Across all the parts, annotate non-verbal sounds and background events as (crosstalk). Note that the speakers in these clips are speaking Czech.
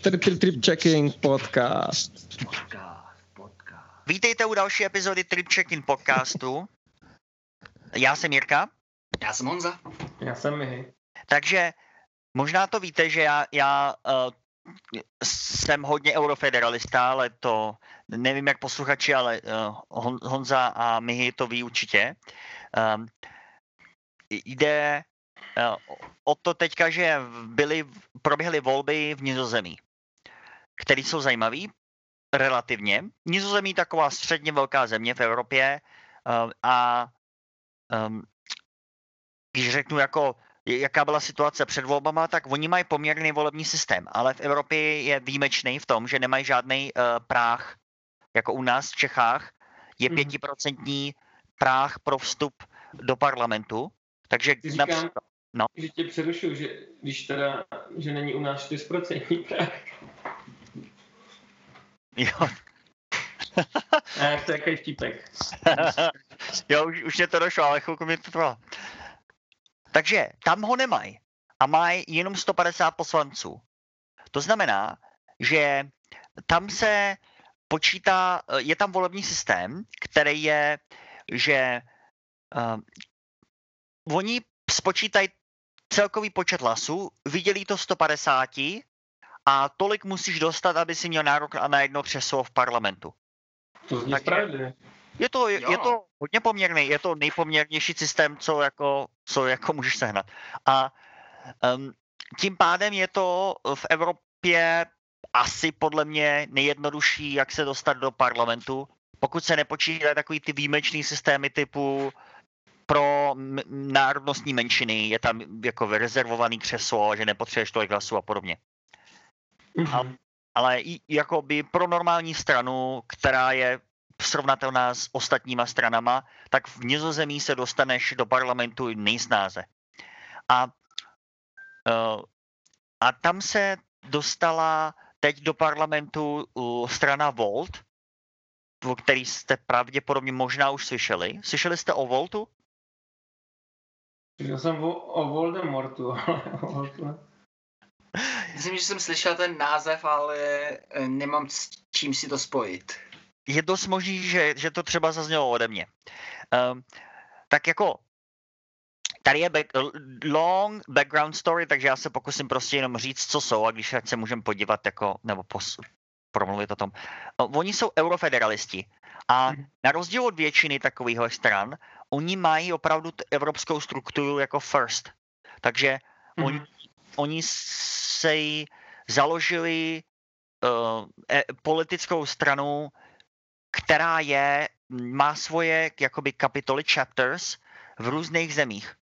Trip, trip, trip checking podcast. Vítejte u další epizody Trip Check-in podcastu. Já jsem Jirka. Já jsem Honza. Já jsem Mihy. Takže možná to víte, že já, já uh, jsem hodně eurofederalista, ale to nevím jak posluchači, ale uh, Hon, Honza a Mihy to ví určitě. Um, jde uh, o to teďka, že byly, proběhly volby v Nizozemí, které jsou zajímavé relativně. Nizozemí taková středně velká země v Evropě uh, a um, když řeknu jako jaká byla situace před volbama, tak oni mají poměrný volební systém, ale v Evropě je výjimečný v tom, že nemají žádný uh, práh, jako u nás v Čechách, je Mhm. pětiprocentní práh pro vstup do parlamentu, takže Ty říkám, například, no. že tě přerušu, že když teda, že není u nás 4% práh. jo, to je jaký vtipek. (laughs) jo, už, už mě to došlo, ale chvilku mi to trvalo. Takže tam ho nemají a mají jenom 150 poslanců. To znamená, že tam se počítá, eh, je tam volební systém, který je, že uh, oni spočítají celkový počet hlasů, viděli to 150 a tolik musíš dostat, aby si měl nárok na jedno křeslo v parlamentu. To zní Tak-. Je to, je, je to hodně poměrný, je to nejpoměrnější systém, co jako, co jako můžeš sehnat. A um, tím pádem je to v Evropě asi podle mě nejjednodušší, jak se dostat do parlamentu, pokud se nepočítají takový ty výjimečný systémy typu pro národnostní menšiny, je tam jako rezervovaný křeslo, že nepotřebuješ tolik hlasů a podobně. Mhm. Ale i jakoby pro normální stranu, která je srovnatelná s ostatníma stranama, tak v Nizozemí se dostaneš do parlamentu nejsnáze. A, uh, a tam se dostala teď do parlamentu strana Volt, o který jste pravděpodobně možná už slyšeli. Slyšeli jste o Voltu? Slyšel jsem o, o Voldemortu, (laughs) ale o Voltu ne. Myslím, že jsem slyšel ten název, ale eh, nemám s čím si to spojit. Je dost možný, že, že to třeba zaznělo ode mě. Um, tak jako tady je back, long background story, takže já se pokusím prostě jenom říct, co jsou a když se můžeme podívat jako, nebo pos, promluvit o tom. O, Oni jsou eurofederalisti a Mhm. na rozdíl od většiny takovýchhle stran, oni mají opravdu t- evropskou strukturu jako first. Takže Oni, Mhm. oni se založili uh, e, politickou stranu, která je, má svoje jakoby kapitoly chapters v různých zemích.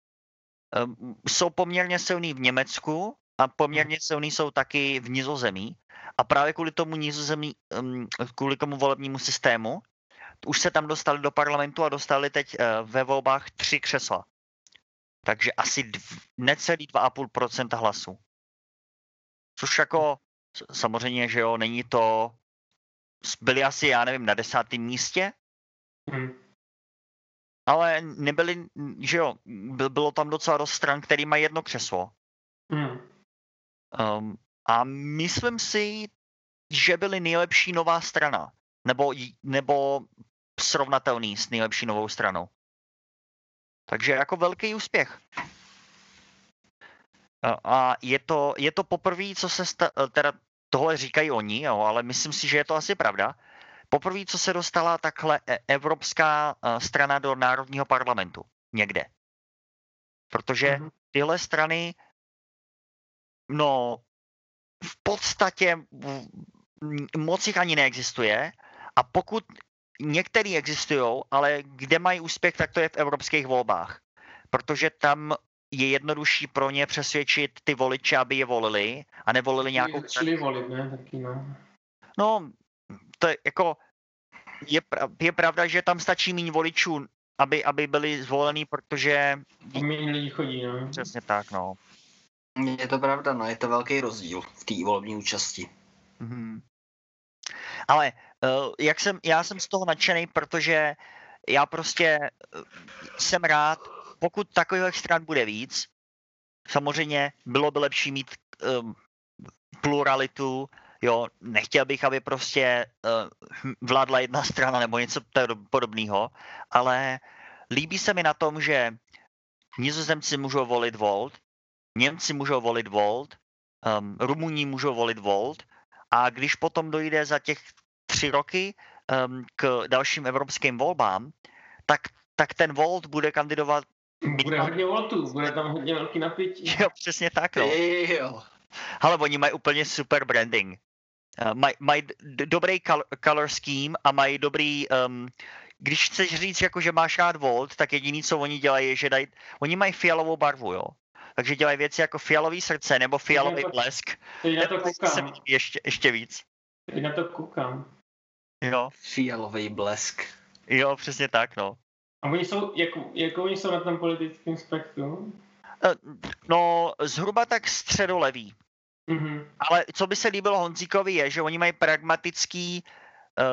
Um, jsou poměrně silný v Německu a poměrně silný jsou taky v Nizozemí. A právě kvůli tomu Nizozemí, um, kvůli tomu volebnímu systému, už se tam dostali do parlamentu a dostali teď uh, ve volbách tři křesla. Takže asi dv, necelý 2,5% hlasů. Což jako, samozřejmě, že jo, není to, byli asi, já nevím, na desátém místě, Mhm. ale nebyli, že jo, byl- bylo tam docela dost stran, který mají jedno křeslo. Mhm. Um, a myslím si, že byli nejlepší nová strana. Nebo, nebo srovnatelný s nejlepší novou stranou. Takže jako velký úspěch. A- A je to, je to poprvé, co se sta, teda tohle říkají oni, jo, ale myslím si, že je to asi pravda. Poprvé, co se dostala takhle e- evropská eh, strana do národního parlamentu. Někde. Protože Mhm. tyhle strany, no, v podstatě moc jich ani neexistuje a pokud některý existují, ale kde mají úspěch, tak to je v evropských volbách. Protože tam je jednodušší pro ně přesvědčit ty voliče, aby je volili a nevolili nějakou... Začali volit, ne? Taky no. No, to je jako... Je, pra- je pravda, že tam stačí méně voličů, aby, aby byli zvolení, protože... Méně lidí chodí, no. Přesně tak, no. Je to pravda, no, je to velký rozdíl v té volební účasti. Mhm. Ale eh, jak jsem, já jsem z toho nadšený, protože já prostě eh, jsem rád, pokud takových stran bude víc, samozřejmě bylo by lepší mít um, pluralitu, jo, nechtěl bych, aby prostě uh, vládla jedna strana nebo něco podobného, ale líbí se mi na tom, že nizozemci můžou volit Volt, Němci můžou volit Volt, um, Rumuni můžou volit Volt a když potom dojde za těch tři roky um, k dalším evropským volbám, tak, tak ten Volt bude kandidovat bude hodně voltů, bude tam hodně velký napětí. Jo, přesně tak, no. Jo. Ale oni mají úplně super branding. Uh, mají maj dobrý color, color scheme a mají dobrý, um, když chceš říct, jako, že máš rád Volt, tak jediný, co oni dělají, je, že dají, oni mají fialovou barvu, jo. Takže dělají věci jako fialový srdce nebo fialový blesk. Teď na to koukám. ještě, ještě víc. Teď na to koukám. Jo. Fialový blesk. Jo, přesně tak, no. A oni jsou, jak, jak oni jsou na tom politickém spektru? Eh, no, zhruba tak středolevý. Mm-hmm. Ale co by se líbilo Honzíkovi je, že oni mají pragmatický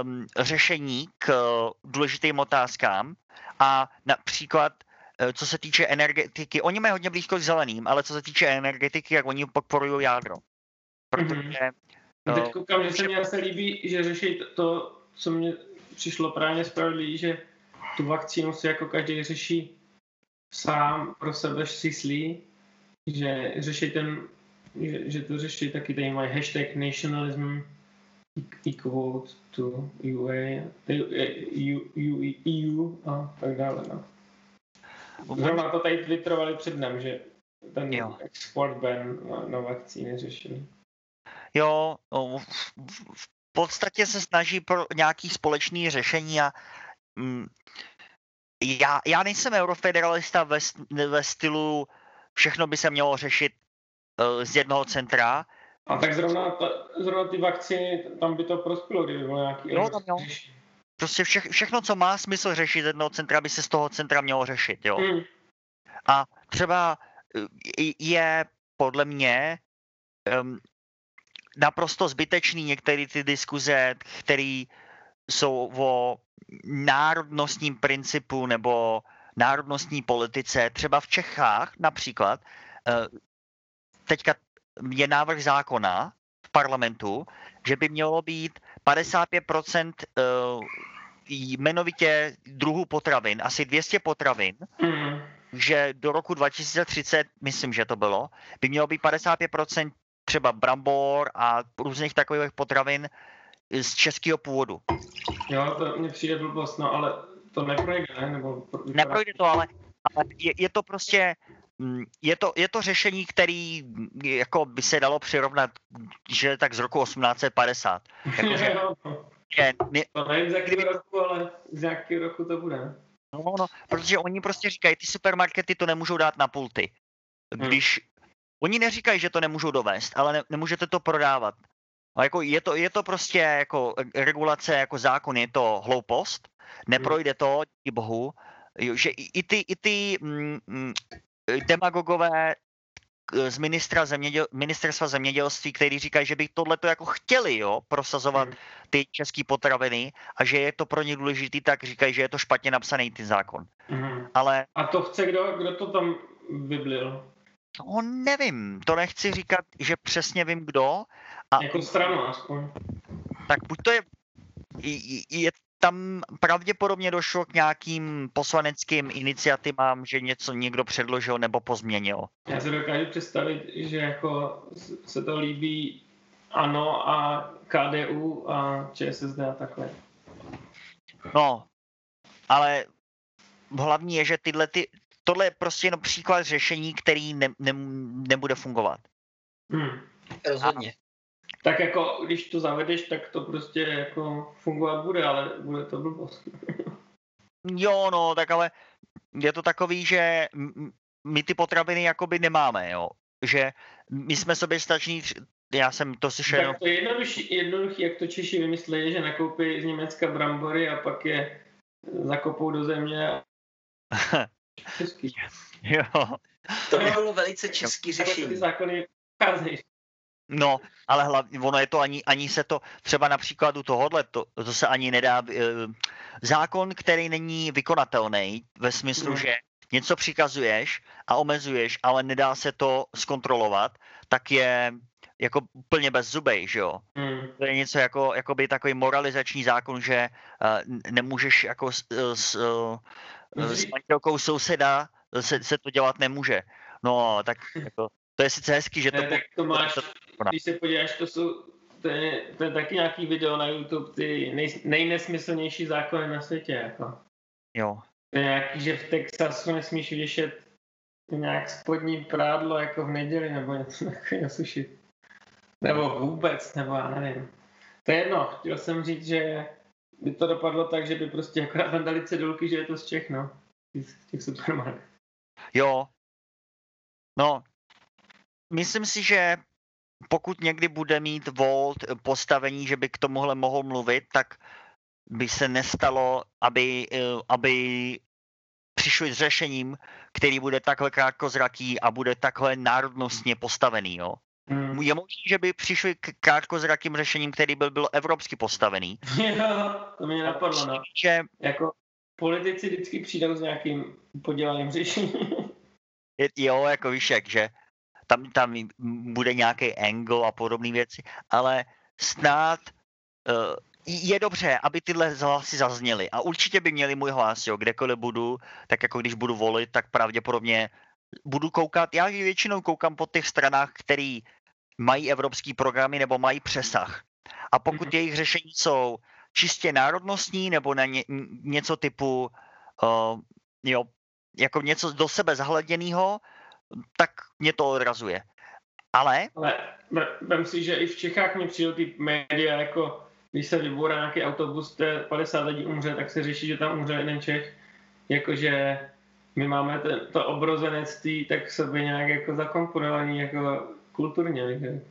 um, řešení k uh, důležitým otázkám a například uh, co se týče energetiky, oni mají hodně blízko k zeleným, ale co se týče energetiky, jak oni podporují jádro. Protože... Mm-hmm. Uh, teď koukám, že se mi asi líbí, že řeší to, co mě přišlo právě spravedlivý, že tu vakcínu si jako každý řeší sám pro sebe myslí, že řeší ten, že, že to řeší taky tady mají hashtag nationalism equal to UA, EU, EU, EU a tak dále. No. Zrovna to tady twitterovali před nám, že ten jo. export ban na, na vakcíny řešili. Jo, v podstatě se snaží pro nějaký společný řešení a mm, já, já nejsem eurofederalista ve, ve stylu všechno by se mělo řešit uh, z jednoho centra. A tak zrovna, ta, zrovna ty vakcíny, tam by to prospělo, kdyby bylo nějaký... Jo, tam jo. Prostě vše, všechno, co má smysl řešit z jednoho centra, by se z toho centra mělo řešit, jo. Hmm. A třeba eh, je podle mě um, naprosto zbytečný některé ty diskuze, které jsou o národnostním principu nebo národnostní politice. Třeba v Čechách například eh, teďka je návrh zákona v parlamentu, že by mělo být 55% eh, jmenovitě druhů potravin, asi 200 potravin, mm. že do roku 2030, myslím, že to bylo, by mělo být 55% třeba brambor a různých takových potravin z českého původu. Jo, to mně přijde blbost, no ale to neprojde, ne? Nebo neprojde to, ale, ale je, je to prostě, mm, je to, je to řešení, který jako by se dalo přirovnat, že tak z roku 1850. Jako, že, že, ne, to nevím z jakého roku, ale z jakého roku to bude. No, no, protože oni prostě říkají, ty supermarkety to nemůžou dát na pulty. Hmm. Když hmm. Oni neříkají, že to nemůžou dovést, ale ne, nemůžete to prodávat. A jako je, to, je to prostě jako regulace, jako zákon, je to hloupost, neprojde to, díky bohu, že i, ty, i ty mm, mm, demagogové z ministra zeměděl, ministerstva zemědělství, který říkají, že by tohle to jako chtěli jo, prosazovat hmm. ty české potraviny a že je to pro ně důležitý, tak říkají, že je to špatně napsaný ty zákon. Hmm. Ale... A to chce kdo, kdo to tam vyblil? No nevím, to nechci říkat, že přesně vím kdo. A, jako stranu aspoň. Tak buď to je, je tam pravděpodobně došlo k nějakým poslaneckým iniciativám, že něco někdo předložil nebo pozměnil. Já si dokážu představit, že jako se to líbí ANO a KDU a ČSSD a takhle. No, ale hlavní je, že tyhle ty, tohle je prostě jenom příklad řešení, který ne, ne, nebude fungovat. Hmm. Rozhodně. A, tak jako, když to zavedeš, tak to prostě jako fungovat bude, ale bude to blbost. (laughs) jo, no, tak ale je to takový, že my ty potraviny jakoby nemáme, jo. Že my jsme sobě stační, já jsem to slyšel. Tak to je jednoduchý, jednoduchý, jak to Češi vymysleli, že nakoupí z Německa brambory a pak je zakopou do země. (laughs) Český. jo. To by bylo velice český řešení. Ty zákony No, ale hlavně, ono je to ani, ani se to, třeba na příkladu tohohle, to, to se ani nedá, e, zákon, který není vykonatelný ve smyslu, No. že něco přikazuješ a omezuješ, ale nedá se to zkontrolovat, tak je jako úplně bez zubej, že jo? Hmm. To je něco jako, jakoby takový moralizační zákon, že uh, nemůžeš jako s, s, uh, s manželkou souseda se, se to dělat nemůže. No, tak (laughs) jako, to je sice hezký, že to... Ne, tak to máš, to- když se podíváš, to jsou, to je, to je taky nějaký video na YouTube, ty nej, nejnesmyslnější zákony na světě, jako. Jo. To je nějaký, že v Texasu nesmíš věšet nějak spodní prádlo jako v neděli, nebo něco takového sušit. Nebo vůbec, nebo já nevím. To je jedno, chtěl jsem říct, že by to dopadlo tak, že by prostě akorát tam dali cedulky, že je to z Čech, no. Z těch supermarketů. Jo. No, myslím si, že pokud někdy bude mít Volt postavení, že by k tomuhle mohl mluvit, tak by se nestalo, aby, eh, aby přišli s řešením, který bude takhle krátkozraký a bude takhle národnostně postavený. Jo. Hmm. Je možné, že by přišli k krátkozrakým řešením, který by byl evropsky postavený. (laughs) Jo, to mě napadlo, no. Že Jako politici vždycky přijdou s nějakým podělaným řešením. Jo, jako víš jak, že tam, tam bude nějaký angle a podobné věci, ale snad uh, je dobře, aby tyhle hlasy zazněly. A určitě by měli můj hlas, jo, kdekoliv budu, tak jako když budu volit, tak pravděpodobně budu koukat, já většinou koukám po těch stranách, který mají evropský programy nebo mají přesah. A pokud Mhm. jejich řešení jsou čistě národnostní nebo na ně, něco typu uh, jo, jako něco do sebe zahleděného, tak mě to odrazuje. Ale, Ale ve- vem si, že i v Čechách mě přijdou ty média, jako když se vybourá nějaký autobus, kde 50 lidí umře, tak se řeší, že tam umře jeden Čech. Jakože my máme ten, to obrozenectví tak sobě nějak jako zakomponovaný jako kulturně. Že?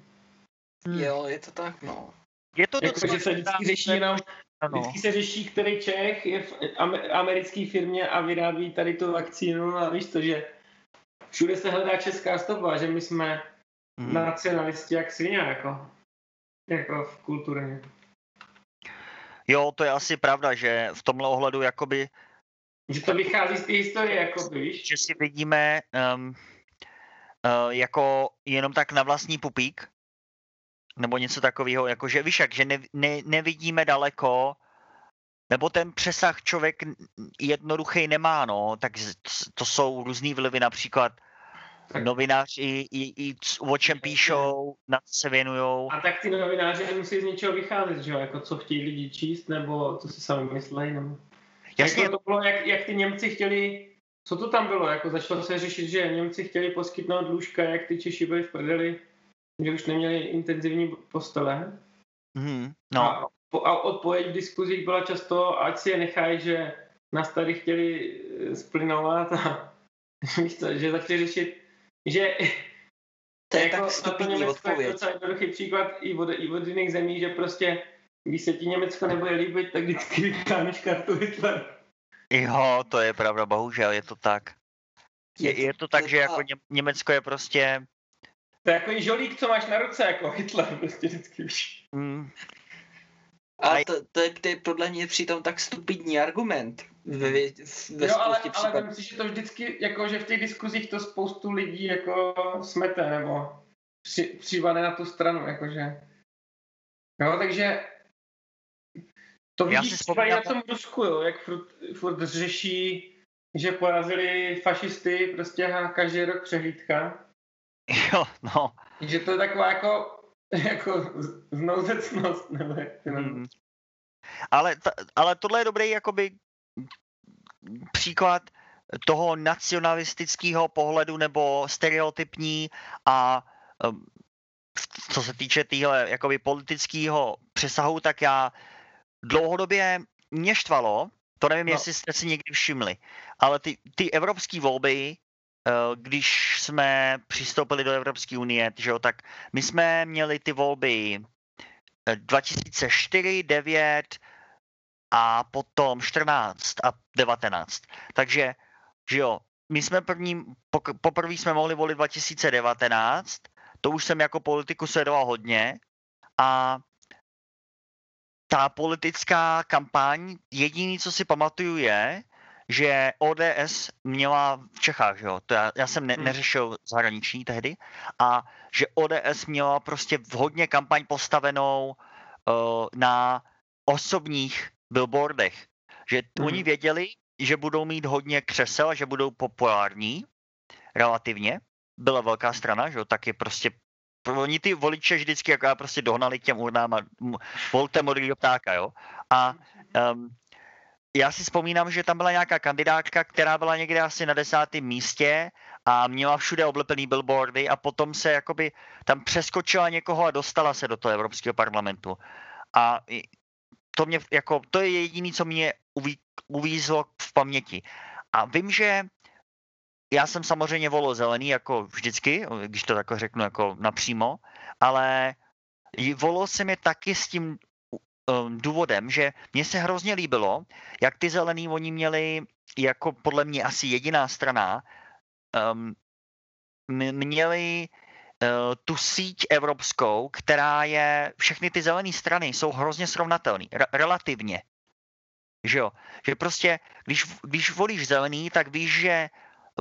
Jo, je to tak, no. je to Jako, že se vždycky řeší jenom, ano. vždycky se řeší, který Čech je v ame- americké firmě a vyrábí tady tu vakcínu a víš to, že všude se hledá česká stopa, že my jsme Mhm. nacionalisti jak svině, jako, jako v kulturně. Jo, to je asi pravda, že v tomhle ohledu jakoby, Že to vychází z té historie, jako víš? že si vidíme um, uh, jako jenom tak na vlastní pupík, nebo něco takového, jako že víš jak, že ne, ne, nevidíme daleko, nebo ten přesah člověk jednoduchý nemá, no, tak to jsou různý vlivy, například novináři i, i o čem píšou, na co se věnujou. A tak ty novináři musí z něčeho vycházet, že jo? Jako co chtějí lidi číst, nebo co si sami myslejí, nebo... Jasně, Jako to bylo, jak, jak ty Němci chtěli, co to tam bylo, jako začalo se řešit, že Němci chtěli poskytnout lůžka, jak ty Češi byli v prdeli, že už neměli intenzivní postele. mhm, no, A, a odpověď v diskuzích byla často, ať si je nechají, že nás tady chtěli eh, splynovat a (laughs) co, že začali řešit, že To je jako tak stupidní Německo je odpověď. docela jednoduchý příklad i od, i od jiných zemí, že prostě když se ti Německo nebude líbit, tak vždycky vytáhneš kartu Hitler. jo, to je pravda, bohužel, je to tak. Je, je to tak, že jako Německo je prostě, To je jako i žolík, co máš na ruce, jako Hitler, prostě vždycky víš. mm, A Ale- to, to, je, to je podle mě přitom tak stupidní argument ve, ve, ve jo, ale, ale myslím, že to vždycky, jako že v těch diskuzích to spoustu lidí jako smete, nebo při, přivane na tu stranu, jakože. Jo, takže to Já vidíš třeba i na tom Rusku, jo, jak furt, furt řeší, že porazili fašisty, prostě a každý rok přehlídka. (laughs) jo, no, Že to je taková jako, (laughs) jako znouzecnost, nebo jak to mm. ale, t- ale tohle je dobrý jakoby příklad toho nacionalistického pohledu nebo stereotypní a um, co se týče téhle jakoby politického přesahu, tak já dlouhodobě mě štvalo, to nevím, No. jestli jste si někdy všimli, ale ty, ty evropské volby, když jsme přistoupili do Evropské unie, že jo, tak my jsme měli ty volby eh, 2004, 9 a potom 14 a 19. Takže, že jo, my jsme první, poprvé jsme mohli volit 2019, to už jsem jako politiku sledoval hodně a ta politická kampaň, jediný, co si pamatuju je, že ODS měla v Čechách, že jo, to já, já jsem ne, Hmm. neřešil zahraniční tehdy, a že ODS měla prostě v hodně kampaň postavenou uh, na osobních billboardech. Že Hmm. oni věděli, že budou mít hodně křesel a že budou populární relativně. Byla velká strana, že jo, tak je prostě oni ty voliče vždycky jako prostě dohnali k těm urnám a volte modrýho ptáka, jo. A um, já si vzpomínám, že tam byla nějaká kandidátka, která byla někde asi na desátém místě a měla všude oblepený billboardy a potom se jakoby tam přeskočila někoho a dostala se do toho Evropského parlamentu. A to mě jako, to je jediný, co mě uví, uvízlo v paměti. A vím, že já jsem samozřejmě volil zelený, jako vždycky, když to takhle řeknu jako napřímo, ale volil jsem je taky s tím důvodem, že mně se hrozně líbilo, jak ty zelený oni měli jako podle mě asi jediná strana, um, měli uh, tu síť evropskou, která je, všechny ty zelené strany jsou hrozně srovnatelné, re- relativně. Že jo? Že prostě, když, když volíš zelený, tak víš, že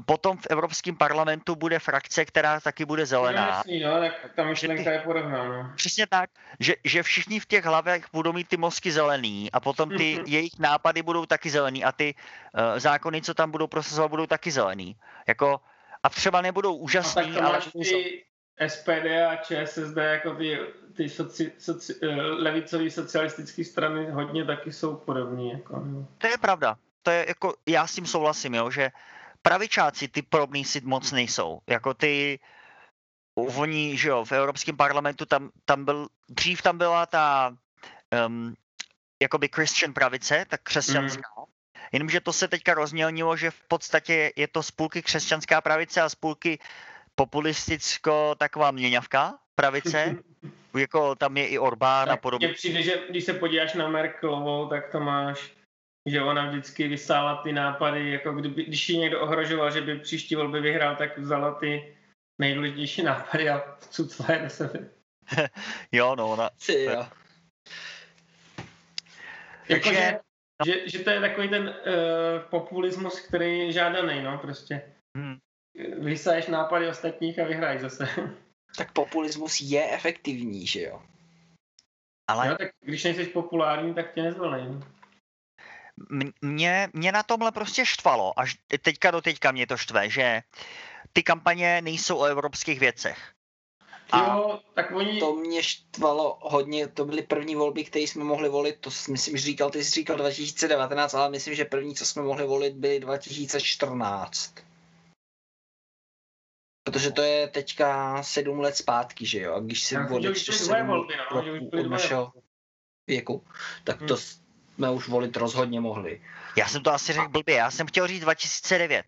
potom v Evropském parlamentu bude frakce, která taky bude zelená. Jasný, no, tak ta myšlenka je podobná, no. Přesně tak, že, že všichni v těch hlavech budou mít ty mozky zelený a potom ty Mhm. jejich nápady budou taky zelený a ty uh, zákony, co tam budou prosazovat, budou taky zelený. Jako, a třeba nebudou tak úžasný, to ale máš budou zelený. ty SPD a ČSSD jako ty, ty soci, soci, eh, levicové socialistické strany hodně taky jsou podobní. Jako, no. To je pravda. To je jako, já s tím souhlasím, jo, že pravičáci ty podobný si moc nejsou. Jako ty, oni, že jo, v Evropském parlamentu tam, tam byl, dřív tam byla ta um, jakoby Christian pravice, tak křesťanská. Mm. Jenomže to se teďka rozmělnilo, že v podstatě je to spůlky křesťanská pravice a spůlky populisticko taková měňavka pravice. (laughs) jako tam je i Orbán a Tak podobně. Mně přijde, že když se podíváš na Merkelovou, tak to máš, že ona vždycky vysála ty nápady, jako kdyby, když ji někdo ohrožoval, že by příští volby vyhrál, tak vzala ty nejdůležitější nápady a vcucla je do sebe. (laughs) Jo, no, ona, Ty jo. Jako, Takže- že, že, že, to je takový ten uh, populismus, který je žádaný, no, prostě. hm, Vysaješ nápady ostatních a vyhraješ zase. Tak populismus je efektivní, že jo? ale Jo, tak když nejsi populární, tak tě nezvolej. Mě, mě na tomhle prostě štvalo, až teďka do teďka mě to štve, že ty kampaně nejsou o evropských věcech. A- Jo, tak oni... To mě štvalo hodně, to byly první volby, které jsme mohli volit, to jsi, myslím, že říkal, ty jsi říkal 2019, ale myslím, že první, co jsme mohli volit, byly 2014. Protože to je teďka sedm let zpátky, že jo? A když volit už byly sedm volby, no, že od našeho věku, tak Hmm. to jsme už volit rozhodně mohli. Já jsem to asi řekl blbě, já jsem chtěl říct 2009.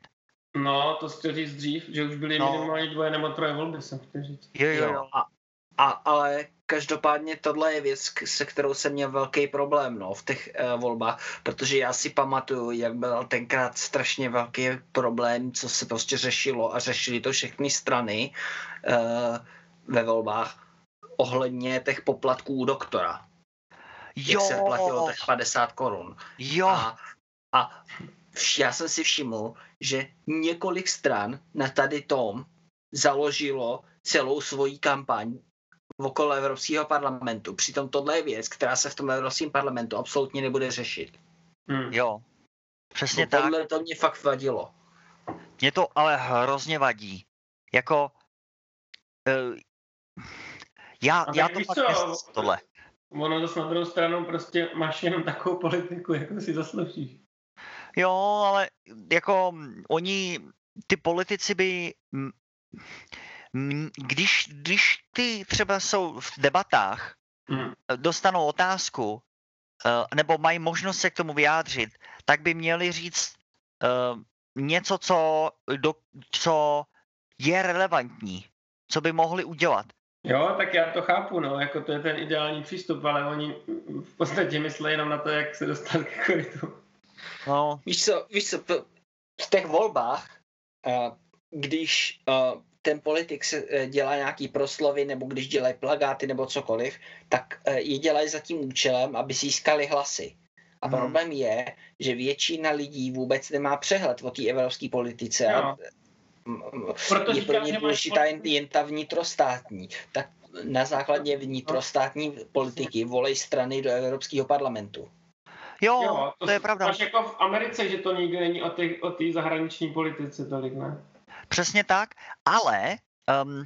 No, to chtěl říct dřív, že už byly No. minimálně dvoje nebo troje volby, jsem chtěl říct. Jo, jo, Jo. A, a, ale každopádně tohle je věc, se kterou jsem měl velký problém no, v těch uh, volbách, protože já si pamatuju, jak byl tenkrát strašně velký problém, co se prostě řešilo a řešili to všechny strany uh, ve volbách ohledně těch poplatků u doktora. Jak se platilo těch 50 korun. jo, A, a vš- já jsem si všiml, že několik stran na tady tom založilo celou svoji kampaň okolo Evropského parlamentu. Přitom tohle je věc, která se v tom Evropském parlamentu absolutně nebude řešit. Hmm. jo. Přesně No, tak. tohle to mě fakt vadilo. Mě to ale hrozně vadí. Jako, uh, já, A já to fakt co? tohle. Ono zase na druhou stranu prostě máš jenom takovou politiku, jako si zasloužíš. Jo, ale jako oni, ty politici by, když, když ty třeba jsou v debatách, Hmm. dostanou otázku, eh, nebo mají možnost se k tomu vyjádřit, tak by měli říct eh, něco, co, do, co je relevantní, co by mohli udělat. Jo, tak já to chápu, no, jako to je ten ideální přístup, ale oni v podstatě myslí jenom na to, jak se dostat ke korytu. No, Víš co, víš co, v těch volbách, uh, když uh, ten politik se eh, dělá nějaký proslovy, nebo když dělají plagáty nebo cokoliv, tak eh, je dělají za tím účelem, aby získali hlasy. A Hmm. problém je, že většina lidí vůbec nemá přehled o té evropské politice. A Jo. m- m- Proto je pro ně důležitá jen, jen ta vnitrostátní. Tak na základě vnitrostátní politiky volej strany do Evropského parlamentu. Jo, Jo, to, je pravda. Máš jako v Americe, že to nikdy není o té o zahraniční politice tolik, ne? Přesně tak, ale um,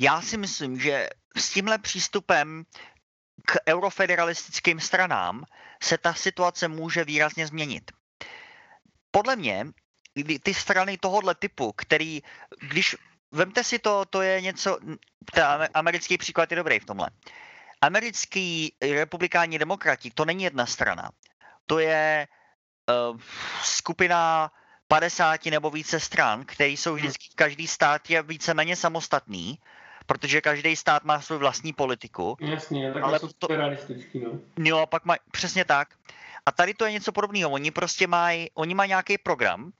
já si myslím, že s tímhle přístupem k eurofederalistickým stranám se ta situace může výrazně změnit. Podle mě ty strany tohohle typu, který, když, vemte si to, to je něco, ten americký příklad je dobrý v tomhle. Americký republikáni demokrati, to není jedna strana. To je uh, skupina 50 nebo více stran, které jsou vždycky, každý stát je víceméně samostatný, protože každý stát má svou vlastní politiku. Jasně, tak Ale jsou to- realistický, no. Jo, a pak mají, přesně tak. A tady to je něco podobného. Oni prostě mají, oni mají nějaký program,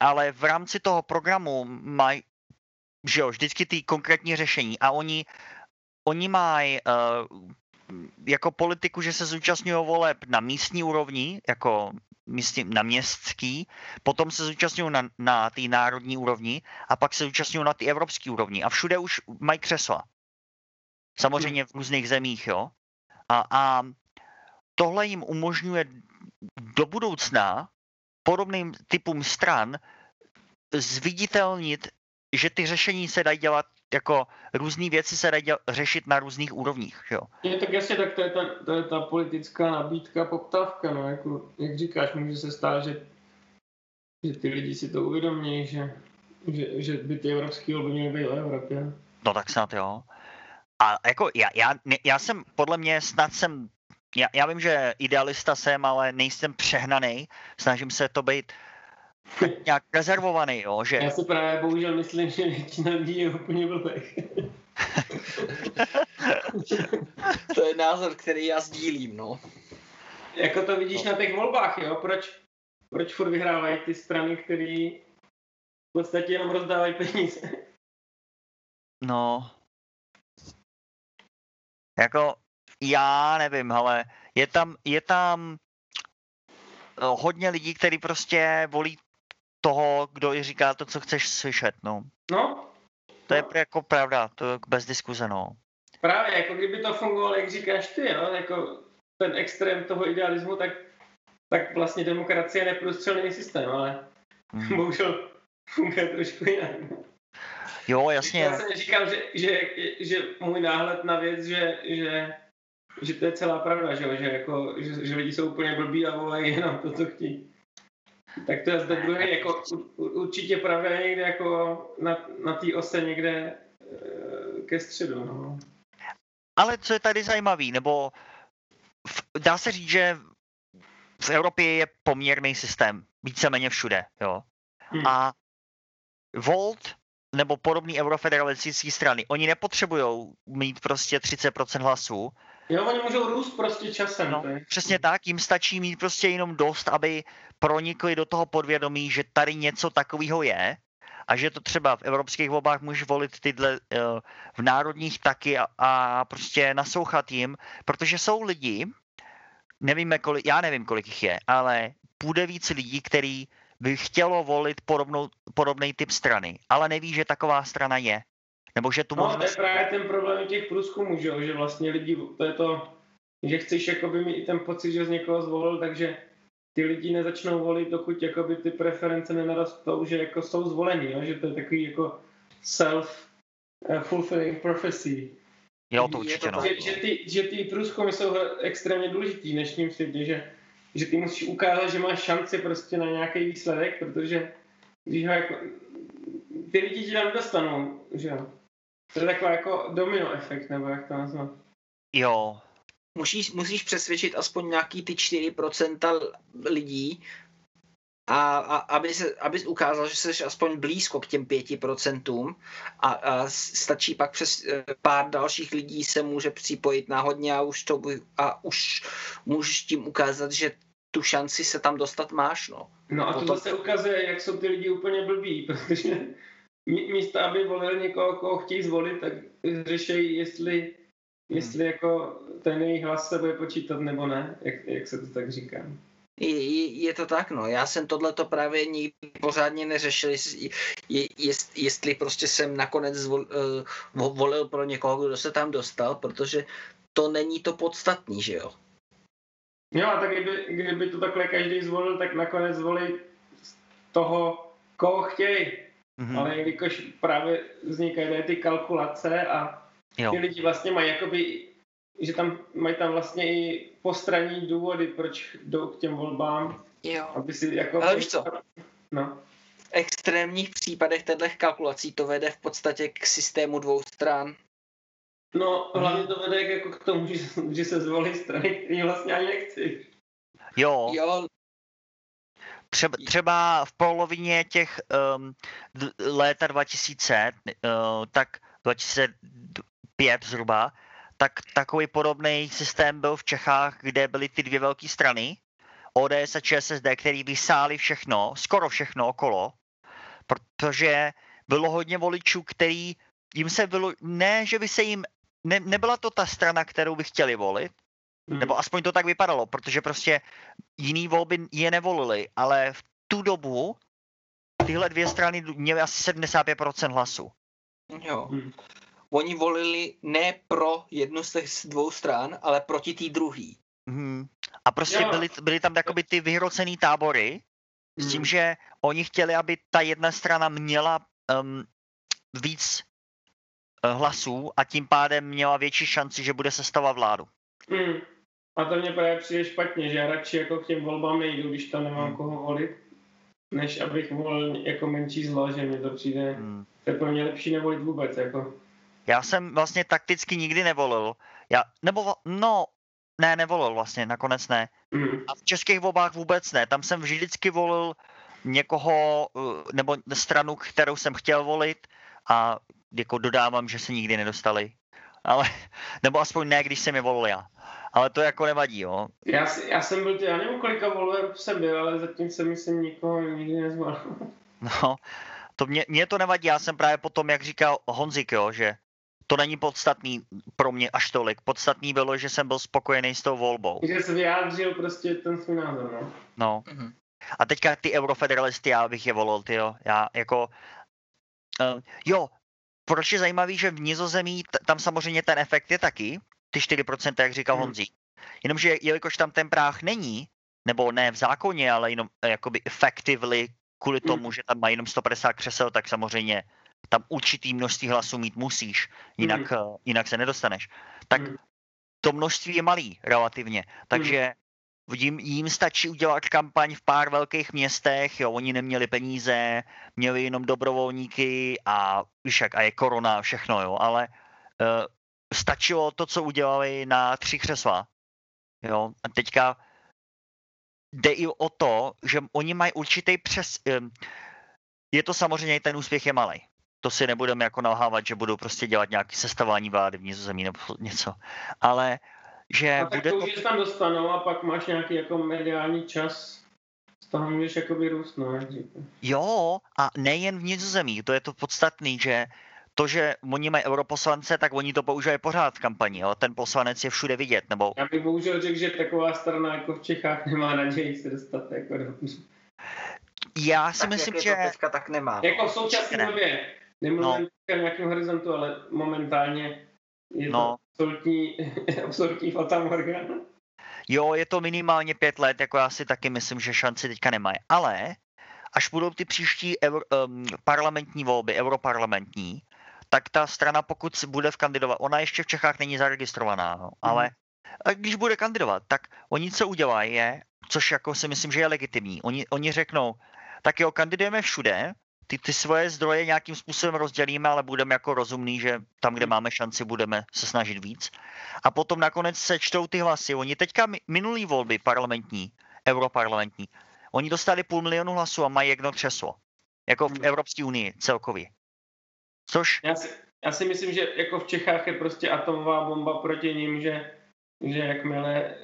ale v rámci toho programu mají, že jo, vždycky ty konkrétní řešení a oni, oni mají uh, jako politiku, že se zúčastňují voleb na místní úrovni, jako místní, na městský, potom se zúčastňují na, na té národní úrovni a pak se zúčastňují na té evropské úrovni a všude už mají křesla. Samozřejmě v různých zemích, jo. A, a tohle jim umožňuje do budoucna podobným typům stran zviditelnit, že ty řešení se dají dělat jako různé věci se dají řešit na různých úrovních, jo. Je, tak jasně, tak to je, ta, to je ta politická nabídka, poptávka, no, jako, jak říkáš, může se stát, že, že ty lidi si to uvědomí, že, že, že by ty evropský volby měly být o Evropě. No tak snad jo. A jako já, já, já jsem, podle mě snad jsem, já, já vím, že idealista jsem, ale nejsem přehnaný, snažím se to být (laughs) nějak rezervovaný, jo, že Já si právě bohužel myslím, že většina lidí je úplně blbých. (laughs) To je názor, který já sdílím, no. jako to vidíš na těch volbách, jo, proč, proč furt vyhrávají ty strany, které v podstatě jenom rozdávají peníze. No. Jako, já nevím, ale je tam, je tam eh, hodně lidí, kteří prostě volí toho, kdo i říká to, co chceš slyšet, no. No, To je no. jako pravda, to je bez diskuze, no. Právě, jako kdyby to fungovalo, jak říkáš ty, jo, jako ten extrém toho idealismu, tak, tak vlastně demokracie je neprůstřelný systém, ale Mhm. (laughs) bohužel funguje trošku jinak. Jo, jasně. Já jsem říkal, že, že, že můj náhled na věc, že, že, že to je celá pravda, že, že, jako, že, že lidi jsou úplně blbí a volají jenom to, co chtějí. Tak to je zde druhý, jako určitě pravda někde jako na, na té ose někde eh, ke středu. No. Ale co je tady zajímavý, nebo v, dá se říct, že v Evropě je poměrný systém, víceméně všude, jo. Hmm. A Volt nebo podobný eurofederalistické strany, oni nepotřebují mít prostě 30% hlasů. Jo, oni můžou růst prostě časem. No, přesně tak, jim stačí mít prostě jenom dost, aby pronikli do toho podvědomí, že tady něco takového je a že to třeba v evropských volbách můžeš volit tyhle eh, v národních taky a, a prostě naslouchat jim, protože jsou lidi, nevíme kolik, já nevím kolik jich je, ale půjde víc lidí, který by chtělo volit podobnou, podobný typ strany, ale neví, že taková strana je. Nebo že tu No, to je možnost... právě ten problém těch průzkumů, že, že vlastně lidi, to je to, že chceš jakoby mít i ten pocit, že z někoho zvolil, takže ty lidi nezačnou volit, dokud jakoby ty preference nenarostou, že jako jsou zvolení, jo? že to je takový jako self-fulfilling prophecy. Jo, to je určitě, to no. Že, že, ty, že ty průzkumy jsou extrémně důležitý v dnešním světě, že, že ty musíš ukázat, že máš šanci prostě na nějaký výsledek, protože když ho jako, ty lidi ti tam dostanou, že jo. To je taková jako domino efekt, nebo jak to nazvat. Jo, Musíš, musíš přesvědčit aspoň nějaký ty 4% lidí, a, a aby, se, aby ukázal, že jsi aspoň blízko k těm 5% a, a stačí pak přes eh, pár dalších lidí se může připojit náhodně a už, to, by- a už můžeš tím ukázat, že tu šanci se tam dostat máš, no. No a to Potom- zase ukazuje, jak jsou ty lidi úplně blbí, (laughs) protože místo, aby volil někoho, koho chtějí zvolit, tak řešejí, jestli, jestli jako ten jejich hlas se bude počítat nebo ne, jak, jak se to tak říká. Je, je to tak, no. Já jsem tohleto právě nikdy pořádně neřešil, jestli, je, jest, jestli prostě jsem nakonec zvol, uh, volil pro někoho, kdo se tam dostal, protože to není to podstatný, že jo? Jo, a tak kdyby, kdyby to takhle každý zvolil, tak nakonec zvolí toho, koho chtějí. Mm-hmm. Ale jelikož právě vznikají ty kalkulace a jo. ty lidi vlastně mají jakoby, že tam mají tam vlastně i postranní důvody, proč jdou k těm volbám. Jo. Aby si jako... Ale víš co? No. V extrémních případech těchto kalkulací to vede v podstatě k systému dvou stran. No, hlavně to vede jako k tomu, že, že se zvolí strany, který vlastně ani nechci. Jo. Jo, Třeba, třeba v polovině těch um, léta 2000, uh, tak 2005 zhruba, tak takový podobný systém byl v Čechách, kde byly ty dvě velké strany, ODS a ČSSD, který vysáli všechno, skoro všechno okolo, protože bylo hodně voličů, který jim se bylo, ne, že by se jim, ne, nebyla to ta strana, kterou by chtěli volit, nebo aspoň to tak vypadalo, protože prostě jiný volby je nevolili, ale v tu dobu tyhle dvě strany měly asi 75% hlasů. jo. Hmm. Oni volili ne pro jednu z těch dvou stran, ale proti té druhý. Mhm. A prostě Jo. byly, byly tam jakoby ty vyhrocený tábory s tím, Hmm. že oni chtěli, aby ta jedna strana měla um, víc eh, hlasů a tím pádem měla větší šanci, že bude sestavovat vládu. Mm. A to mě právě přijde špatně, že já radši jako k těm volbám nejdu, když tam nemám Hmm. koho volit, než abych volil jako menší zlo, že mi to přijde, Hmm. to je pro mě lepší nevolit vůbec, jako. Já jsem vlastně takticky nikdy nevolil. Já, nebo, no, ne, nevolil vlastně, nakonec ne. Mm. A v českých volbách vůbec ne. Tam jsem vždycky volil někoho, eh, nebo stranu, kterou jsem chtěl volit a jako dodávám, že se nikdy nedostali. Ale, nebo aspoň ne, když jsem je volil já. Ale to jako nevadí, jo. Já, já jsem byl, já nevím, kolika voleb jsem byl, ale zatím jsem myslím nikoho nikdy nezvolil. (laughs) No, to mě, mě to nevadí, já jsem právě potom, jak říkal Honzik, jo, že to není podstatný pro mě až tolik. Podstatný bylo, že jsem byl spokojený s tou volbou. že se vyjádřil prostě ten svůj názor, no. No. Mhm. A teďka ty eurofederalisty, já bych je volil, ty jo. Já jako... Uh, jo, proč je zajímavý, že v Nizozemí, t- tam samozřejmě ten efekt je taky, ty 4%, jak říkal Hmm. Honzí. Jenomže jelikož tam ten práh není, nebo ne v zákoně, ale jenom eh, jakoby effectively kvůli Hmm. tomu, že tam mají jenom 150 křesel, tak samozřejmě tam určitý množství hlasů mít musíš, jinak, uh, jinak se nedostaneš. Tak Hmm. to množství je malý relativně, takže jim, jim stačí udělat kampaň v pár velkých městech, jo, oni neměli peníze, měli jenom dobrovolníky a víš jak, a je korona a všechno, jo, ale uh, stačilo to, co udělali na tři křesla, jo, a teďka jde i o to, že oni mají určitý přes, je to samozřejmě, ten úspěch je malý. To si nebudeme jako nalhávat, že budou prostě dělat nějaké sestavání vlády v Nizozemí nebo něco. Ale že A tak bude to už tam dostanou a pak máš nějaký jako mediální čas, toho můžeš jakoby růst, no. Jo, a nejen v Nizozemí, to je to podstatný, že to, že oni mají europoslance, tak oni to používají pořád v kampani, jo? ten poslanec je všude vidět, nebo Já bych bohužel řekl, že taková strana jako v Čechách nemá naději se dostat jako do... já si Tak myslím, jak že je to teďka, tak nemá. Jako v současné Ne. době. Nemluvím no. o nějakém horizontu, ale momentálně je to No. absolutní, (laughs) absolutní fatamorgana. jo, je to minimálně pět let, jako já si taky myslím, že šanci teďka nemají. Ale až budou ty příští euro, um, parlamentní volby, europarlamentní, tak ta strana, pokud bude v kandidovat, ona ještě v Čechách není zaregistrovaná, no, ale a když bude kandidovat, tak oni co udělají je, což jako si myslím, že je legitimní, oni, oni řeknou, tak jo, kandidujeme všude, ty, ty svoje zdroje nějakým způsobem rozdělíme, ale budeme jako rozumný, že tam, kde máme šanci, budeme se snažit víc. A potom nakonec sečtou ty hlasy. Oni teďka mi- minulý volby parlamentní, europarlamentní, oni dostali půl milionu hlasů a mají jedno křeslo. Jako v Hmm. Evropské unii celkově. Což, Já si, já si myslím, že jako v Čechách je prostě atomová bomba proti ním, že, že jakmile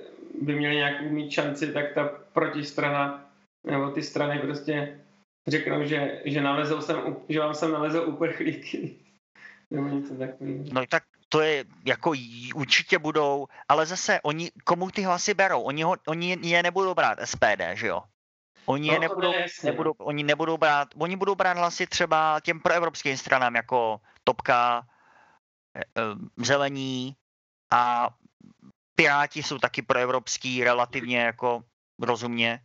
by měli nějakou mít šanci, tak ta protistrana nebo ty strany prostě řeknou, že, že, nalezou sem, že vám sem nalezou uprchlíky. (laughs) Nebo něco takového. No tak to je, jako určitě budou, ale zase oni, komu ty hlasy berou? Oni, ho, oni je nebudou brát SPD, že jo? Oni, no, je nebudou, nebudou, oni nebudou brát, oni budou brát hlasy třeba těm proevropským stranám, jako Topka, eh, eh, Zelení a Piráti jsou taky proevropský relativně jako rozumně.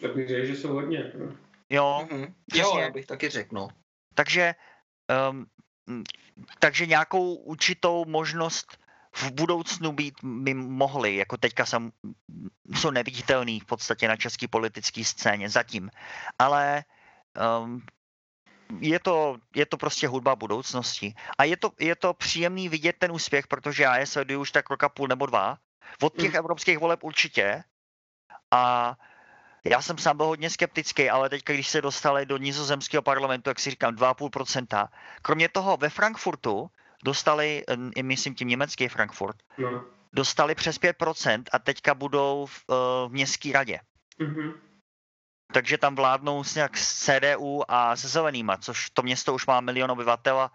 Tak bych řekl, že jsou hodně. No. Jo, mm-hmm. jo, já bych taky řekl. No. Takže, um, takže nějakou určitou možnost v budoucnu být by mohli, jako teďka jsem, jsou neviditelný v podstatě na české politické scéně zatím. Ale um, je to, je to prostě hudba budoucnosti. A je to, je to příjemný vidět ten úspěch, protože já je sleduju už tak roka půl nebo dva. Od těch mm. evropských voleb určitě. A já jsem sám byl hodně skeptický, ale teď, když se dostali do nizozemského parlamentu, jak si říkám, 2,5%. Kromě toho ve Frankfurtu dostali, myslím tím německý Frankfurt, no. dostali přes 5% a teďka budou v, uh, v městské radě. Mm-hmm. Takže tam vládnou s nějak s CDU a se zelenýma, což to město už má milion obyvatel a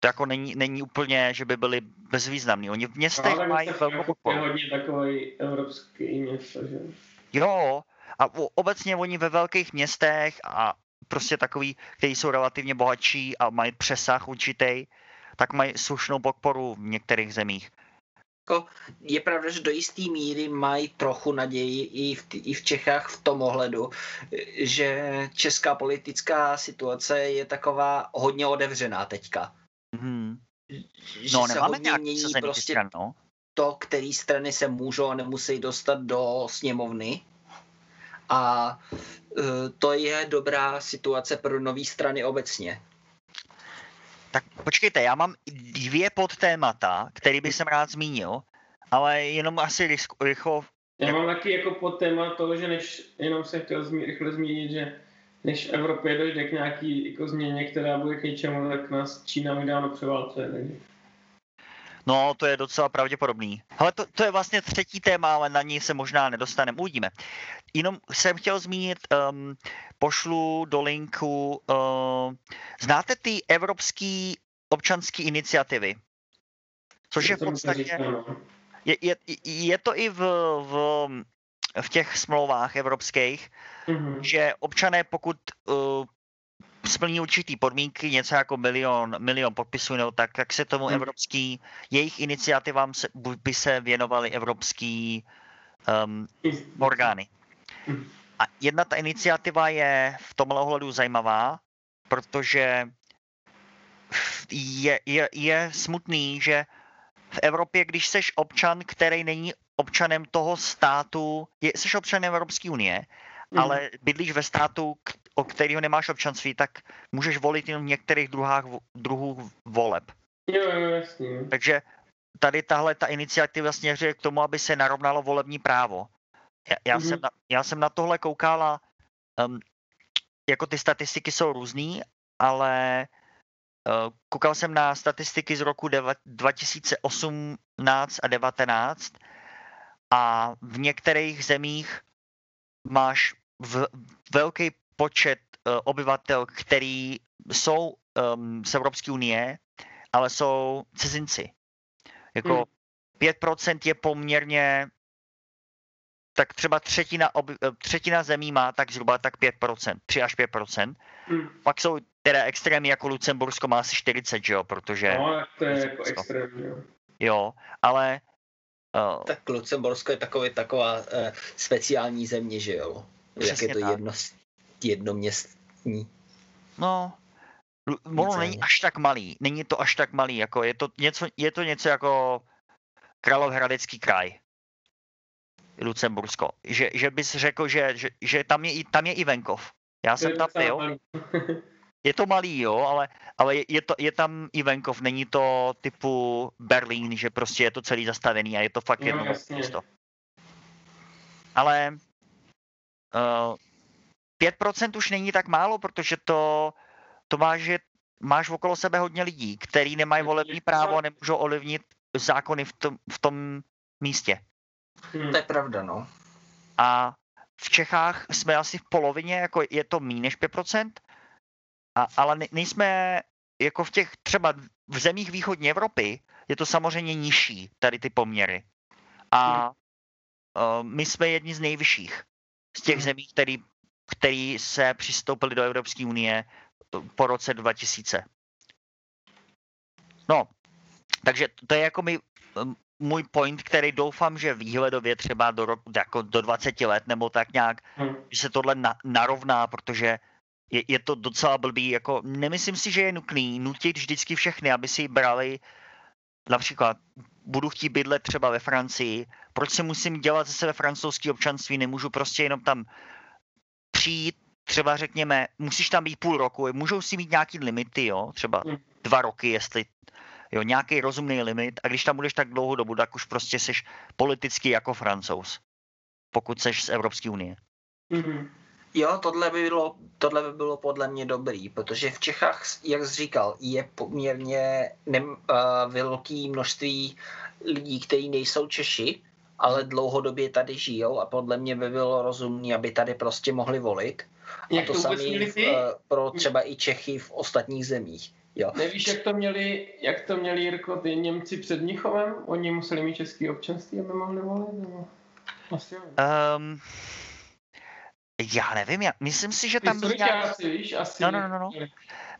to jako není, není úplně, že by byli bezvýznamní. Oni v městech no, mají velkou podporu. Je hodně takový evropský město, že? Jo, a obecně oni ve velkých městech a prostě takový, kteří jsou relativně bohatší a mají přesah určitý, tak mají slušnou podporu v některých zemích. Jako je pravda, že do jisté míry mají trochu naději i v, i v Čechách v tom ohledu, že česká politická situace je taková hodně otevřená teďka. Mm-hmm. Že no, se hodně mění prostě stran, no? to, který strany se můžou a nemusí dostat do sněmovny. A uh, to je dobrá situace pro nové strany obecně. Tak počkejte, já mám dvě podtémata, který bych jsem rád zmínil, ale jenom asi rychlo. Já mám taky jako podtéma toho, že než, jenom jsem chtěl zmi, rychle zmínit, že než Evropě dojde k nějaký jako změně, která bude k něčemu, tak nás Čína mi dávno převálcuje. Takže. No, to je docela pravděpodobný. Ale to, to je vlastně třetí téma, ale na ní se možná nedostaneme. Uvidíme. Jenom jsem chtěl zmínit, um, pošlu do linku, uh, znáte ty evropské občanské iniciativy? Což je v podstatě, je, je, je to i v, v, v těch smlouvách evropských, mm-hmm. že občané, pokud uh, splní určitý podmínky, něco jako milion, milion podpisů, nebo tak, tak se tomu hmm. evropský, jejich iniciativám se, by se věnovaly evropský um, orgány. Hmm. A jedna ta iniciativa je v tomhle ohledu zajímavá, protože je, je, je smutný, že v Evropě, když seš občan, který není občanem toho státu, je, jsi občanem Evropské unie, mm. ale bydlíš ve státu, o kterého nemáš občanství, tak můžeš volit jenom v některých druhách, druhů voleb. Jo, jo, jasně. Takže tady tahle ta iniciativa směřuje k tomu, aby se narovnalo volební právo. Já, já, mm-hmm. jsem, na, já jsem na tohle koukala, um, jako ty statistiky jsou různý, ale uh, koukal jsem na statistiky z roku deva, 2018 a 2019 a v některých zemích máš v, velký počet uh, obyvatel, který jsou um, z Evropské unie, ale jsou cizinci. Jako hmm. 5% je poměrně tak třeba třetina, oby, eh, třetina zemí má tak zhruba tak 5%, 3 až 5%. Hmm. Pak jsou teda extrémy jako Lucembursko má asi 40, že jo, protože... No, to je jako extrém, jo. Jo, ale... Uh, tak Lucembursko je takový, taková uh, speciální země, že jo? Jak je to tak. jedno, jednoměstní. No, Molo není až tak malý, není to až tak malý, jako je to něco, je to něco jako Královéhradecký kraj. Lucembursko. Že, že bys řekl, že, že, že tam, je, tam je i venkov. Já jsem tam byl. Je to malý, jo, ale, ale je, je, to, je tam i venkov. Není to typu Berlín, že prostě je to celý zastavený a je to fakt no, jedno město. Ale uh, 5% už není tak málo, protože to, to máš, že máš okolo sebe hodně lidí, kteří nemají volební právo a nemůžou ovlivnit zákony v tom, v tom místě. Hmm. To je pravda, no. A v Čechách jsme asi v polovině, jako je to méně než 5%, a, ale ne, nejsme jako v těch třeba v zemích východní Evropy je to samozřejmě nižší, tady ty poměry. A uh, my jsme jedni z nejvyšších z těch Mhm. zemí, který, který se přistoupili do Evropské unie po roce 2000. No, takže to je jako mi, můj point, který doufám, že výhledově třeba do, roku, jako do 20 let nebo tak nějak, Hm. že se tohle na, narovná, protože je, je to docela blbý. Jako, nemyslím si, že je nutný nutit vždycky všechny, aby si brali například budu chtít bydlet třeba ve Francii, proč si musím dělat ze sebe francouzský občanství, nemůžu prostě jenom tam přijít, třeba řekněme, musíš tam být půl roku, můžou si mít nějaký limity, jo, třeba Hmm. dva roky, jestli jo, nějaký rozumný limit a když tam budeš tak dlouhou dobu, tak už prostě seš politicky jako francouz, pokud seš z Evropské unie. Mhm. Jo, tohle by, bylo, tohle by bylo podle mě dobrý, protože v Čechách, jak jsi říkal, je poměrně ne, uh, velké množství lidí, kteří nejsou Češi, ale dlouhodobě tady žijou a podle mě by bylo rozumné, aby tady prostě mohli volit. Jak a to to samé uh, pro třeba i Čechy v ostatních zemích. Jo. Nevíš, jak to měli, jak to měli Jirko, ty Němci před Mnichovem? Oni museli mít český občanství, aby mohli volit? Nebo? Asi. Um, já nevím, já, myslím si, že tam byl nějak, víš, asi. No, no, no, no. měli.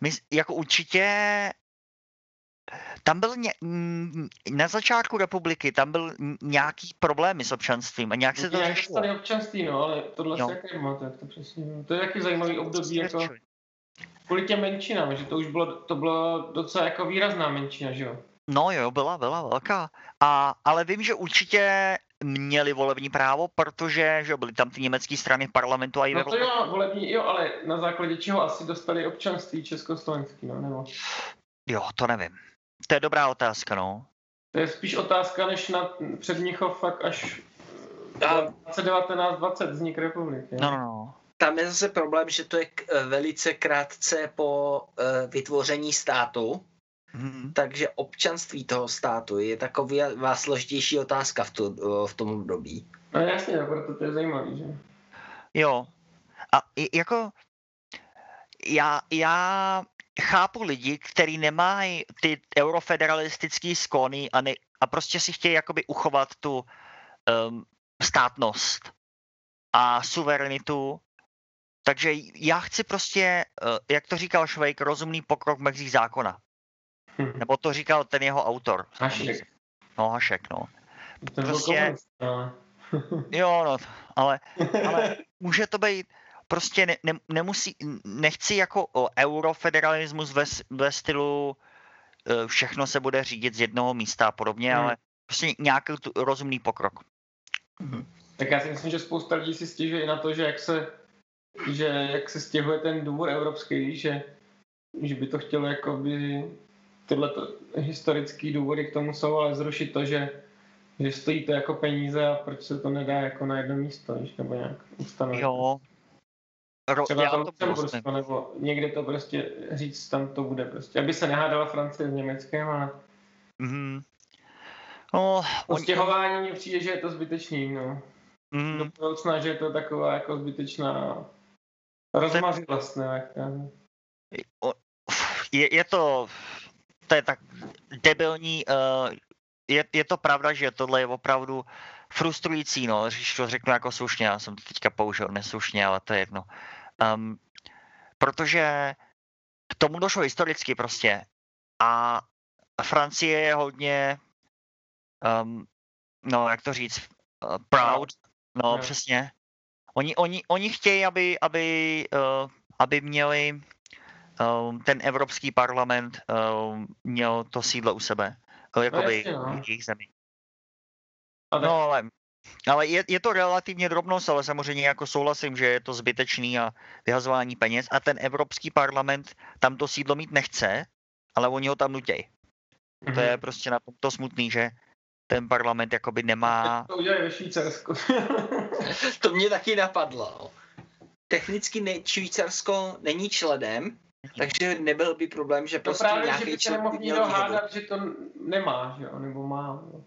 mys, jako určitě tam byl ně, na začátku republiky, tam byl nějaký problémy s občanstvím a nějak se to Nějak řešilo. dostali občanství, no, ale tohle Jo. se jak nemáte, jak to přesně. To je taky zajímavý období, jako kvůli těm menšinám, že to už bylo, to bylo docela jako výrazná menšina, že jo? No jo, byla, byla velká. A, ale vím, že určitě měli volební právo, protože že byly tam ty německé strany v parlamentu a i ve No to jo, volební, jo, ale na základě čeho asi dostali občanství československý, no, nebo? Jo, to nevím. To je dobrá otázka, no. To je spíš otázka, než na před Mnichov fakt až A- 1920 vznik republiky. No, no, no. Tam je zase problém, že to je k- eh, velice krátce po uh, vytvoření státu, Mhm. takže občanství toho státu je taková složitější otázka v, tu, v tom období. no jasně, no, proto to je zajímavý, že? Jo. A i- jako já, já chápu lidi, kteří nemají ty eurofederalistické sklony a, ne, a prostě si chtějí jakoby uchovat tu um, státnost a suverenitu. Takže já chci prostě, uh, jak to říkal Švejk, rozumný pokrok v mezích zákona. Hm. Nebo to říkal ten jeho autor. Hašek. No, Hašek, no. Prostě- ale- Jo, no, ale ale (laughs) může to být prostě ne, ne, nemusí, nechci jako o eurofederalismus ve, ve stylu eh, všechno se bude řídit z jednoho místa a podobně, Hmm. ale prostě nějaký tu, rozumný pokrok. Tak já si myslím, že spousta lidí si stěžuje i na to, že jak se, že jak se stěhuje ten důvod evropský, že, že by to chtělo jakoby tyhle to, historické důvody k tomu jsou, ale zrušit to, že, že stojí to jako peníze a proč se to nedá jako na jedno místo, víš, nebo nějak ustanovit. Jo. Ro, Třeba já to to myslím. nebo někde to prostě říct, tam to bude prostě. Aby se nehádala Francie s Německem, ale Mhm. No, o oni, stěhování mně přijde, že je to zbytečný, no. mm, Do budoucna, že je to taková jako zbytečná rozmařilost, ne? jak je, je to, to je tak debilní, uh, je, je to pravda, že tohle je opravdu frustrující, no, když to řeknu jako slušně, já jsem to teďka použil neslušně, ale to je jedno. Um, protože k tomu došlo historicky prostě a Francie je hodně, um, no jak to říct, uh, proud, no Jo. přesně. Oni, oni, oni chtějí, aby, aby, uh, aby měli um, ten Evropský parlament um, měl to sídlo u sebe. Uh, jakoby jasně, no. v jejich zemi. A tak, No ale, ale je, je to relativně drobnost, ale samozřejmě jako souhlasím, že je to zbytečný a vyhazování peněz a ten Evropský parlament tam to sídlo mít nechce, ale oni ho tam nutějí. To Mhm. je prostě na tom to smutný, že ten parlament jakoby nemá... To udělají ve Švýcarsku. (laughs) To mě taky napadlo. Technicky ne, Švýcarsko není členem, takže nebyl by problém, že to prostě právě, že nějaký by se nemohl nikdo hádat, že to nemá, že jo, nebo má. jo.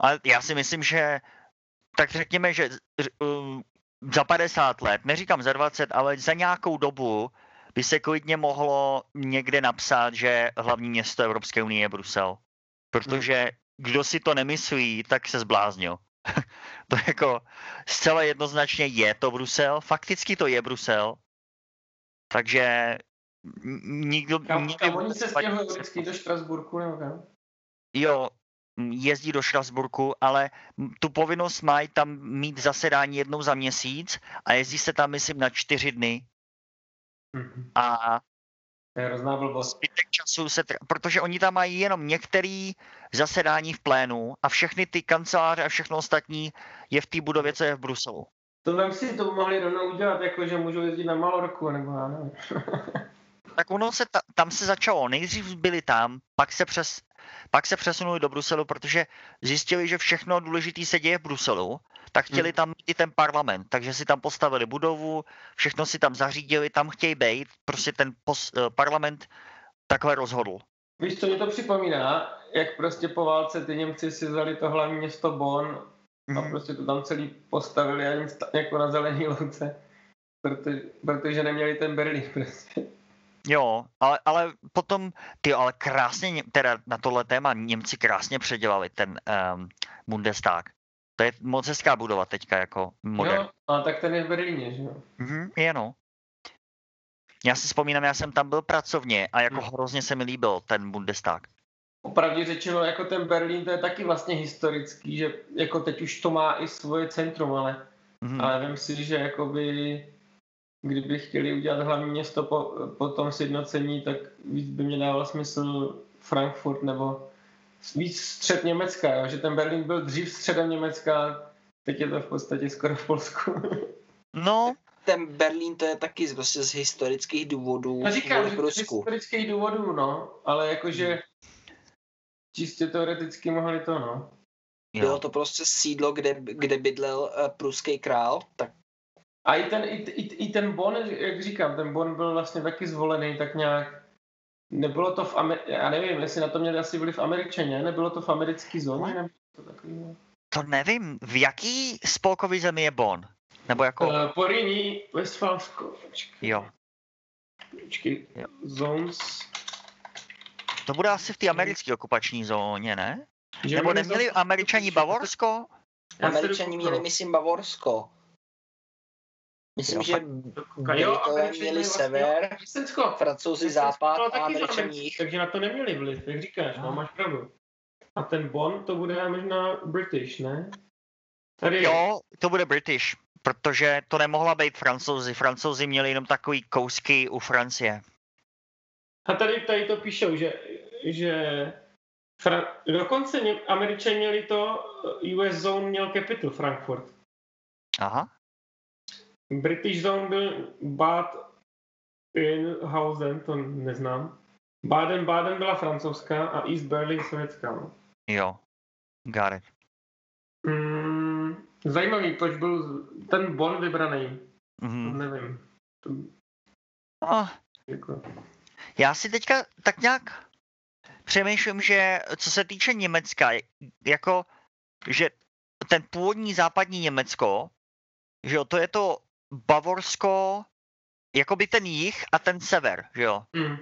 Ale já si myslím, že tak řekněme, že um, za 50 let, neříkám za 20, ale za nějakou dobu by se klidně mohlo někde napsat, že hlavní město Evropské unie je Brusel. Protože kdo si to nemyslí, tak se zbláznil. (laughs) to jako zcela jednoznačně je to Brusel, fakticky to je Brusel. Takže nikdo... Kam, nikdy kam oni se stěhují vždycky do Štrasburku nebo kam? Jo, jezdí do Štrasburku, ale tu povinnost mají tam mít zasedání jednou za měsíc a jezdí se tam, myslím, na čtyři dny Mhm. a To je hrozná blbost. zbytek času se, tr- protože oni tam mají jenom některé zasedání v plénu a všechny ty kanceláře a všechno ostatní je v té budově, co je v Bruselu. To vem si, to mohli rovnou udělat, jako že můžou jezdit na Malorku, nebo já nevím. (laughs) Tak ono se ta, tam se začalo, nejdřív byli tam, pak se, přes, pak se přesunuli do Bruselu, protože zjistili, že všechno důležité se děje v Bruselu, tak chtěli Hmm. tam mít i ten parlament, takže si tam postavili budovu, všechno si tam zařídili, tam chtějí být, prostě ten pos, eh, parlament takhle rozhodl. Víš, co mi to připomíná? Jak prostě po válce ty Němci si vzali to hlavní město Bonn a Mhm. prostě to tam celý postavili a nic jako na zelený louce. Protože, protože neměli ten Berlín prostě. Jo, ale, ale potom, ty ale krásně, Ně- teda na tohle téma Němci krásně předělali ten um, Bundestag. To je moc hezká budova teďka jako modern. Jo, a tak ten je v Berlíně, že jo? Mhm, je no. Já si vzpomínám, já jsem tam byl pracovně a jako Hmm. hrozně se mi líbil ten Bundestag. Opravdu řečeno, jako ten Berlín, to je taky vlastně historický, že jako teď už to má i svoje centrum, ale, Mhm. ale vím si, že jakoby kdyby chtěli udělat hlavní město po, po tom sjednocení, tak víc by mě dával smysl Frankfurt nebo víc střed Německa, jo? že ten Berlín byl dřív středem Německa, teď je to v podstatě skoro v Polsku. (laughs) No, Ten Berlín to je taky z- prostě z historických důvodů No říkám, že z historických důvodů, no, ale jakože čistě teoreticky mohli to, no. Bylo to prostě sídlo, kde, kde bydlel uh, pruský král, tak A i ten, i, i, i ten Bon, jak říkám, ten Bon byl vlastně taky zvolený tak nějak, nebylo to v Americe, já nevím, jestli na to měli asi vliv Američané, nebylo to v americký zóně, nebo to takový. To nevím, v jaký spolkový zemi je Bonn? Nebo jako, Uh, Poríní, Westfalsko, počkej, jo. počkej, Jo. zones, To bude asi v té americké okupační zóně, ne? že Nebo neměli zase- američani Bavorsko? Američani měli, myslím, Bavorsko. Myslím, Jo, že Britové měli vlastně- sever, Německo. Francouzi západ a Americe, jich. Takže na to neměli vliv, jak říkáš, no, Ah. máš pravdu. A ten Bon, to bude možná British, ne? Tady. Jo, to bude British, protože to nemohla být francouzi. Francouzi měli jenom takový kousky u Francie. A tady, tady to píšou, že, že Fran- dokonce ně, Američani měli to, US Zone měl capital Frankfurt. Aha, British Zone byl Bad Oeynhausen, to neznám. Baden-Baden byla francouzská a East Berlin sovětská. No. jo. Got it. Mm, zajímavý, proč byl ten Bon vybraný, to Mhm. nevím. To, jako, Já si teďka tak nějak přemýšlím, že co se týče Německa, jako, že ten původní západní Německo, že jo, to je to Bavorsko, jakoby ten jih a ten sever, že jo. mm,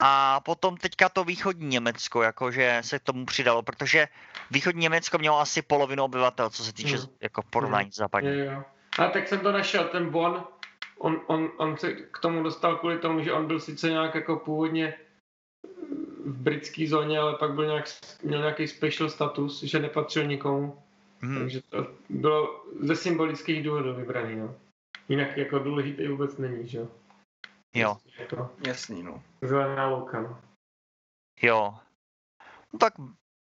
A- potom teďka to východní Německo, jakože se k tomu přidalo, protože východní Německo mělo asi polovinu obyvatel, co se týče Mhm. jako porovnání s. Jo, jo. A tak jsem to našel, ten Bon, on, on, on se k tomu dostal kvůli tomu, že on byl sice nějak jako původně v britské zóně, ale pak byl nějak, měl nějaký special status, že nepatřil nikomu. Mhm. Takže to bylo ze symbolických důvodů vybraný, no. Jinak jako důležitý vůbec není, že jo. Jo, Jako Jasný, no. zelená louka, no. jo. No tak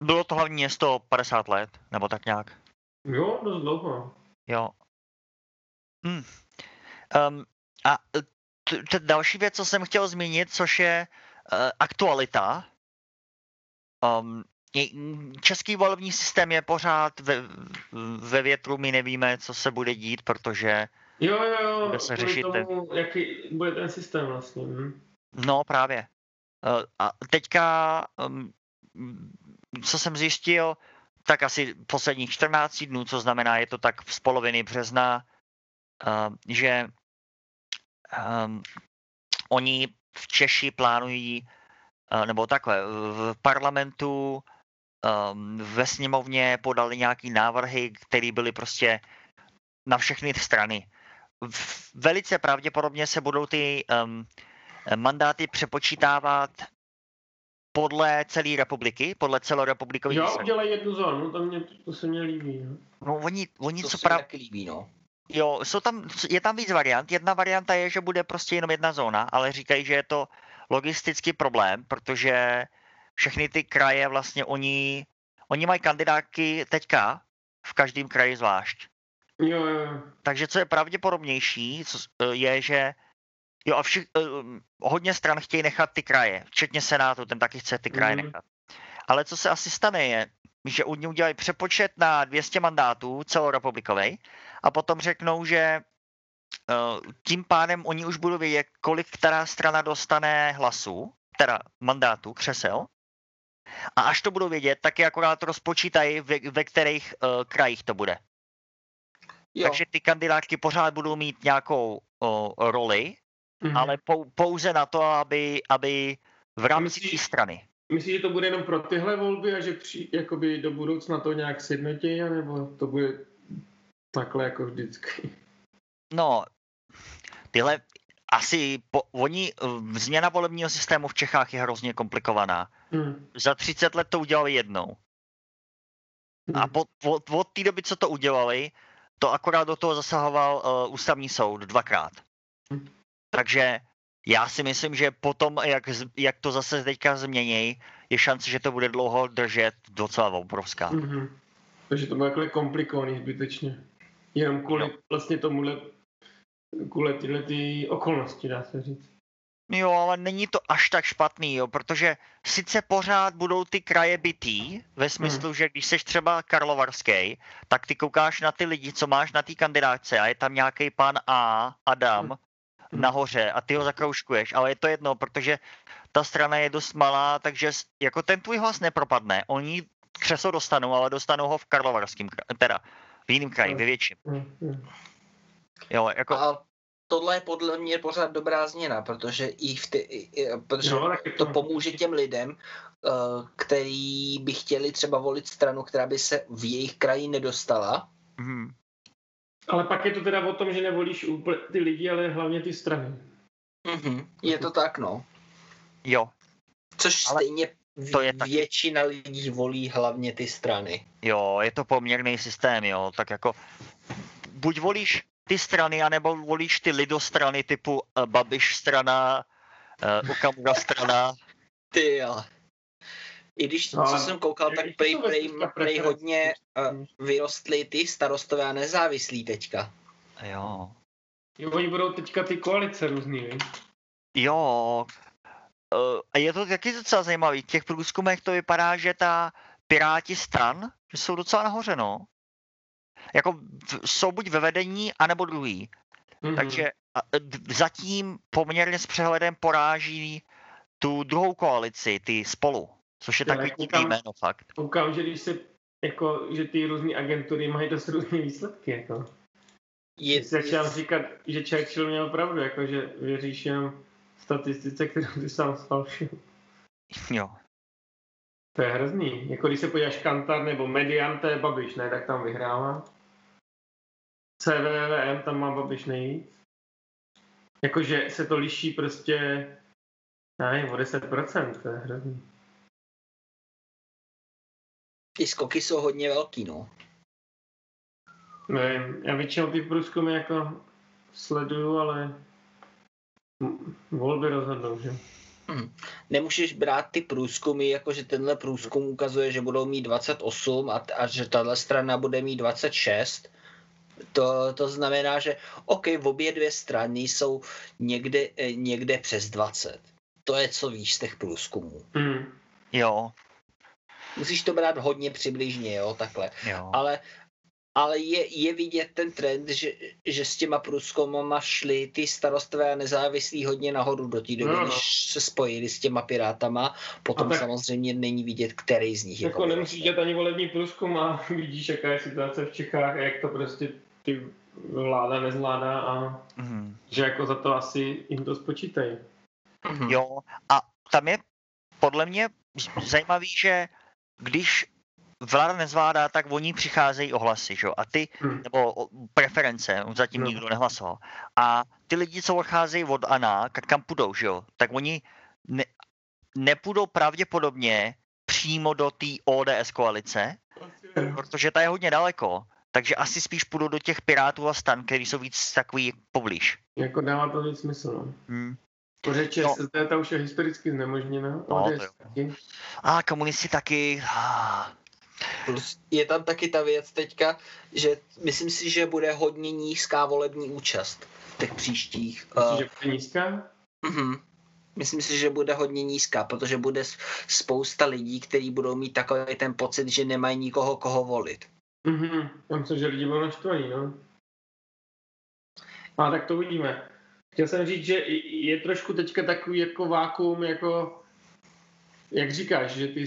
bylo to hlavní město 50 let, nebo tak nějak. Jo, dost dlouho. Jo. Hm. Um, a t- t- další věc, co jsem chtěl zmínit, což je uh, aktualita. Um, český volební systém je pořád ve, ve větru, my nevíme, co se bude dít, protože, Jo, jo, jo, Bude se řešit ten- tomu, jaký bude ten systém vlastně. Hm. no právě. Uh, a teďka, co jsem zjistil, tak asi posledních 14 dnů, co znamená, je to tak z poloviny března, uh, že oni v Češi plánují, eh, nebo takhle, v parlamentu um, ve sněmovně podali nějaký návrhy, které byly prostě na všechny strany. V- Velice pravděpodobně se budou ty um, mandáty přepočítávat podle celé republiky, podle celorepublikové Jo, udělají jednu zónu, to, mě, to se mně líbí. No. No, oni, oni To co se mi prav... taky líbí, no. Jo, jsou tam, je tam víc variant. Jedna varianta je, že bude prostě jenom jedna zóna, ale říkají, že je to logistický problém, protože všechny ty kraje vlastně oni, oni mají kandidátky teďka v každém kraji zvlášť. Jo, jo. Takže co je pravděpodobnější, co, eh, je, že jo a všich, eh, hodně stran chtějí nechat ty kraje, včetně Senátu, ten taky chce ty kraje Mhm. nechat. Ale co se asi stane je, že oni udělají přepočet na 200 mandátů celorepublikovej a potom řeknou, že eh, tím pádem oni už budou vědět, kolik která strana dostane hlasů, teda mandátů, křesel. A až to budou vědět, tak je akorát rozpočítají, ve, ve kterých uh, krajích to bude. Jo, Takže ty kandidátky pořád budou mít nějakou o, roli, Mhm. ale pou, pouze na to, aby, aby v rámci té strany. Myslíš, že to bude jenom pro tyhle volby a že při, jakoby do budoucna to nějak sjednotí, nebo to bude takhle jako vždycky? No, tyhle asi, po, oni, eh, změna volebního systému v Čechách je hrozně komplikovaná. Hmm. Za 30 let to udělali jednou. A po, od, od té doby, co to udělali, to akorát do toho zasahoval uh, ústavní soud dvakrát. Hm. Takže já si myslím, že potom, jak, jak to zase teďka změní, je šance, že to bude dlouho držet docela obrovská. Mhm. Takže to bude takhle komplikovaný zbytečně. Jenom kvůli Jo. vlastně tomuhle, kvůli tyhle ty okolnosti, dá se říct. Jo, ale není to až tak špatný, jo, protože sice pořád budou ty kraje bytý, ve smyslu, že když seš třeba karlovarský, tak ty koukáš na ty lidi, co máš na té kandidáce a je tam nějaký pan A, Adam, Hmm. nahoře a ty ho zakroužkuješ, ale je to jedno, protože ta strana je dost malá, takže jako ten tvůj hlas nepropadne. Oni křeslo dostanou, ale dostanou ho v karlovarském, teda v jiném kraji, ve větším. Hmm. Hmm. Jo, jako, a tohle je podle mě pořád dobrá změna, protože i v ty, i- i- protože No, tak to pomůže těm lidem, eh, který by chtěli třeba volit stranu, která by se v jejich kraji nedostala. hm, Ale pak je to teda o tom, že nevolíš úplně ty lidi, ale hlavně ty strany. Mhm. Je to tak, no. jo, Což Ale stejně to je taky- většina lidí volí hlavně ty strany. Jo, je to poměrný systém, jo, tak jako buď volíš ty strany, anebo volíš ty lidostrany typu uh, Babiš strana, uh, Okamura strana. Ty jo. I když, No, co jsem koukal, tak prej, prej, teďka prej hodně uh, vyrostly ty starostové a nezávislí teďka. Jo, Jo, oni budou teďka ty koalice různý, víš? jo. Uh, a je to taky docela zajímavý. V těch průzkumech to vypadá, že ta Piráti stran, že jsou docela nahoře, no. Jako jsou buď ve vedení, anebo druhý. Mhm. Takže a, d- zatím poměrně s přehledem poráží tu druhou koalici, ty spolu, což je Já takový divný jméno fakt. Koukám, že když se jako, že ty různé agentury mají dost různé výsledky, jako. Je, začal říkat, že Churchill měl pravdu, jako, že věříš jenom statistice, kterou ty sám sfalšil. Jo. To je hrozný. Jako když se podíváš Kantar nebo Median, to je Babiš, ne? Tak tam vyhrává. CVVM, tam má Babiš nejvíc. Jakože se to liší prostě, já nevím, o 10%, to je hrozný. ty skoky jsou hodně velký, no. Nevím, já většinou ty průzkumy jako sleduju, ale volby rozhodnou, že? Nemůžeš brát ty průzkumy, jako že tenhle průzkum ukazuje, že budou mít 28 a, a že tahle strana bude mít 26. To, to znamená, že OK, v obě dvě strany jsou někde, eh, někde přes 20. To je, co víš z těch průzkumů. Mm. Jo, Musíš to brát hodně přibližně, jo, takhle. jo. Ale, ale je, je vidět ten trend, že, že s těma průzkumama šli ty starostové a nezávislí hodně nahoru do té doby, No, no. než se spojili s těma pirátama. Potom A tak- samozřejmě není vidět, který z nich Jako jako nemusíš dělat ani volební průzkum a (laughs) vidíš, jaká je situace v Čechách a jak to prostě ty vláda nezvládá a Mhm. že jako za to asi jim to spočítají. Mhm. Jo, a tam je podle mě zajímavý, že když vláda nezvládá, tak oni přicházejí ohlasy, že? jo, a ty, Hm. nebo o- preference, zatím No. nikdo nehlasoval. A ty lidi, co odcházejí od ANA, ka- kam půjdou, že jo, tak oni ne, nepůjdou pravděpodobně přímo do té ODS koalice, protože ta je hodně daleko, takže asi spíš půjdou do těch Pirátů a stan, který jsou víc takový poblíž. Jako dává to víc smysl, no. Hmm. Protože No. ČSSD ta už je historicky znemožněna. No. A komunisti taky. Plus je tam taky ta věc teďka, že myslím si, že bude hodně nízká volební účast v těch příštích. Myslíš, Uh, že bude nízká? uh, myslím si, že bude hodně nízká, protože bude spousta lidí, kteří budou mít takový ten pocit, že nemají nikoho, koho volit. Mhm, já myslím, že lidi budou naštvaní, no. A tak to uvidíme. Chtěl jsem říct, že je trošku teďka takový jako vákuum, jako jak říkáš, že, ty,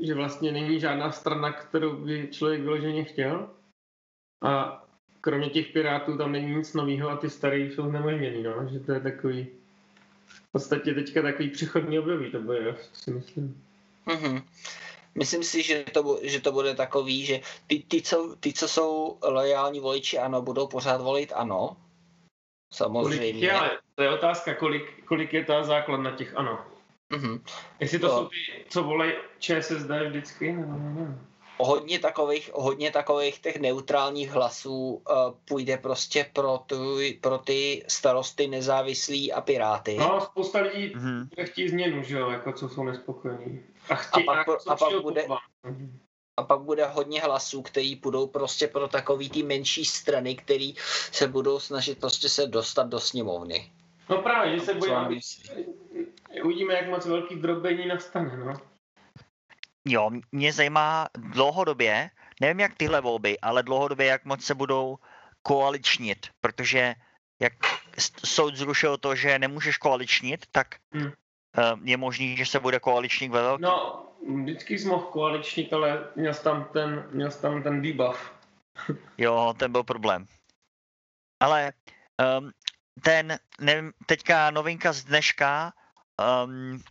že vlastně není žádná strana, kterou by člověk vyloženě chtěl. A kromě těch pirátů tam není nic nového a ty starý jsou znemožněný, no. Že to je takový v podstatě teďka takový přechodný období, to bude, si myslím. Mhm. Myslím si, že to, že to bude takový, že ty, ty, co, ty, co jsou lojální voliči ano, budou pořád volit ano. Kolik Samozřejmě. je, ale to je otázka, kolik, kolik je ta základna těch ano. Mhm. Jestli to To- jsou ty, co volají ČSSD vždycky, nebo ne? hodně takových, hodně takových těch neutrálních hlasů uh, půjde prostě pro, ty, pro ty starosty nezávislí a piráty. No, spousta lidí mhm. bude chtít změnu, že jo, jako co jsou nespokojení. A, A chtějí, pak co a pak bude-. A pak bude hodně hlasů, který půjdou prostě pro takový ty menší strany, který se budou snažit prostě se dostat do sněmovny. No právě, že se Co bojím, vám aby... myslí? Uvidíme, jak moc velký drobení nastane, no. Jo, mě zajímá dlouhodobě, nevím jak tyhle volby, ale dlouhodobě, jak moc se budou koaličnit, protože jak soud zrušil to, že nemůžeš koaličnit, tak Hmm. Eh, je možný, že se bude koaličník ve velkém. No, vždycky jsi mohl koaličník, ale měl jsi tam ten, měl jsi tam ten debuff. (laughs) Jo, ten byl problém. Ale um, ten, nevím, teďka novinka z dneška, um,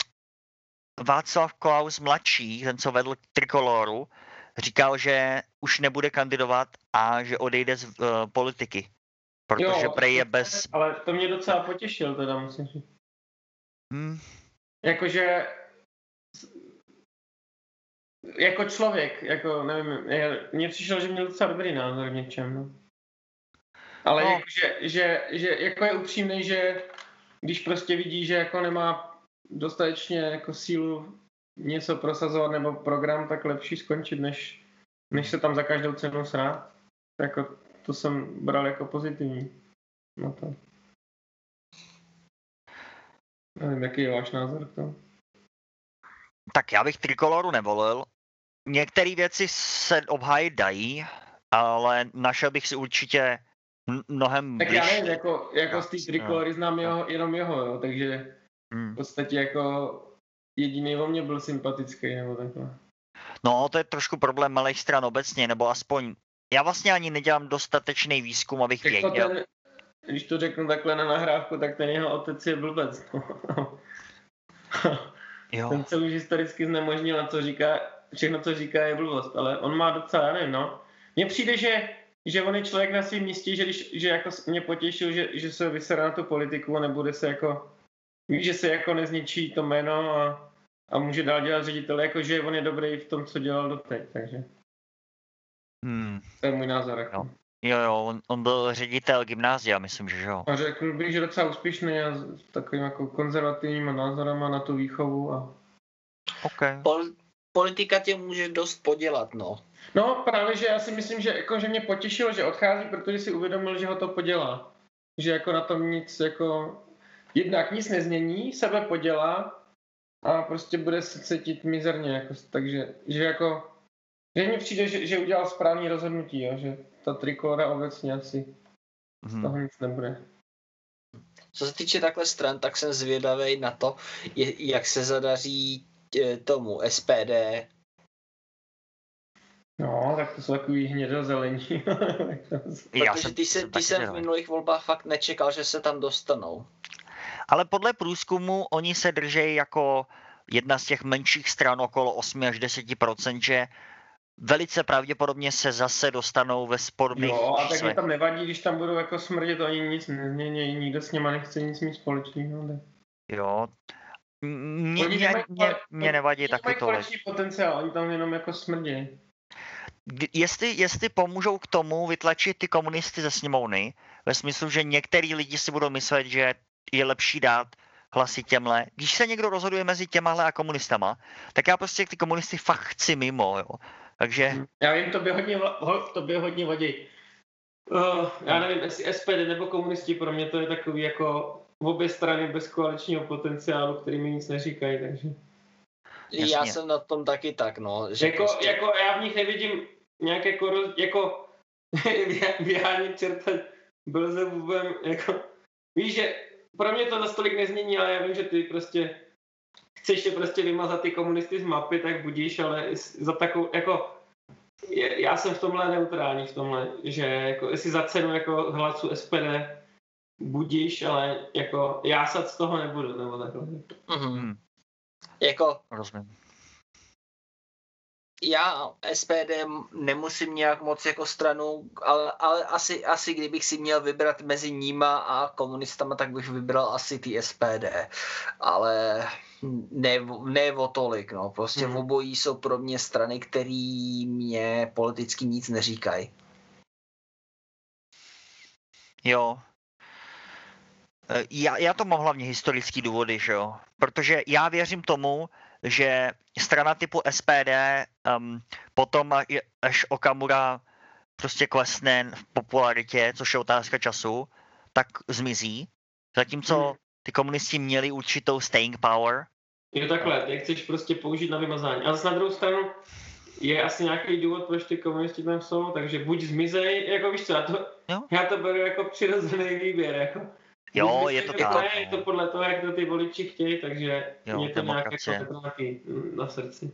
Václav Klaus mladší, ten, co vedl Trikoloru, říkal, že už nebude kandidovat a že odejde z uh, politiky. Protože Jo, prej je bez... Ale to mě docela potěšil teda, musím říct. Hm, Jakože jako člověk, jako nevím, mně přišlo, že měl docela dobrý názor v něčem, no. Ale no. jako, že, že, že, jako je upřímný, že když prostě vidí, že jako nemá dostatečně jako sílu něco prosazovat nebo program, tak lepší skončit, než, než se tam za každou cenu srát. Jako, to jsem bral jako pozitivní. No to. Nevím, jaký je váš názor k tomu. tak já bych Trikoloru nevolil. Některé věci se obhájit dají, ale našel bych si určitě mnohem Tak já bližší. nevím, jako, jako z té No, trikolory znám jeho, jenom jeho, jo, takže Hm. v podstatě jako jediný o mě byl sympatický, nebo takhle. No, to je trošku problém malých stran obecně, nebo aspoň já vlastně ani nedělám dostatečný výzkum, abych Jako věděl. ten, když to řeknu takhle na nahrávku, tak ten jeho otec je blbec. No. (laughs) Jo. ten se už historicky znemožnil a co říká, všechno, co říká, je blbost, ale on má docela, já nevím, no. Mně přijde, že, že on je člověk na svém místě, že, když, že jako mě potěšil, že, že se vysere na tu politiku a nebude se jako, ví, že se jako nezničí to jméno a, a může dál dělat ředitele, jako že on je dobrý v tom, co dělal doteď, takže Hmm. to je můj názor. Jako. Jo. Jo, jo, on, on byl ředitel gymnázia, myslím, že jo. A řekl bych, že docela úspěšný a s takovým jako konzervativníma názorama na tu výchovu a OK. Pol- politika tě může dost podělat, no. No právě, že já si myslím, že, jako, že mě potěšilo, že odchází, protože si uvědomil, že ho to podělá. Že jako na tom nic jako... Jednak nic nezmění, sebe podělá a prostě bude se cítit mizerně. Jako, takže že jako... Že mně přijde, že, že udělal správný rozhodnutí, jo, že ta trikora obecně asi z Mhm. toho nic nebude. Co se týče takhle stran, tak jsem zvědavý na to, jak se zadaří eh, tomu SPD. No, tak to jsou takový hnědozelení. (laughs) Já Protože jsem, ty, se, jsem ty jsem v minulých volbách fakt nečekal, že se tam dostanou. Ale podle průzkumu oni se drží jako jedna z těch menších stran okolo 8 až 10% že velice pravděpodobně se zase dostanou ve sporných Jo, a tak mi tam nevadí, když tam budou jako smrdit, oni nic nezmění, nikdo s nima nechce nic mít společného. Tak. Jo. Mě, Oni mě, mě, mě nevadí Oni taky mají tolik. společný potenciál, oni tam jenom jako smrdí. Jestli, jestli pomůžou k tomu vytlačit ty komunisty ze sněmovny, ve smyslu, že některý lidi si budou myslet, že je lepší dát hlasy těmhle. Když se někdo rozhoduje mezi těmahle a komunistama, tak já prostě ty komunisty fakt chci mimo, jo. Takže Já vím, to by hodně, vla- to by hodně vadí. Uh, já nevím, jestli SPD nebo komunisti, pro mě to je takový jako obě strany bez koaličního potenciálu, který mi nic neříkají, takže. Já Jasně. jsem na tom taky tak, no. Že Jako, prostě, jako já v nich nevidím nějak jako, roz- jako běhání čerta Belzebubem, jako, víš, že pro mě to zase tolik nezmění, ale já vím, že ty prostě chceš je prostě vymazat ty komunisty z mapy, tak budíš, ale za takovou, jako, je- já jsem v tomhle neutrální v tomhle, že jako, jestli za cenu jako hlasu SPD budíš, ale jako jásat z toho nebudu, nebo takhle. Mhm. hm, jako rozumím. já SPD nemusím nějak moc jako stranu, ale, ale asi, asi kdybych si měl vybrat mezi níma a komunistama, tak bych vybral asi ty SPD. Ale ne, ne o tolik, no. Prostě v obojí jsou pro mě strany, které mě politicky nic neříkají. Jo. E, Já, já to mám hlavně historický důvody, že jo. Protože já věřím tomu, že strana typu SPD um, potom, až Okamura prostě klesne v popularitě, což je otázka času, tak zmizí. Zatímco Hmm. ty komunisti měli určitou staying power. Jo takhle, jak chceš prostě použít na vymazání. A zase na druhou stranu je asi nějaký důvod, proč ty komunisti tam jsou, takže buď zmizej, jako víš co, já to, Jo. já to beru jako přirozený výběr, jako. Jo, Buď je to tak, Ne, je no. to podle toho, jak to ty voliči chtějí, takže Jo, mě to nějak jako mm, na srdci.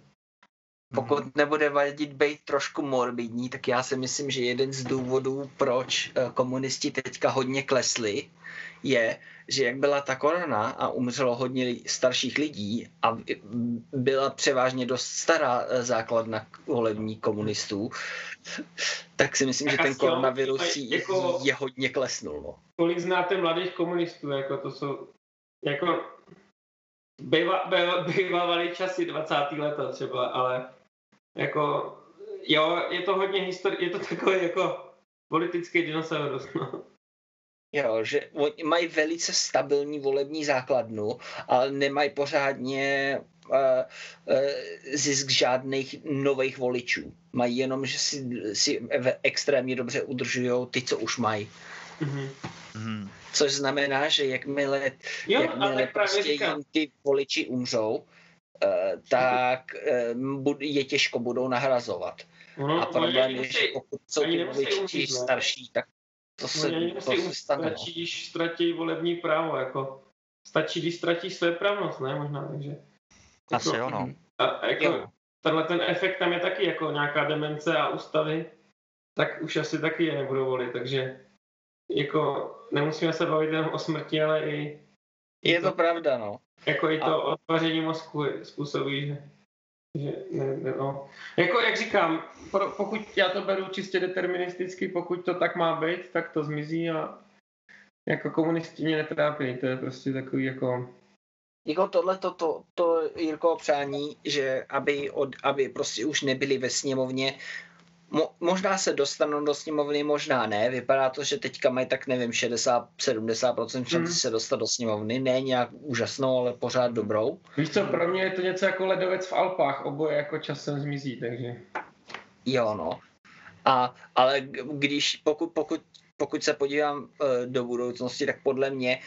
Pokud nebude vadit být trošku morbidní, tak já si myslím, že jeden z důvodů, proč eh, komunisti teďka hodně klesli, je, že jak byla ta korona a umřelo hodně starších lidí a byla převážně dost stará eh, základna volební komunistů, tak si myslím, že Tak ten asi jo, koronavirus jako- je hodně klesnul. No. Kolik znáte mladých komunistů, jako to jsou, jako býva, býva, bývávali časy 20. leta třeba, ale jako jo, je to hodně histori- je to takový jako politický dinosaurus, no. Jo, že oni mají velice stabilní volební základnu, ale nemají pořádně uh, uh, zisk žádných nových voličů. Mají jenom, že si, si extrémně dobře udržují ty, co už mají. Mhm. Mhm. Což znamená, že jakmile, Jo, ale jakmile prostě jim ty voliči umřou, uh, tak uh, bud- je těžko budou nahrazovat. ono, A problém je, že pokud jsou ty voliči starší, tak to se, oni to se stane. no. stačí, když ztratí volební právo, jako stačí, když ztratí své právnost, ne, možná, takže. Asi Jako- jo, no. A, a jako, Jo. tenhle ten efekt tam je taky jako nějaká demence a ústavy, tak už asi taky je nebudou volit, takže jako nemusíme se bavit jenom o smrti, ale i Je to pravda, no. jako i to A- odvaření mozku způsobí, že, ne, ne, no. Jako jak říkám, pro, pokud já to beru čistě deterministicky, pokud to tak má být, tak to zmizí a jako komunisti mě netrápí, to je prostě takový jako Jako tohle to, to, to Jirko přání, že aby, od, aby prostě už nebyli ve sněmovně, Mo, možná se dostanou do sněmovny, možná ne. Vypadá to, že teďka mají tak nevím 60-70% šanci Mhm. se dostat do sněmovny. Ne nějak úžasnou, ale pořád dobrou. Víš co, pro mě je to něco jako ledovec v Alpách, oboje jako časem zmizí, takže... Jo, no. A, ale když, pokud, pokud, pokud se podívám eh, do budoucnosti, tak podle mě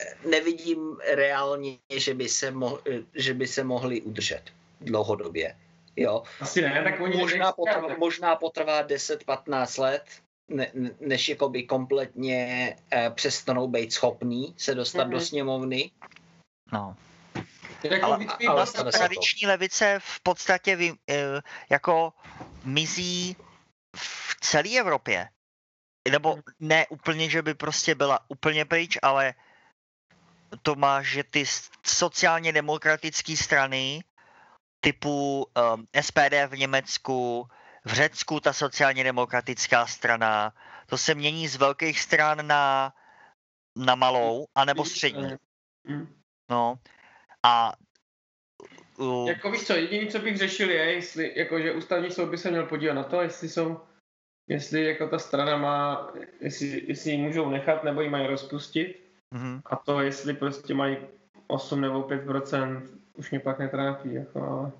eh, nevidím reálně, že by se, mo, eh, že by se mohli udržet dlouhodobě. Jo. Asi ne, tak oni... Možná, potrvá, možná potrvá 10-15 let, ne, ne- než jakoby kompletně eh, přestanou být schopný se dostat Mhm. do sněmovny. no. Jako Ale- ale stane Vlastně se to. tradiční levice v podstatě vy, eh, jako mizí v celé Evropě. Nebo Hmm. ne úplně, že by prostě byla úplně pryč, ale to máš, že ty sociálně demokratické strany typu um, SPD v Německu, v Řecku ta sociálně demokratická strana, to se mění z velkých stran na, na malou, anebo střední. Mm. No. A u, Jako víš co, jediný, co bych řešil je, jestli, jako, že ústavní soud by se měl podívat na to, jestli jsou, jestli jako ta strana má, jestli, jestli ji můžou nechat, nebo ji mají rozpustit. mhm, A to, jestli prostě mají 8 nebo 5 už mě pak netrápí, jako, ale...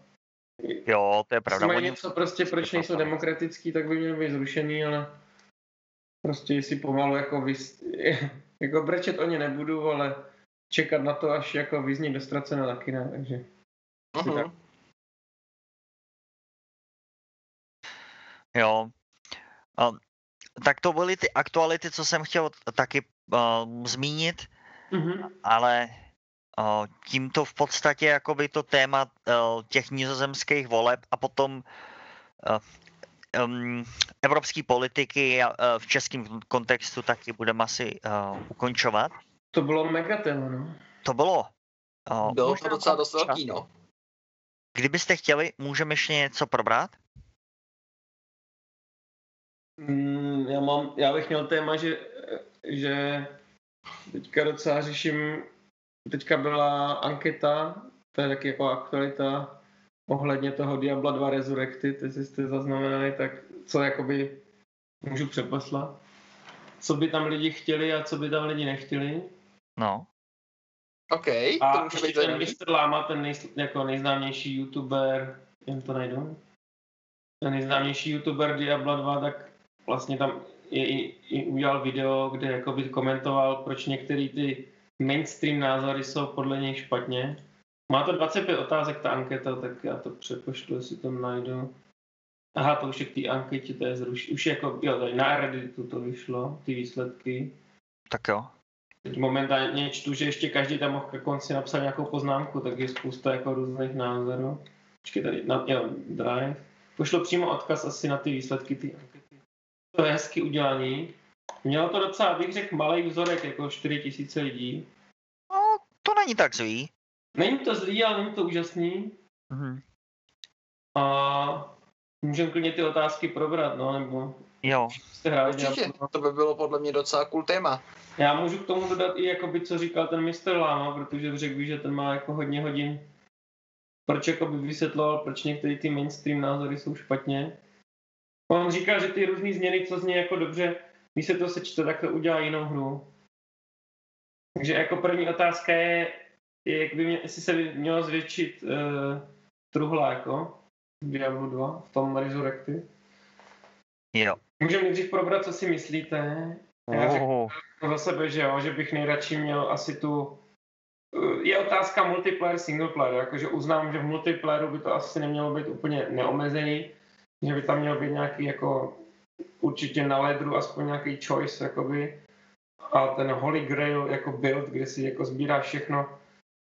jo, to je pravda. mají něco prostě, proč nejsou demokratický, tak by měl být zrušený, ale prostě jestli pomalu jako vys... (laughs) jako brečet o ně nebudu, ale čekat na to, až jako vyzní dostracena taky ne, takže... Mhm. jo. Um, tak to byly ty aktuality, co jsem chtěl taky um, zmínit. Mhm. ale uh, tímto v podstatě jakoby to téma uh, těch nizozemských voleb a potom uh, um, evropské politiky v českém kontextu taky budeme asi uh, ukončovat. To bylo mega téma, no. To bylo. Uh, Bylo to docela dost velký, no. Kdybyste chtěli, můžeme ještě něco probrat? Mm, já, mám, já bych měl téma, že, že teďka docela řeším, teďka byla anketa, to je taky jako aktualita, ohledně toho Diabla 2 Resurrected, jestli jste zaznamenali, tak co jakoby můžu přeposlat. Co by tam lidi chtěli a co by tam lidi nechtěli. No. OK, to A může být ten. Mr. Lama, ten nej, jako nejznámější youtuber, jen to najdu, ten nejznámější youtuber Diabla 2, tak vlastně tam je, i, i udělal video, kde jakoby komentoval, proč některé ty mainstream názory jsou podle něj špatně. Má to 25 otázek ta anketa, tak já to přepošlu, jestli to najdu. Aha, to už je k té anketě, to je zruš... Už jako, jo, tady na Redditu to vyšlo, ty výsledky. Tak jo. Teď momentálně čtu, že ještě každý tam mohl ke konci napsat nějakou poznámku, tak je spousta jako různých názorů. Počkej tady, na, jo, Drive. Pošlo přímo odkaz asi na ty výsledky ty ankety. To je hezky udělaný. Mělo to docela, bych řekl, malý vzorek, jako 4 tisíce lidí. No, to není tak zlý. Není to zlý, ale není to úžasný. Mhm. A můžeme klidně ty otázky probrat, no, nebo Jo. jste hráli Určitě, Diablo. to by bylo podle mě docela cool téma. Já můžu k tomu dodat i, jakoby, co říkal ten Mr. Lama, protože řekl že ten má jako hodně hodin. Proč jakoby vysvětloval, proč některé ty mainstream názory jsou špatně. On říkal, že ty různé změny, co zní jako dobře, když se to sečte, tak to udělá jinou hru. Takže jako první otázka je, je jak by mě, jestli se by mělo zvětšit uh, truhla jako v Diablo 2, v tom Resurrected. Jo. Můžeme nejdřív probrat, co si myslíte. Já řeknu, za sebe, že jo, že bych nejradši měl asi tu... eh, Je otázka multiplayer, single player, jakože uznám, že v multiplayeru by to asi nemělo být úplně neomezený, že by tam měl být nějaký jako určitě na ledru aspoň nějaký choice, jakoby. A ten Holy Grail jako build, kde si jako sbírá všechno,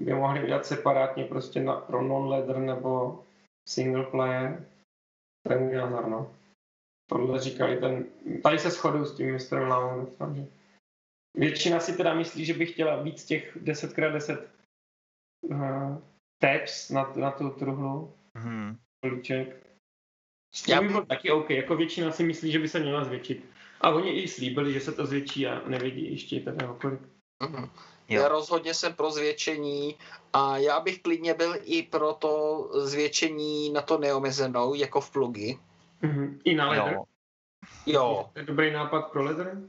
by mohli udělat separátně prostě na, pro non-ladder nebo single player. To je můj názor, no. Tohle říkali ten, tady se shoduju s tím mistrem Lamou, doufám, že Většina si teda myslí, že by chtěla víc těch 10x10 uh, tabs na, na tu truhlu, Mhm. políček. Já by byl taky OK, jako většina si myslí, že by se měla zvětšit. A oni i slíbili, že se to zvětší a nevědí ještě teda kolik. Mhm. Jo. Já rozhodně jsem pro zvětšení a já bych klidně byl i pro to zvětšení na to neomezenou, jako v plugy. Mhm. I na leather. Jo. Jo, To je dobrý nápad pro leather?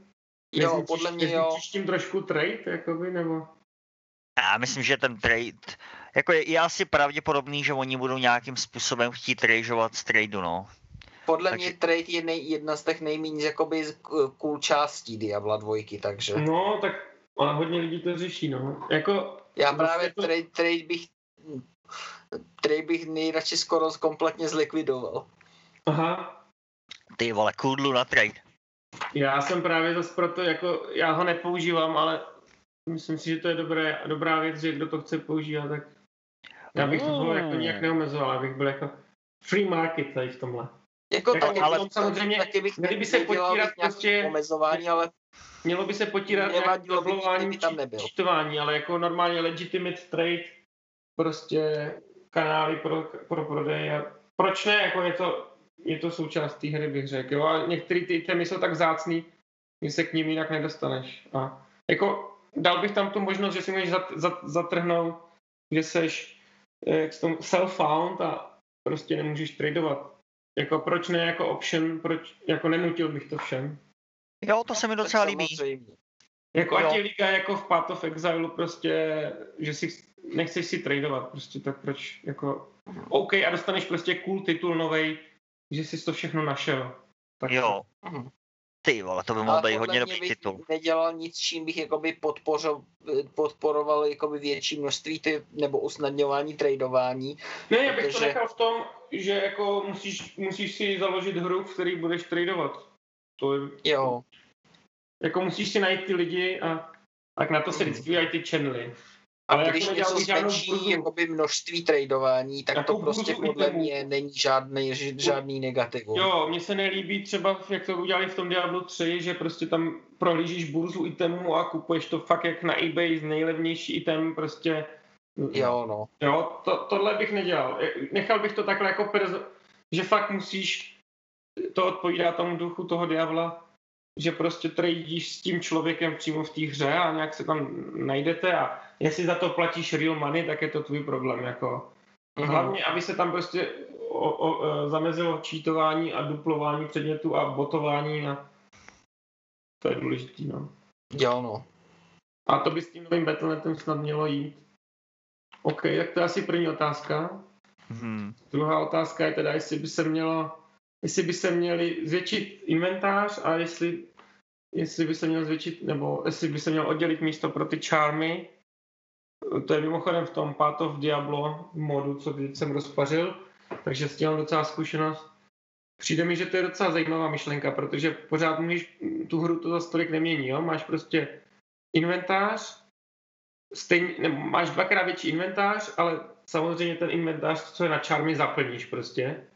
jo, Nezničíš- podle mě jo. tím trošku trade, jakoby, nebo? Já myslím, že ten trade, jako je, je asi pravděpodobný, že oni budou nějakým způsobem chtít tradeovat z tradu, no. Podle Takže- mě trade je nej, jedna z těch nejméně jakoby cool částí Diabla dvojky, takže No, tak ale hodně lidí to řeší, no. Jako, já vlastně právě to- trade, trade bych trade bych nejradši skoro kompletně zlikvidoval. aha, Ty vole, kudlu na trade. Já jsem právě zase proto, jako, já ho nepoužívám, ale myslím si, že to je dobré, dobrá věc, že kdo to chce používat, tak já bych to jako Mm. nějak neomezoval, já bych byl jako free market tady v tomhle. Jako Jako, taky, ale bych- samozřejmě taky bych měli by se potírat prostě- omezování, ale Mělo by se potírat nějaké tam nebyl. čítování, ale jako normálně legitimate trade, prostě kanály pro, pro prodej. A proč ne, jako je to, je to součást té hry, bych řekl. Jo? A některé ty itemy jsou tak vzácný, že se k ním jinak nedostaneš. A jako dal bych tam tu možnost, že si můžeš zat, zat, zatrhnout, že seš eh, jak tomu self-found a prostě nemůžeš tradovat. Jako proč ne jako option, proč, jako nenutil bych to všem. Jo, to se mi docela líbí. samozřejmě. Jako Jo. ať je liga jako v Path of Exile prostě, že si nechceš si tradovat, prostě tak proč jako OK a dostaneš prostě cool titul novej, že jsi to všechno našel. Tak Jo. Mhm. Ty vole, to by mohl být hodně dobrý titul. nedělal nic, čím bych jakoby podpořil, podporoval jakoby větší množství ty, nebo usnadňování tradování. Ne, já bych to protože- nechal v tom, že jako musíš, musíš si založit hru, v který budeš tradovat. To je, Jo, jako musíš si najít ty lidi a tak na to se vždycky ty channely. A Ale když něco zmenší jakoby množství tradování, tak Jako to prostě podle mě není žádný, žádný negativum. Jo, mně se nelíbí třeba, jak to udělali v tom Diablo 3, že prostě tam prohlížíš burzu itemů a kupuješ to fakt jak na eBay z nejlevnější item, prostě. Jo, no. Jo, to, tohle bych nedělal. Nechal bych to takhle jako perzo, že fakt musíš, to odpovídá tomu duchu toho Diabla, že prostě tradíš s tím člověkem přímo v té hře a nějak se tam najdete a jestli za to platíš real money, tak je to tvůj problém, jako. Mhm. Hlavně, aby se tam prostě o, o, e, zamezilo čítování a duplování předmětů a botování a to je důležitý, no. Jo, no. A to by s tím novým Battle.netem snad mělo jít. OK, tak to je asi první otázka. Hmm. Druhá otázka je teda, jestli by se mělo, jestli by se měli zvětšit inventář a jestli, jestli by se měl zvětšit, nebo jestli by se měl oddělit místo pro ty charmy. To je mimochodem v tom Path of Diablo modu, co teď jsem rozpařil, takže s tím docela zkušenost. Přijde mi, že to je docela zajímavá myšlenka, protože pořád můžeš, tu hru to za tolik nemění, jo? Máš prostě inventář, stejně, nebo máš dvakrát větší inventář, ale samozřejmě ten inventář, co je na čarmy, zaplníš prostě.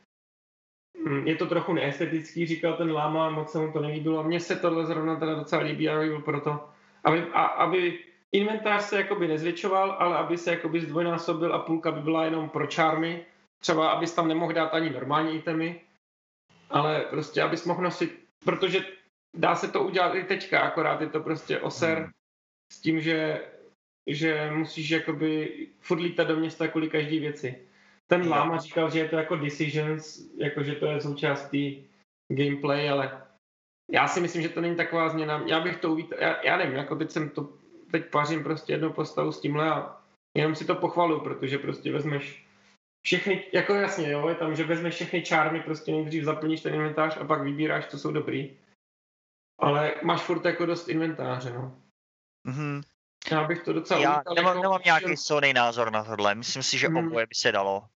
Mm, Je to trochu neestetický, říkal ten láma, moc se mu to nelíbilo. A mně se tohle zrovna teda docela líbí a byl proto, aby, a, aby inventář se jakoby nezvětšoval, ale aby se jakoby zdvojnásobil a půlka by byla jenom pro čármy. Třeba abys tam nemohl dát ani normální itemy, ale prostě abys mohl nosit, protože dá se to udělat i teďka, akorát je to prostě oser Hmm. s tím, že, že musíš jakoby furt lítat do města kvůli každý věci. Ten Jo. láma říkal, že je to jako decisions, jako že to je součástí gameplay, ale já si myslím, že to není taková změna. Já bych to uvítal, já, já nevím, jako teď jsem to, teď pařím prostě jednu postavu s tímhle a jenom si to pochvaluju, protože prostě vezmeš všechny, jako jasně, jo, je tam, že vezmeš všechny čármy, prostě nejdřív zaplníš ten inventář a pak vybíráš, co jsou dobrý. Ale máš furt jako dost inventáře, no. Mhm. Já bych to docela Já uvítal nemám, jako nemám nějaký silný názor na tohle. Myslím si, že Hmm. oboje by se dalo.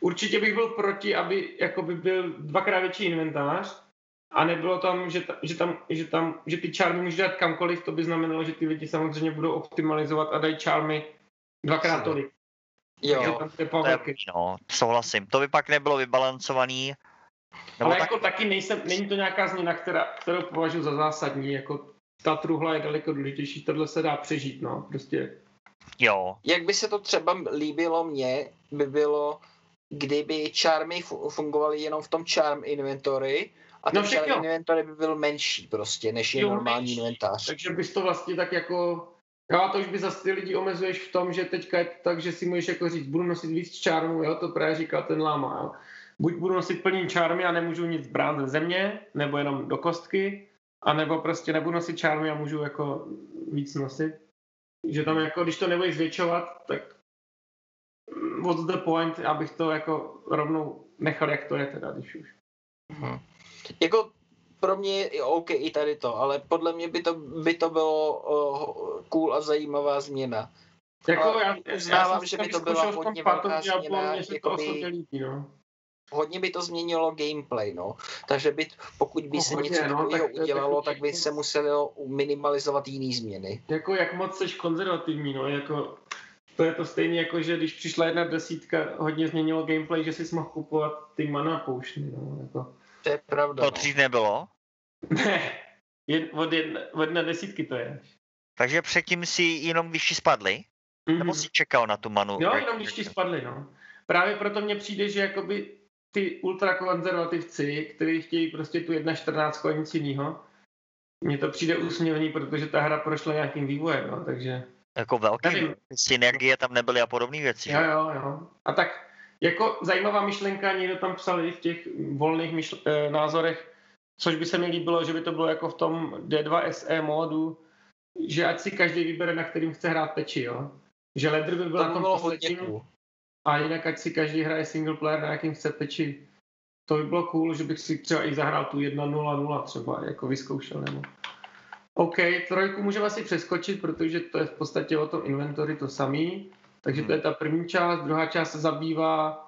Určitě bych byl proti, aby jako by byl dvakrát větší inventář a nebylo tam, že, ta, že, tam, že, tam, že ty čármy můžeš dát kamkoliv, to by znamenalo, že ty lidi samozřejmě budou optimalizovat a dají čármy dvakrát tolik. Jo, tam To je, no, souhlasím. To by pak nebylo vybalancovaný. Nebo Ale tak, jako taky nejsem, není to nějaká změna, která, kterou považuji za zásadní, jako ta truhla je daleko důležitější, tohle se dá přežít, no, prostě. jo. jak by se to třeba líbilo mně, by bylo, kdyby charmy fu- fungovaly jenom v tom charm inventory a ten No charm jo. inventory by byl menší prostě, než je Jo, normální menší. inventář. Takže bys to vlastně tak jako, jo, a to už by zase ty lidi omezuješ v tom, že teďka je to tak, že si můžeš jako říct, budu nosit víc čármů, jo, to právě říkal ten láma, jo. Buď budu nosit plný čármy a nemůžu nic brát ze země, nebo jenom do kostky, a nebo prostě nebudu nosit čármy a můžu jako víc nosit. Že tam jako, když to nebudeš zvětšovat, tak what's the point, abych to jako rovnou nechal, jak to je teda, když už. Mhm. Jako pro mě je OK i tady to, ale podle mě by to, by to bylo uh, cool a zajímavá změna. Jako Ale já, já uznávám, jsem že to by to byla hodně velká změna, jakoby- osobně líbí, no. Hodně by to změnilo gameplay, no. Takže by, pokud by No, se hodně, něco no, takového tak udělalo, takový tak by jako- se muselo minimalizovat jiný změny. Jako jak moc seš konzervativní, no, jako to je to stejně jako, že když přišla jedna desítka, hodně změnilo gameplay, že si mohl kupovat ty mana poušny, no, jako. To je pravda. To no. dřív nebylo. Ne, jen, od, jedna, od jedné desítky to je. Takže předtím si jenom když ti spadly? Nebo si čekal na tu manu? Jo, jenom když ti spadly, no. Právě proto mně přijde, že jakoby ty ultrakonzervativci, kteří chtějí prostě tu 1.14 nic jinýho, mně to přijde úsměvný, protože ta hra prošla nějakým vývojem, no, takže Jako velký Nevím. synergie tam nebyly a podobné věci. jo, jo, jo. A tak jako zajímavá myšlenka, někdo tam psal i v těch volných myšl- eh, názorech, což by se mi líbilo, že by to bylo jako v tom D2 SE módu, že ať si každý vybere, na kterým chce hrát peči, jo. Že Ledr by byl To na tom bylo hodně posledním, cool. A jinak, ať si každý hraje single player na jakým chce peči. To by bylo cool, že bych si třeba i zahrál tu 1.0.0 třeba, jako vyzkoušel nebo. OK, trojku můžeme asi přeskočit, protože to je v podstatě o tom inventory to samý. Takže to je ta první část. Druhá část se zabývá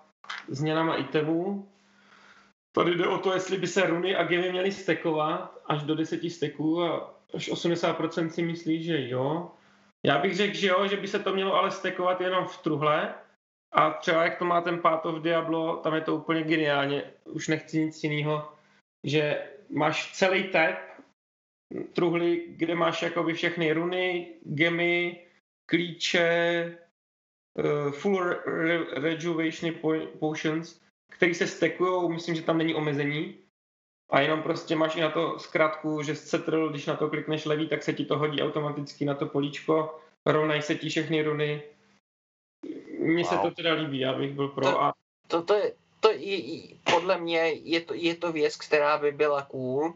změnama itemů. Tady jde o to, jestli by se runy a gemy měly stekovat až do 10 steků a až 80% si myslí, že jo. Já bych řekl, že jo, že by se to mělo ale stekovat jenom v truhle, a třeba jak to má ten Path of Diablo, tam je to úplně geniálně, už nechci nic jiného, že máš celý tab truhly, kde máš jakoby všechny runy, gemy, klíče, uh, full re- re- rejuvenation po- potions, který se stekují, myslím, že tam není omezení. A jenom prostě máš i na to zkrátku, že settle, když na to klikneš levý, tak se ti to hodí automaticky na to políčko, rovnají se ti všechny runy, mně se Wow. to teda líbí, já bych byl pro. To- A To, to je, to je, podle mě je to, je to věc, která by byla cool,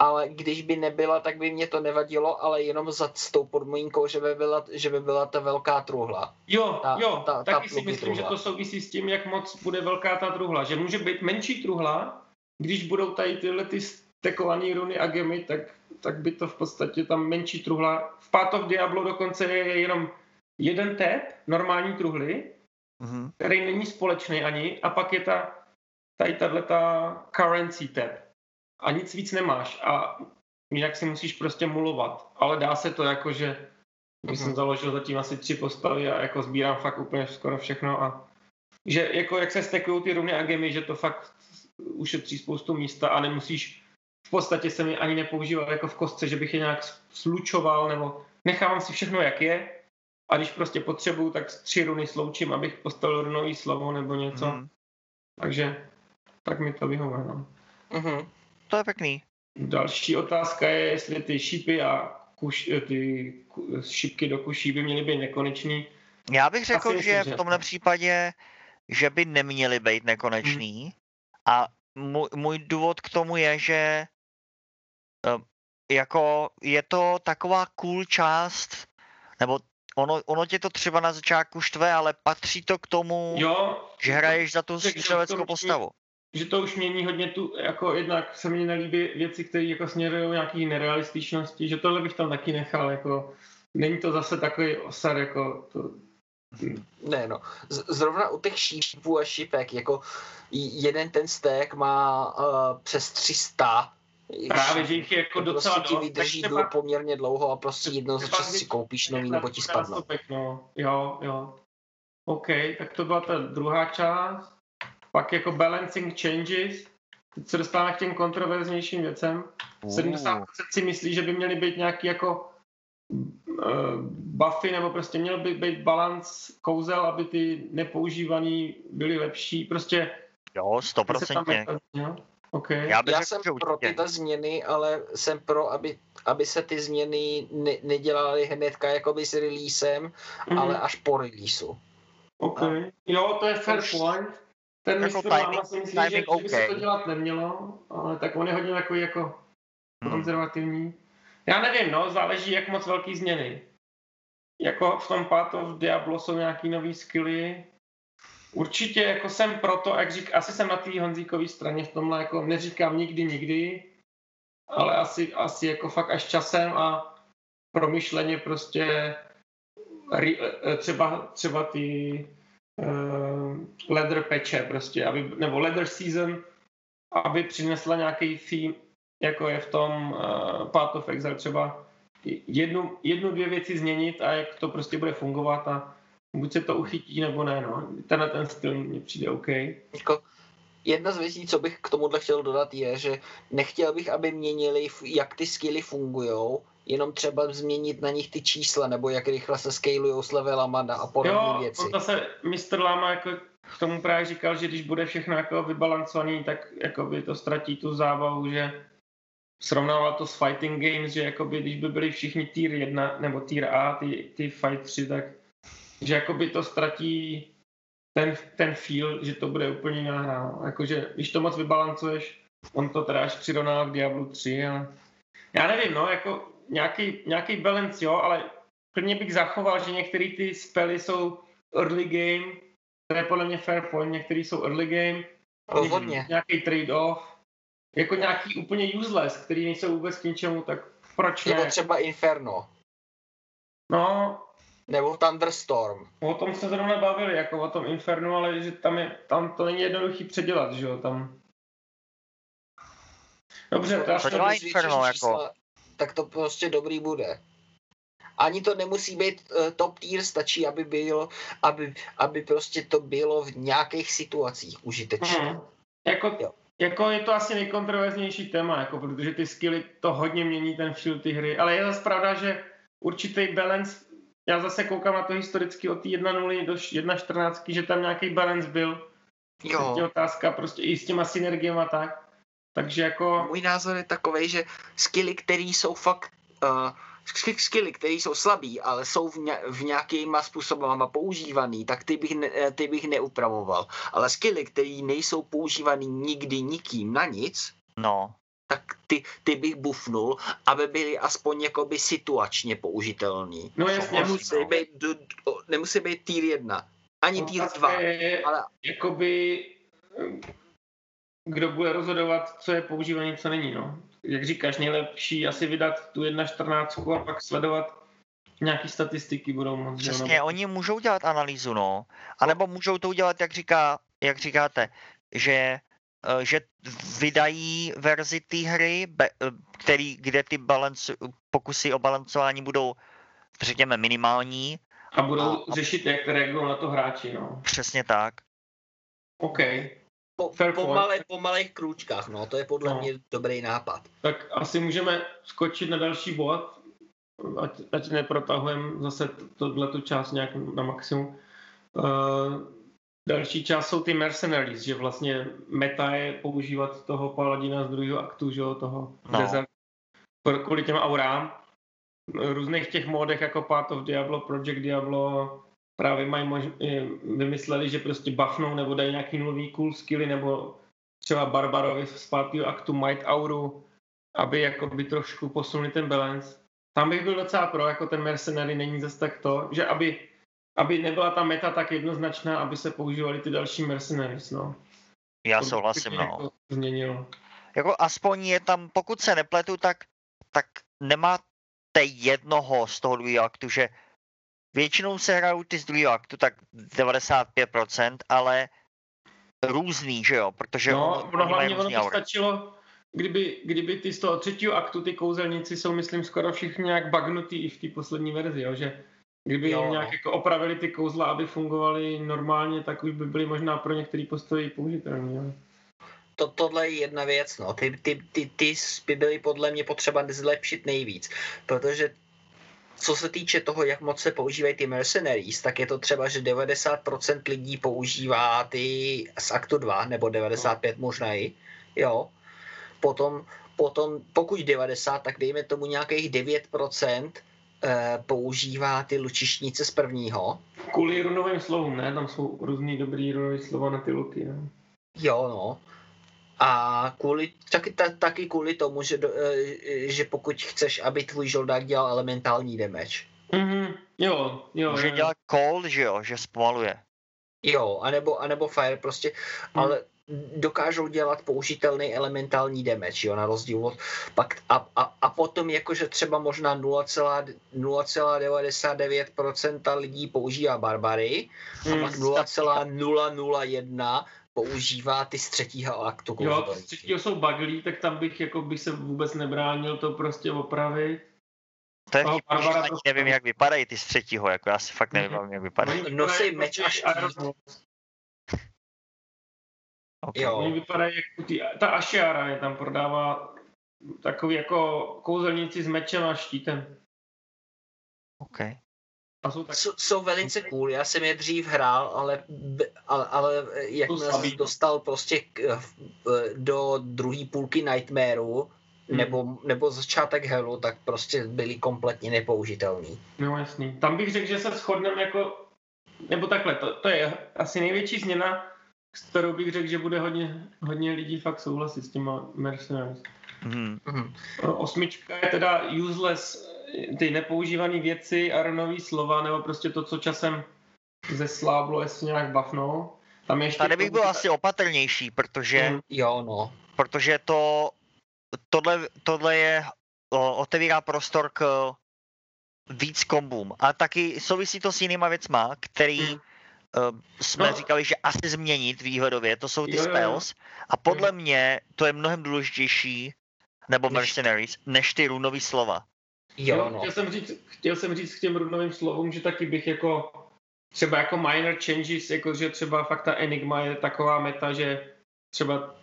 ale když by nebyla, tak by mě to nevadilo, ale jenom za s tou podmínkou, že by byla, že by byla ta velká truhla. jo, Ta- jo, ta- ta taky si plukní myslím, že truhla. to souvisí s tím, jak moc bude velká ta truhla. Že může být menší truhla, když budou tady tyhle ty stekované runy a gemy, tak, tak by to v podstatě tam menší truhla. V Path of Diablo dokonce je jenom jeden tab, normální truhly, Mhm. který není společný ani, a pak je ta, tady tato currency tab. A nic víc nemáš a jinak si musíš prostě mulovat. Ale dá se to jako, že když jsem Mhm. založil zatím asi tři postavy a jako sbírám fakt úplně skoro všechno a že jako jak se stekují ty runy a gemy, že to fakt ušetří spoustu místa a nemusíš v podstatě se mi ani nepoužíval jako v kostce, že bych je nějak slučoval nebo nechávám si všechno jak je a když prostě potřebuju, tak tři runy sloučím, abych postavil runový slovo nebo něco. Mhm. Takže tak mi to vyhovuje. No. Mhm. To je pěkný. Další otázka je, jestli ty šípy a kuš, ty ku- šipky do kuší by měly být nekonečný. Já bych řekl, myslím, že v tomhle případě, že by neměly být nekonečný. A můj, můj důvod k tomu je, že eh, jako je to taková cool část, nebo ono, ono tě to třeba na začátku štve, ale patří to k tomu, Jo, že hraješ za tu střeleckou postavu. Že to už mění hodně tu, jako jednak se mi nelíbí věci, které jako směrují nějaký nerealističnosti, že tohle bych tam taky nechal, jako není to zase takový osar, jako to, Ne no, Z- zrovna u těch šípů a šípek, jako jeden ten stek má uh, přes 300 právě, že jich je jako docela prostě ti dost, vydrží tak dlouho, poměrně dlouho a prostě jednou za třeba čas si koupíš nový nebo ti násobek, no. Jo, jo. OK, tak to byla ta druhá část. Pak jako balancing changes. Teď se dostáváme k těm kontroverznějším věcem. 70% si myslí, že by měly být nějaký jako uh, buffy, nebo prostě měl by být balans kouzel, aby ty nepoužívaný byly lepší. Prostě Jo, stoprocentně. jako- jo, OK. Já bych Já řekl, jsem pro tyhle změny, ale jsem pro, aby, aby se ty změny ne, nedělaly hnedka jakoby s releasem, Mhm. ale až po releaseu. OK. Jo, to je fair Už- point. Ten Jako timing- si myslí, že, timing že by se to dělat nemělo, ale tak on je hodně takový jako Hmm. konzervativní. Já nevím, no, záleží, jak moc velký změny. Jako v tom Path of Diablo jsou nějaký nový skilly. Určitě jako jsem proto, jak řík, asi jsem na té Honzíkové straně v tomhle, jako neříkám nikdy, nikdy, ale asi, asi jako fakt až časem a promyšleně prostě re, eh, třeba, třeba ty uh, leather patche prostě, aby, nebo leather season, aby přinesla nějaký theme, jako je v tom uh, Path of Exile třeba jednu, jednu, dvě věci změnit a jak to prostě bude fungovat a buď se to uchytí, nebo ne, no. Tenhle ten styl mně přijde OK. Jako, jedna z věcí, co bych k tomuhle chtěl dodat, je, že nechtěl bych, aby měnili, jak ty skilly fungují, jenom třeba změnit na nich ty čísla, nebo jak rychle se scalujou s levelama a podobné Jo, věci. on zase Mr. Lama jako k tomu právě říkal, že když bude všechno jako vybalancovaný, tak jakoby to ztratí tu zábavu, že srovnával to s fighting games, že jakoby když by byli všichni tier 1 nebo tier A, ty, ty fight 3, tak že jakoby to ztratí ten, ten feel, že to bude úplně jiná hra. no. Jakože když to moc vybalancuješ, on to teda až přirovnal k Diablo 3, ale já nevím, no, jako nějaký, nějaký balance, jo, ale klidně bych zachoval, že některé ty spely jsou early game, to je podle mě fair point, některé jsou early game, Rozhodně. nějaký trade-off, jako nějaký úplně useless, který nejsou vůbec k ničemu, tak proč Nebo ne? třeba Inferno, No, nebo Thunderstorm. o tom se zrovna bavili, jako o tom Infernu, ale že tam, je, tam to není jednoduchý předělat, že jo, tam. Dobře, to já To to dělá zvětšíš Inferno, jako. Tak to prostě dobrý bude. Ani to nemusí být uh, top tier, stačí, aby bylo, aby, aby prostě to bylo v nějakých situacích užitečné. Hmm. Jako, Jo. jako je to asi nejkontroverznější téma, jako, protože ty skilly to hodně mění ten feel ty hry, ale je zase pravda, že určitý balance, já zase koukám na to historicky od té 1.0 do 1.14, že tam nějaký balance byl. Jo. Je otázka prostě i s těma synergiemi a tak. Takže jako, Můj názor je takový, že skilly, které jsou fakt uh, skilly, které jsou slabý, ale jsou v, ně, v nějakýma způsobama používaný, tak ty bych, ne, eh, ty bych neupravoval. Ale skilly, které nejsou používaný nikdy nikým na nic, No, tak ty, ty bych bufnul, aby byly aspoň jakoby situačně použitelný. no jasně, Nemusí no. být, do, do, nemusí být tier 1, ani tier 2, otázka je, ale jakoby, kdo bude rozhodovat, co je používaný, co není, no. Jak říkáš, nejlepší asi vydat tu 1.14 a pak sledovat nějaký statistiky budou moc. přesně, nebo- oni můžou dělat analýzu, no. A nebo můžou to udělat, jak, říká, jak říkáte, že, eh, že vydají verzi té hry, eh, který, kde ty balance, pokusy o balancování budou, řekněme, minimální. A budou a- řešit, jak reagují na to hráči, no. Přesně tak. OK, po, Fair po, malé, po malých krůčkách, no, to je podle No. mě dobrý nápad. tak asi můžeme skočit na další bod, ať, ať neprotahujeme zase tohleto část nějak na maximum. Uh, další část jsou ty mercenaries, že vlastně meta je používat toho paladina z druhého aktu, že jo, toho No. desert, pro- kvůli těm aurám. V různých těch modech jako Path of Diablo, Project Diablo právě mají mož- eh, vymysleli, že prostě buffnou nebo dají nějaký nový cool skilly nebo třeba Barbarovi z pátého aktu Might Auru, aby jakoby trošku posunuli ten balance. Tam bych byl docela pro, jako ten Mercenary není zase tak to, že aby, aby nebyla ta meta tak jednoznačná, aby se používali ty další Mercenaries, no. Já To by souhlasím, no. Jako změnilo. Jako aspoň je tam, pokud se nepletu, tak, tak nemáte jednoho z toho aktu, že většinou se hrajou ty z druhého aktu, tak 95%, ale různý, že jo, protože No, mají hlavně ono aury. stačilo, kdyby, kdyby ty z toho třetího aktu, ty kouzelníci jsou, myslím, skoro všichni nějak bagnutý i v té poslední verzi, jo, že kdyby Jo, jim nějak no. jako opravili ty kouzla, aby fungovaly normálně, tak už by byly možná pro některé postavy použitelné. Jo. To, tohle je jedna věc, no. Ty, ty, ty, ty by byly podle mě potřeba zlepšit nejvíc, protože co se týče toho, jak moc se používají ty mercenaries, tak je to třeba, že 90% lidí používá ty z aktu 2, nebo 95 možná i, jo. Potom, potom, pokud 90, tak dejme tomu nějakých 9% eh, používá ty lučišnice z prvního, Kvůli runovým slovům, ne? Tam jsou různý dobrý runové slova na ty luky. No. Jo, no. A kvůli, taky, ta, taky kvůli tomu, že, do, eh, že pokud chceš, aby tvůj žoldák dělal elementální damage. Mhm, jo, jo. Může jo. dělat cold, že jo, že zpomaluje. Jo, anebo, anebo fire prostě, Hmm. ale dokážou dělat použitelný elementální damage, jo, na rozdíl od pak a, a, a potom jakože třeba možná 0,99% lidí používá barbary a Hmm, pak 0,001 používá ty z třetího aktu. Jo, z třetího jsou baglí, tak tam bych, jako bych se vůbec nebránil to prostě opravit. To je No, vtipný, že Barbara ani to- nevím, jak vypadají ty z třetího, jako já si fakt nevím, Mhm. jak vypadají. Oni Nosí meč jako a. Iron (laughs) Okay. Jo. Oni vypadají jako ty, ta Ashiara je tam prodává takový jako kouzelníci s mečem a štítem. Okay. A jsou tak Jsou, jsou velice cool, já jsem je dřív hrál, ale, ale, ale jakmile slabý. jsem dostal prostě k, v- do druhé půlky Nightmareu, Hmm. nebo, nebo začátek Hellu, tak prostě byli kompletně nepoužitelný. No jasný. Tam bych řekl, že se shodneme jako, nebo takhle, to, to je asi největší změna, s kterou bych řekl, že bude hodně, hodně lidí fakt souhlasit s těma Mercenaries. Mhm. Mhm. Osmička je teda useless, ty nepoužívané věci, Aronový slova, nebo prostě to, co časem zesláblo, jestli nějak bafnou. Tam je ještě Tady bych to- byl asi opatrnější, protože, Mhm. Jo, no. protože to, tohle, tohle je, o, otevírá prostor k víc kombům. A taky souvisí to s jinýma věcma, který Mhm. uh, jsme No. říkali, že asi změnit výhledově, to jsou ty Jo, jo, jo. spells. A podle mě to je mnohem důležitější, nebo Než- mercenaries, než ty runový slova. Jo, no. Chtěl jsem, říct, chtěl jsem říct k těm runovým slovům, že taky bych jako třeba jako minor changes, jako že třeba fakt ta Enigma je taková meta, že třeba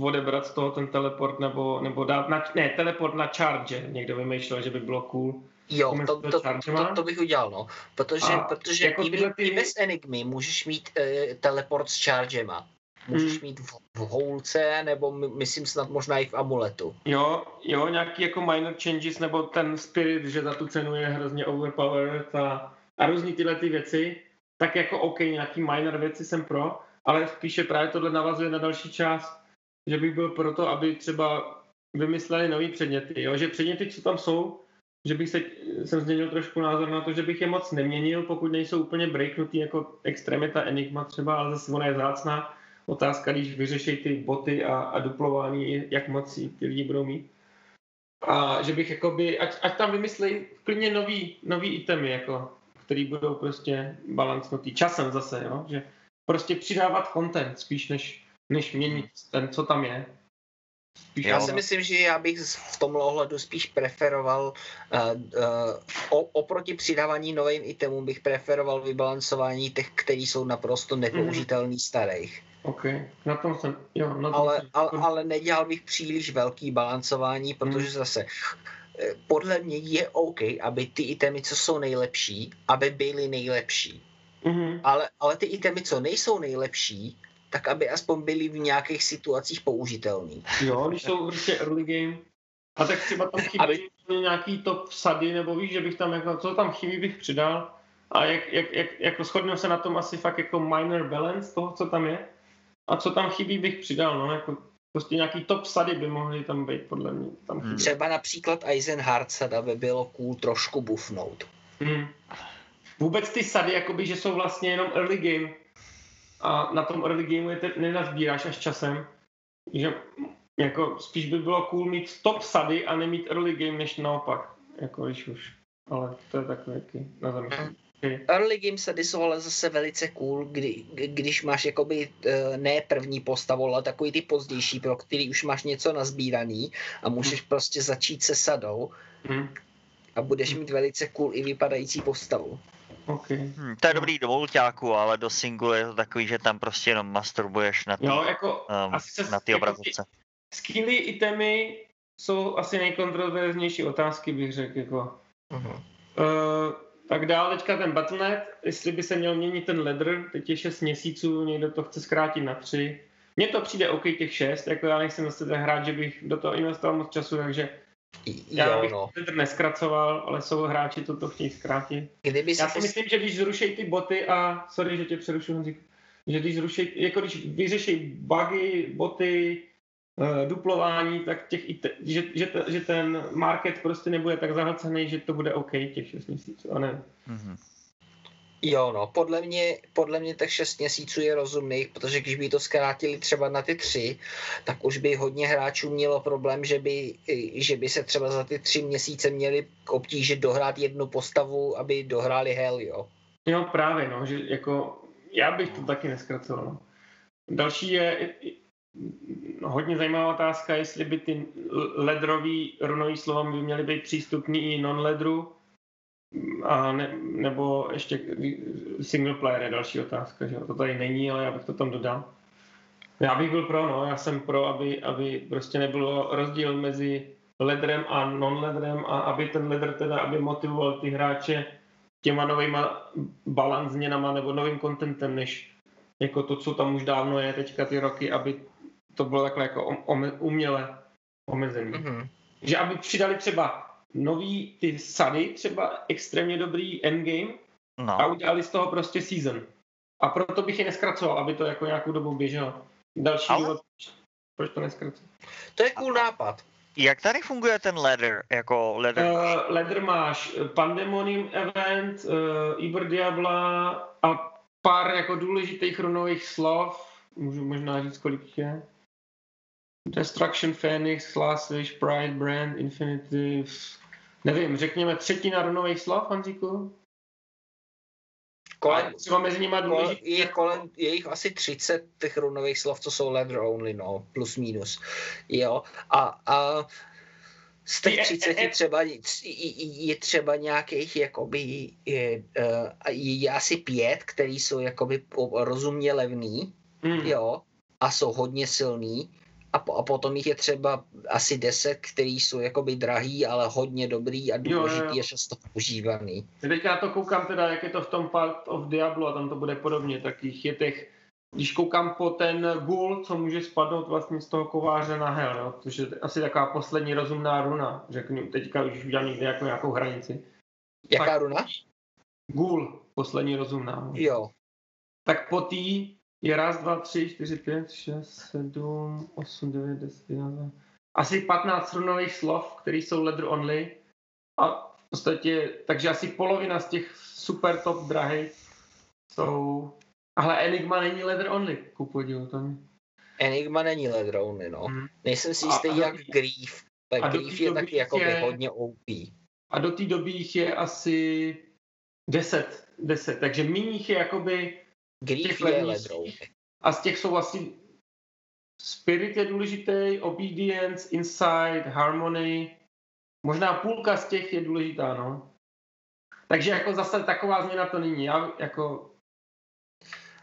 odebrat z toho ten teleport nebo, nebo dát na, ne, teleport na charge, někdo vymýšlel, že by bylo cool. Jo, to, to to, to, to bych udělal, no. Protože, A protože jako i, ty... i bez Enigmy můžeš mít uh, teleport s chargema. Můžeš Hmm. mít v, v houlce, nebo my, myslím snad možná i v amuletu. Jo, jo, nějaký jako minor changes, nebo ten spirit, že za tu cenu je hrozně overpowered a, a různý tyhle ty věci, tak jako OK, nějaký minor věci jsem pro, ale spíše právě tohle navazuje na další část, že bych byl pro to, aby třeba vymysleli nový předměty, jo? že předměty, co tam jsou, že bych se, jsem změnil trošku názor na to, že bych je moc neměnil, pokud nejsou úplně breaknutý jako extremita Enigma třeba, ale zase ona je zácná otázka, když vyřeší ty boty a, a duplování, jak moc ty lidi budou mít. A že bych jakoby, ať, ať tam vymyslí klidně nový, nový itemy, jako, který budou prostě balancnutý časem zase, jo? že prostě přidávat content spíš než, než měnit ten, co tam je. Spíš Já si myslím, že já bych v tomhle ohledu spíš preferoval, uh, uh, oproti přidávání novým itemům bych preferoval vybalancování těch, který jsou naprosto nepoužitelný starých. OK, na tom jsem, jo, na tom Ale, jsem, ale, ale nedělal bych příliš velký balancování, protože Hmm. zase eh, podle mě je OK, aby ty itemy, co jsou nejlepší, aby byly nejlepší. Mhm. Ale, ale ty itemy, co nejsou nejlepší, tak aby aspoň byly v nějakých situacích použitelný. Jo, když jsou prostě early game. A tak třeba tam chybí Aby- nějaký top sady, nebo víš, že bych tam, jako, co tam chybí, bych přidal. A jak, jak, jak, jako shodneme se na tom asi fakt jako minor balance toho, co tam je. A co tam chybí, bych přidal, no, jako prostě nějaký top sady by mohly tam být, podle mě. Tam chybí. Třeba například Eisenhard sada by bylo cool trošku bufnout. Hmm. Vůbec ty sady, jakoby, že jsou vlastně jenom early game a na tom early gameu je te, nenazbíráš až časem. Že jako spíš by bylo cool mít top sady a nemít early game, než naopak. Jako když už. Ale to je takové taky na zamyšlení. Okay. Early game jsou ale zase velice cool, kdy, když máš jakoby eh, ne první postavu, ale takový ty pozdější, pro který už máš něco nazbíraný a můžeš prostě začít se sadou Hmm. a budeš mít velice cool i vypadající postavu. Okay. Hm, to je dobrý do mulťáku, ale do singlu je to takový, že tam prostě jenom masturbuješ na ty, Jo, jako um, asi se na ty jako obrazovce. skilly itemy jsou asi nejkontroverznější otázky, bych řekl. Jako. Uh-huh. Uh, tak dál teďka ten Battle.net, jestli by se měl měnit ten ledr, teď je 6 měsíců, někdo to chce zkrátit na 3. Mně to přijde OK těch 6, jako já nejsem zase ten hráč, že bych do toho investoval moc času, takže já Jo, bych no. ledr neskracoval, ale jsou hráči, co to chtějí zkrátit. Kdyby Já si myslím, že když zrušejí ty boty a, sorry, že tě přerušu, že když zrušej, jako když vyřeší bugy, boty, duplování, tak těch, že, že, že ten market prostě nebude tak zahlcený, že to bude OK těch 6 měsíců, a ne. Mhm. Jo, no, podle mě, podle mě tak 6 měsíců je rozumných, protože když by to zkrátili třeba na ty tři, tak už by hodně hráčů mělo problém, že by, že by se třeba za ty tři měsíce měli obtížit dohrát jednu postavu, aby dohráli Hell, jo. Jo, právě, no, že jako, já bych to taky neskracoval. No. Další je, hodně zajímavá otázka, jestli by ty ledrový runový slova by měly být přístupný i non-ledru, a ne, nebo ještě single player je další otázka, že to tady není, ale já bych to tam dodal. Já bych byl pro, no, já jsem pro, aby, aby prostě nebylo rozdíl mezi ledrem a non-ledrem a aby ten ledr teda, aby motivoval ty hráče těma novýma balans změnama nebo novým contentem, než jako to, co tam už dávno je teďka ty roky, aby to bylo takhle jako uměle omezený. Mm-hmm. Že aby přidali třeba nový ty sady, třeba extrémně dobrý endgame no. a udělali z toho prostě season. A proto bych je neskracoval, aby to jako nějakou dobu běželo. Další Ale... důvod, proč to neskracovat. To je cool nápad. Jak tady funguje ten ladder, jako ladder? Uh, ladder máš Pandemonium Event, uh, Iber Diabla a pár jako důležitých runových slov. Můžu možná říct, kolik je. Destruction Phoenix, Last Wish, Pride, Brand, Infinity, nevím, řekněme třetina runových slov, Hanzíku? Kolem, třeba mezi nimi kolem, je, kolem, je jich asi 30 těch runových slov, co jsou leather only, no, plus minus. Jo, a, a z těch 30 třeba je třeba nějakých jakoby, je, je asi pět, který jsou jakoby rozumně levný, mm. jo, a jsou hodně silný a, po, a potom jich je třeba asi deset, který jsou jakoby drahý, ale hodně dobrý a důležitý a často používaný. Teď já to koukám teda, jak je to v tom Part of Diablo a tam to bude podobně, tak jich je těch když koukám po ten gul, co může spadnout vlastně z toho kováře na hell, jo? což je asi taková poslední rozumná runa, řeknu, teďka už udělám někde jako nějakou hranici. Jaká tak, runa? Gul, poslední rozumná. Jo. Tak po tý je raz, dva, tři, čtyři, pět, šest, sedm, osm, devět, deset, jedenáct. Asi 15 runových slov, které jsou leather only. A v podstatě, takže asi polovina z těch super top drahých jsou... Ale Enigma není leather only, ku podivu to mě. Enigma není leather only, no. Hmm. Nejsem si jistý, a, jak a Grief. Tak Grief je taky jako je, hodně OP. A do té doby jich je asi 10, 10, takže méně je jakoby Grief je ledrou. A z těch jsou asi Spirit je důležitý, Obedience, Insight, Harmony. Možná půlka z těch je důležitá, no. Takže jako zase taková změna to není. Já jako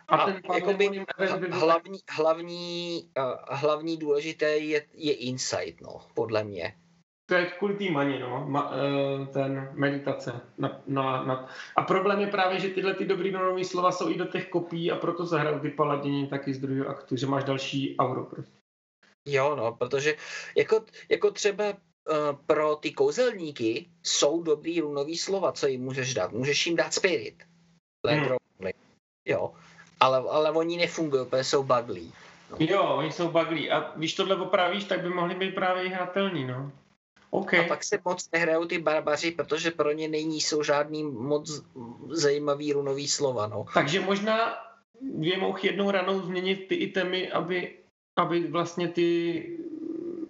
a, a ten jakoby, by hlavní, hlavní, uh, hlavní důležité je, je insight, no, podle mě to je kvůli té mani, no, ma, uh, ten meditace. Na, na, na. A problém je právě, že tyhle ty dobrý nové slova jsou i do těch kopí a proto zahrajou ty paladění taky z druhého aktu, že máš další auro prostě. Jo, no, protože jako, jako třeba uh, pro ty kouzelníky jsou dobrý runový slova, co jim můžeš dát. Můžeš jim dát spirit. Hmm. Jo, ale, ale oni nefungují, protože jsou baglí. No. Jo, oni jsou baglí. A když tohle opravíš, tak by mohli být právě i hratelní, no. Okay. A pak se moc nehrajou ty barbaři, protože pro ně není jsou žádný moc zajímavý runový slova. No. Takže možná dvě mohl jednou ranou změnit ty itemy, aby, aby vlastně ty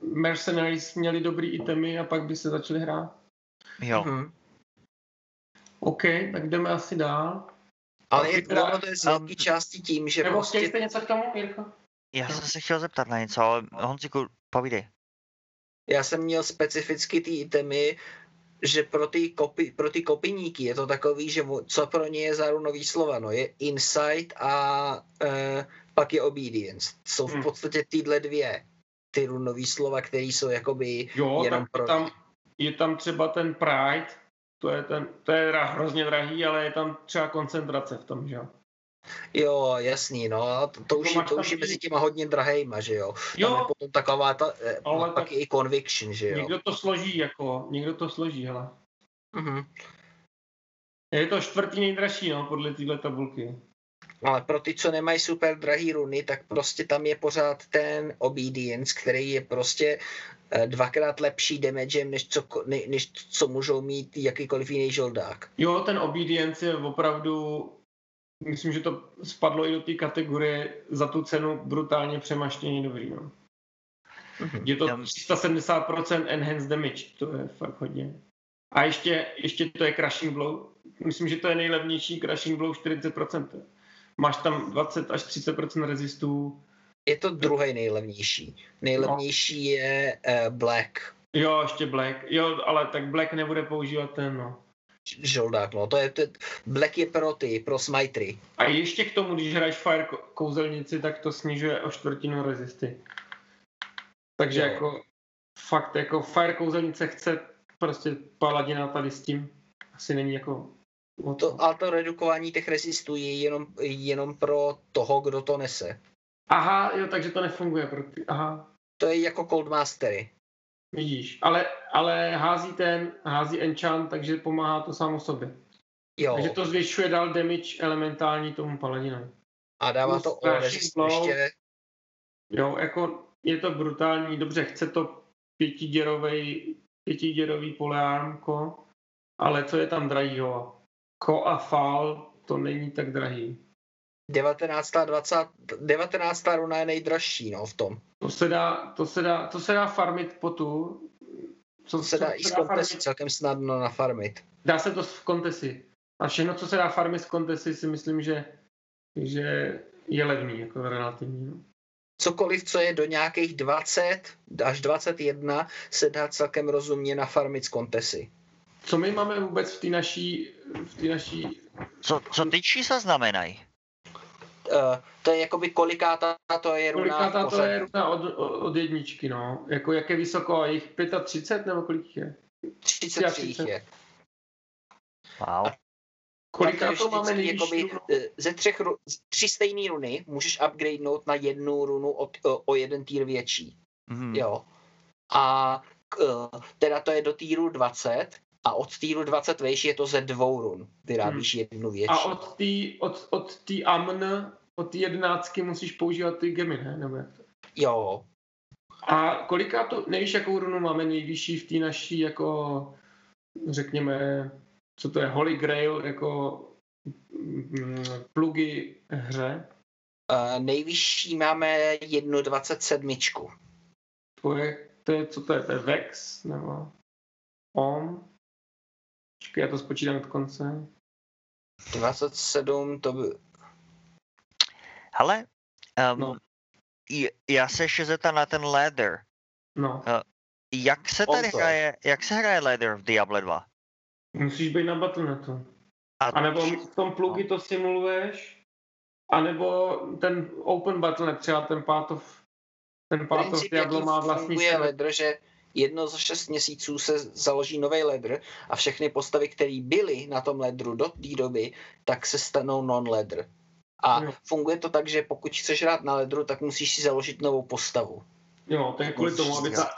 mercenaries měli dobrý itemy a pak by se začali hrát. Jo. Hmm. OK, tak jdeme asi dál. Ale je to, to je z velké části tím, že Nebo prostě... jste něco k tomu, Jirko? Já jsem se chtěl zeptat na něco, ale Honziku, povídej. Já jsem měl specificky ty itemy, že pro ty, kopi, pro ty kopiníky je to takový, že co pro ně je za runový slova, no je insight a e, pak je obedience. Jsou v hmm. podstatě tyhle dvě ty runové slova, které jsou jakoby jo, jenom pro... Tam, je tam třeba ten pride, to je, ten, to je hrozně drahý, ale je tam třeba koncentrace v tom, že jo. Jo, jasný, no, to, to, už, to už je mezi těma hodně drahejma, že jo. jo. Tam je potom taková ta, eh, ale pak tak i conviction, že jo. Někdo to složí, jako, někdo to složí, hele. Mhm. Je to čtvrtý nejdražší, no, podle téhle tabulky. Ale pro ty, co nemají super drahý runy, tak prostě tam je pořád ten obedience, který je prostě eh, dvakrát lepší damagem, než co, ne, než co můžou mít jakýkoliv jiný žoldák. Jo, ten obedience je opravdu myslím, že to spadlo i do té kategorie za tu cenu brutálně přemaštění dobrý. No. Mm-hmm. Je to 370% enhanced damage, to je fakt hodně. A ještě, ještě to je crushing blow. Myslím, že to je nejlevnější crushing blow 40%. Máš tam 20 až 30% rezistů Je to druhý nejlevnější. Nejlevnější je uh, Black. Jo, ještě Black. Jo, ale tak Black nebude používat ten, no. Žoldák, no. To je, to, Black je pro ty, pro smitery. A ještě k tomu, když hraješ Fire kouzelnici, tak to snižuje o čtvrtinu rezisty. Takže Jo. jako fakt, jako Fire kouzelnice chce prostě paladina tady s tím. Asi není jako... To, ale to redukování těch rezistů je jenom, jenom pro toho, kdo to nese. Aha, jo, takže to nefunguje pro ty. Aha, To je jako Cold Mastery. Vidíš. Ale, ale hází ten, hází enchant, takže pomáhá to samo sobě. Jo. Takže to zvyšuje dál damage elementální tomu paladinovi. A dává plus to o ještě. Jo, jako je to brutální, dobře, chce to pětiděrovej, pětiděrový poleármko, ale co je tam drahýho? Ko a fal, to není tak drahý. 19. 20, 19. runa je nejdražší, no, v tom. To se dá, to se dá, to se dá farmit potu. Co To se dá i z kontesy celkem snadno nafarmit. Dá se to v kontesi. A všechno, co se dá farmit z kontesy, si myslím, že, že je levný, jako relativní. No. Cokoliv, co je do nějakých 20 až 21, se dá celkem rozumně nafarmit z kontesy. Co my máme vůbec v té naší, v té naší Co, co ty čísla znamenají? Uh, to je jakoby kolikátá to je runa Kolikátá to je runa od, od jedničky, no. Jako jak je vysoko, jich 35 nebo kolik je? 33 jich je. Wow. Koliká to máme jakoby, eh, ze třech, tři stejné runy můžeš upgradenout na jednu runu od, o, o jeden týr větší. Mhm. Jo. A k, teda to je do týru 20 a od týru 20 vejš je to ze dvou run. Vyrábíš jednu větší. A od té od, od tý amn, od té jedenáctky musíš používat ty gemy, ne? Nebo jak to? Jo. A koliká to, nevíš, jakou runu máme nejvyšší v té naší, jako, řekněme, co to je, Holy Grail, jako mm, plugy hře? Uh, nejvyšší máme jednu 27. To je, to je, co to je, to je Vex, nebo Om? Počkej, já to spočítám od konce. 27 to by... Hele, um, No. no. já se ještě zeptám na ten leather. No, Jak se tady to je. hraje, jak se hraje leather v Diablo 2? musíš být na Battle.netu. A, A nebo v tom plugi to simuluješ, anebo ten Open Battle.net, třeba ten Path of, ten Path of Diablo má vlastní funguje ledr, že jedno za šest měsíců se založí nový ledr a všechny postavy, které byly na tom ledru do té doby, tak se stanou non-ledr. A Jo. funguje to tak, že pokud chceš hrát na ledru, tak musíš si založit novou postavu. Jo, to je kvůli tomu, aby, ta,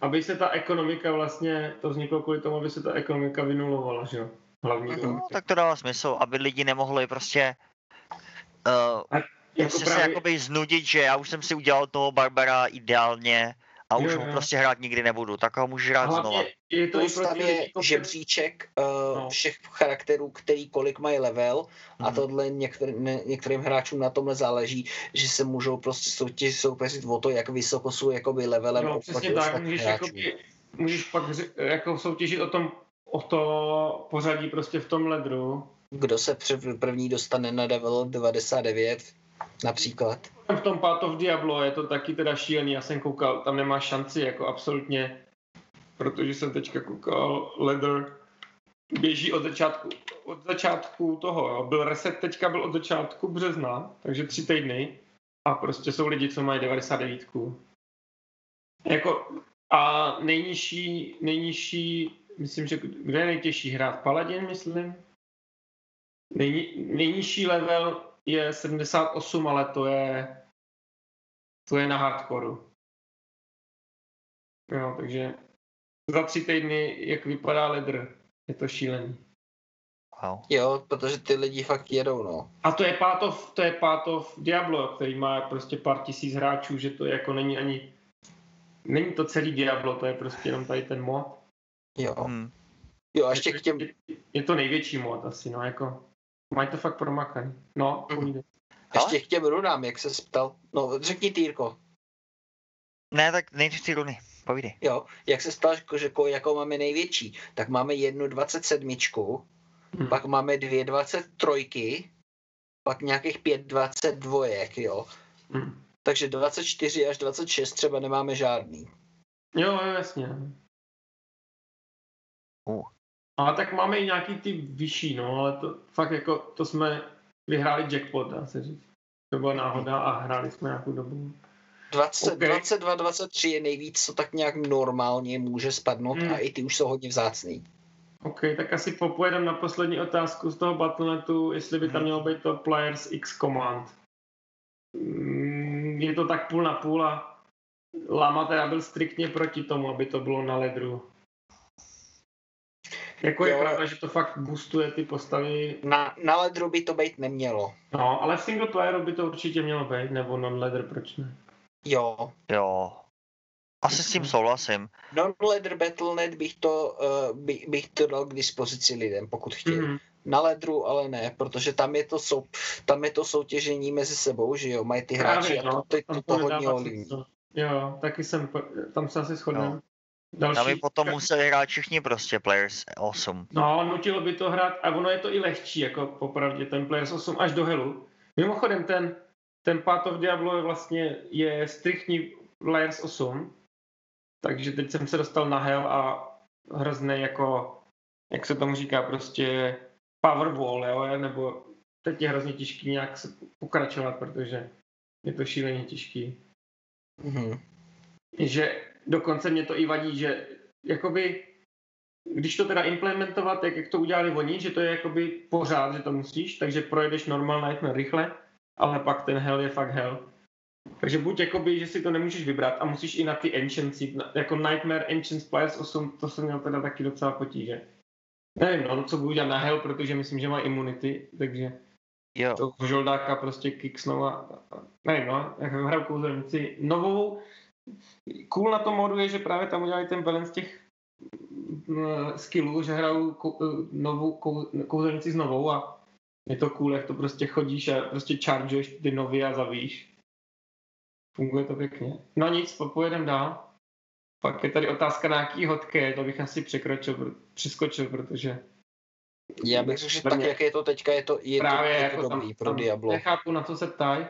aby se ta ekonomika vlastně, to vzniklo kvůli tomu, aby se ta ekonomika vynulovala, že jo? Hlavní to. no, tak to dává smysl, aby lidi nemohli prostě uh, Jako prostě se právě, jakoby znudit, že já už jsem si udělal toho Barbara ideálně a už Jo, ho jo. prostě hrát nikdy nebudu, tak ho můžu hrát znova. hlavně je to i Plus tam je lidi, co- žebříček uh, No. všech charakterů, který kolik mají level a Mhm. tohle některý, ne, některým hráčům na tomhle záleží, že se můžou prostě soutěž soupeřit o to, jak vysoko jsou jakoby levelem No, přesně tak, můžeš, jakoby, můžeš pak jako soutěžit o tom, o to pořadí prostě v tom ledru. Kdo se před první dostane na level 99 například. V tom Path of Diablo je to taky teda šílený, já jsem koukal, tam nemá šanci jako absolutně, protože jsem teďka koukal, ledr běží od začátku, od začátku toho, jo. byl reset teďka byl od začátku března, takže tři týdny a prostě jsou lidi, co mají 99. Jako a nejnižší, nejnižší, myslím, že kde je nejtěžší hrát? Paladin, myslím? Nejni, nejnižší level je 78, ale to je to je na hardcoreu. Jo, takže za tři týdny, jak vypadá ledr, je to šílený. Wow. Jo, protože ty lidi fakt jedou, no. A to je pátov, to je pátov Diablo, který má prostě pár tisíc hráčů, že to jako není ani, není to celý Diablo, to je prostě jenom tady ten mod. Jo. Hmm. Jo, a ještě k těm, Je to největší mod asi, no jako, mají to fakt promakaný. No, povídej. ještě k těm runám, jak se ptal. No, řekni Týrko. Ne, tak nejdřív ty runy, povídej. Jo, jak se ptal, jako, že ko- jakou máme největší, tak máme jednu 27, Hm. pak máme dvě 23, pak nějakých pět 22, jo. Hm. takže 24 až 26 třeba nemáme žádný. Jo, jo, jasně. Uh. Ale tak máme i nějaký ty vyšší, no, ale to fakt jako, to jsme vyhráli jackpot, dá se říct. To byla náhoda a hráli jsme nějakou dobu. 20, Okay. 22, 23 je nejvíc, co tak nějak normálně může spadnout Hmm. a i ty už jsou hodně vzácný. OK, tak asi popojedem na poslední otázku z toho Battlenetu, jestli by tam Mhm. mělo být to Players X Command. Mm, Je to tak půl na půl a Lama teda byl striktně proti tomu, aby to bylo na ledru. Jako je Jo. pravda, že to fakt boostuje ty postavy, Na, na ledru by to být nemělo. no, ale v single playeru by to určitě mělo být, nebo non-ledr, proč ne? Jo. Jo. Asi s tím souhlasím. Non-ledr Battle.net bych to, uh, by, bych to dal k dispozici lidem, pokud chtějí. Mhm. Na ledru ale ne, protože tam je to, sou, tam je to soutěžení mezi sebou, že jo, mají ty hráči Právě, a to, no, to, to, to hodně ovlivní. smysl. Jo, taky jsem, tam se asi shodneme. No. Další, Tam by potom museli hrát všichni prostě Players 8. No, nutilo by to hrát, a ono je to i lehčí, jako popravdě, ten Players 8 až do Helu. Mimochodem, ten, ten Path of Diablo je vlastně je striktní Players 8, takže teď jsem se dostal na Hell a hrozný jako, jak se tomu říká, prostě powerwall, jo, nebo teď je hrozně těžký nějak se pokračovat, protože je to šíleně těžký Mhm. že dokonce mě to i vadí, že jakoby, když to teda implementovat, tak jak to udělali oni, že to je jakoby pořád, že to musíš, takže projedeš normál Nightmare rychle, ale pak ten hell je fakt hell. Takže buď jakoby, že si to nemůžeš vybrat a musíš i na ty Ancients jít, jako Nightmare Ancients Players 8, to jsem měl teda taky docela potíže. Nevím, no, co budu dělat na hell, protože myslím, že má imunity, takže Jo. to žoldáka prostě kicksnou a, nevím, no, jak hraju kouzelnici. Novou, cool na tom modu je, že právě tam udělali ten balance těch mm, skillů, že hraju kou, novou kou, kouzelnici s novou a je to cool, jak to prostě chodíš a prostě charguješ ty nový a zavíš. Funguje to pěkně. No nic, po- pojedem dál. Pak je tady otázka na jaký hodky, to bych asi překročil, přeskočil, protože Já bych řekl, že Pro tak, jak je to teďka, je to, je právě to, je jako to tam, dobrý pro tam Diablo. Nechápu, na co se ptají.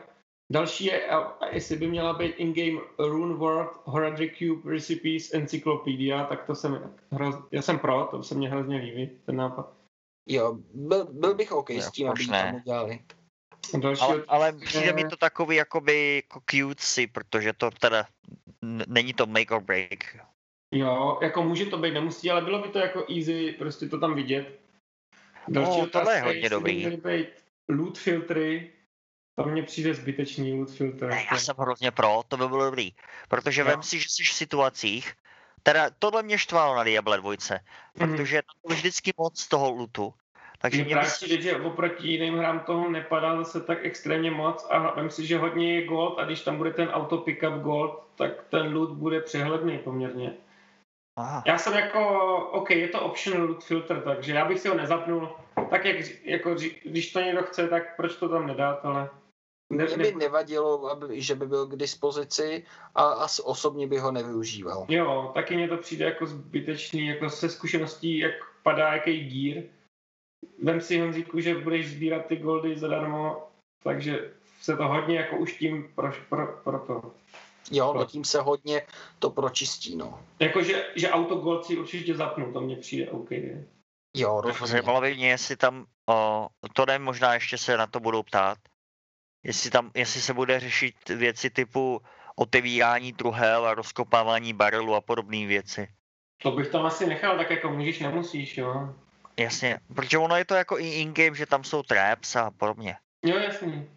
Další je, a, jestli by měla být in-game Rune World, Heraldry Cube, Recipes, Encyclopedia, tak to jsem, hroz, já jsem pro, to se mně hrozně líbí, ten nápad. Jo, byl, byl bych OK s Jo, tím, aby tam udělali. Další Ale, od- ale přijde mi to takový jakoby jako cutesy, protože to teda n- není to make or break. Jo, jako může to být, nemusí, ale bylo by to jako easy prostě to tam vidět. Další No, tohle je otázka hodně by dobrý. být loot filtry, to mně přijde zbytečný loot filtr. Ne, já jsem hrozně pro, to by bylo dobrý. Protože Jo. vem si, že jsi v situacích, teda tohle mě štvalo na Diablo 2, Mhm. protože tam bylo vždycky moc toho lutu. Takže mě právě přijde, že oproti jiným hrám toho nepadá zase tak extrémně moc a vím si, že hodně je gold a když tam bude ten auto pickup gold, tak ten loot bude přehledný poměrně. aha, Já jsem jako, OK, je to optional loot filter, takže já bych si ho nezapnul. Tak jak, jako, když to někdo chce, tak proč to tam nedat, ale... Mně Ne- by ne- nevadilo, aby, že by byl k dispozici a asi osobně bych ho nevyužíval. Jo, taky mně to přijde jako zbytečný, jako se zkušeností, jak padá jaký gír. Vem si Honzíku, že budeš sbírat ty goldy zadarmo, takže se to hodně jako už tím pro, pro, pro to. Jo, Pro- no tím se hodně to pročistí, no. Jakože, že auto gold si určitě zapnu, to mně přijde OK. Je. Jo, rozhodně. zajímalo by mě, jestli tam, o, to ne, možná ještě se na to budou ptát, jestli tam, jestli se bude řešit věci typu otevírání truhel a rozkopávání barelů a podobné věci. To bych tam asi nechal, tak jako můžeš, nemusíš, jo. Jasně, protože ono je to jako i in-game, že tam jsou traps a podobně. Jo, jasný.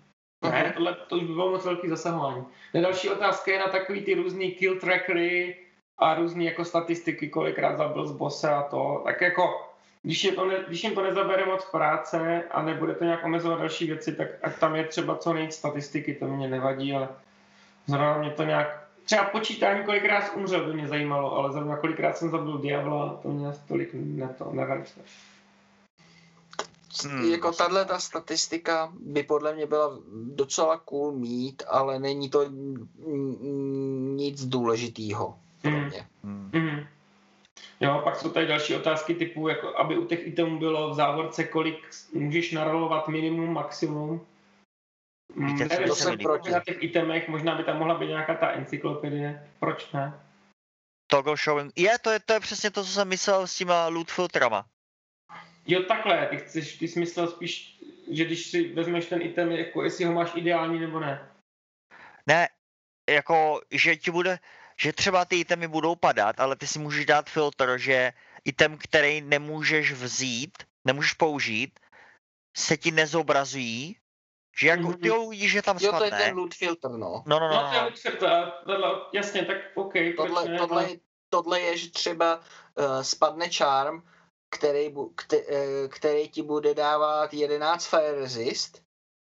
Ne, tohle to už by bylo moc velký zasahování. Ne, další otázka je na takový ty různý kill trackery a různý jako statistiky, kolikrát zabil z bose a to. Tak jako, když, je to ne, když jim to nezabere moc práce a nebude to nějak omezovat další věci, tak ať tam je třeba co nejvíc statistiky, to mě nevadí, ale zrovna mě to nějak... Třeba počítání, kolikrát umřel, by mě zajímalo, ale zrovna kolikrát jsem zabil Diabla, to mě tolik ne to, nevadí. Hmm, jako tahle ta statistika by podle mě byla docela cool mít, ale není to nic důležitého pro Hmm. mě. Hmm. Mhm. Jo, pak jsou tady další otázky typu, jako aby u těch itemů bylo v závorce, kolik můžeš narolovat minimum, maximum. Víte, Mm, co nevím, jsem proti na těch itemech, možná by tam mohla být nějaká ta encyklopedie. Proč ne? Toggle showing. Je, to je, to je přesně to, co jsem myslel s těma loot filtrama. Jo, takhle, ty, chceš, ty jsi myslel spíš, že když si vezmeš ten item, jako jestli ho máš ideální nebo ne. Ne, jako, že ti bude, že třeba ty itemy budou padat, ale ty si můžeš dát filtr, že item, který nemůžeš vzít, nemůžeš použít, se ti nezobrazují, že jako Mhm. ty ho uvidíš, že tam Jo, to je spadne. ten loot filter, no. No, no, no, No, no, to je no. Luxer, to, tohle, jasně, tak OK, Tohle, tohle, ale- je- tohle je, že třeba uh, spadne charm, který, bu, kte, uh, který ti bude dávat 11 fire resist,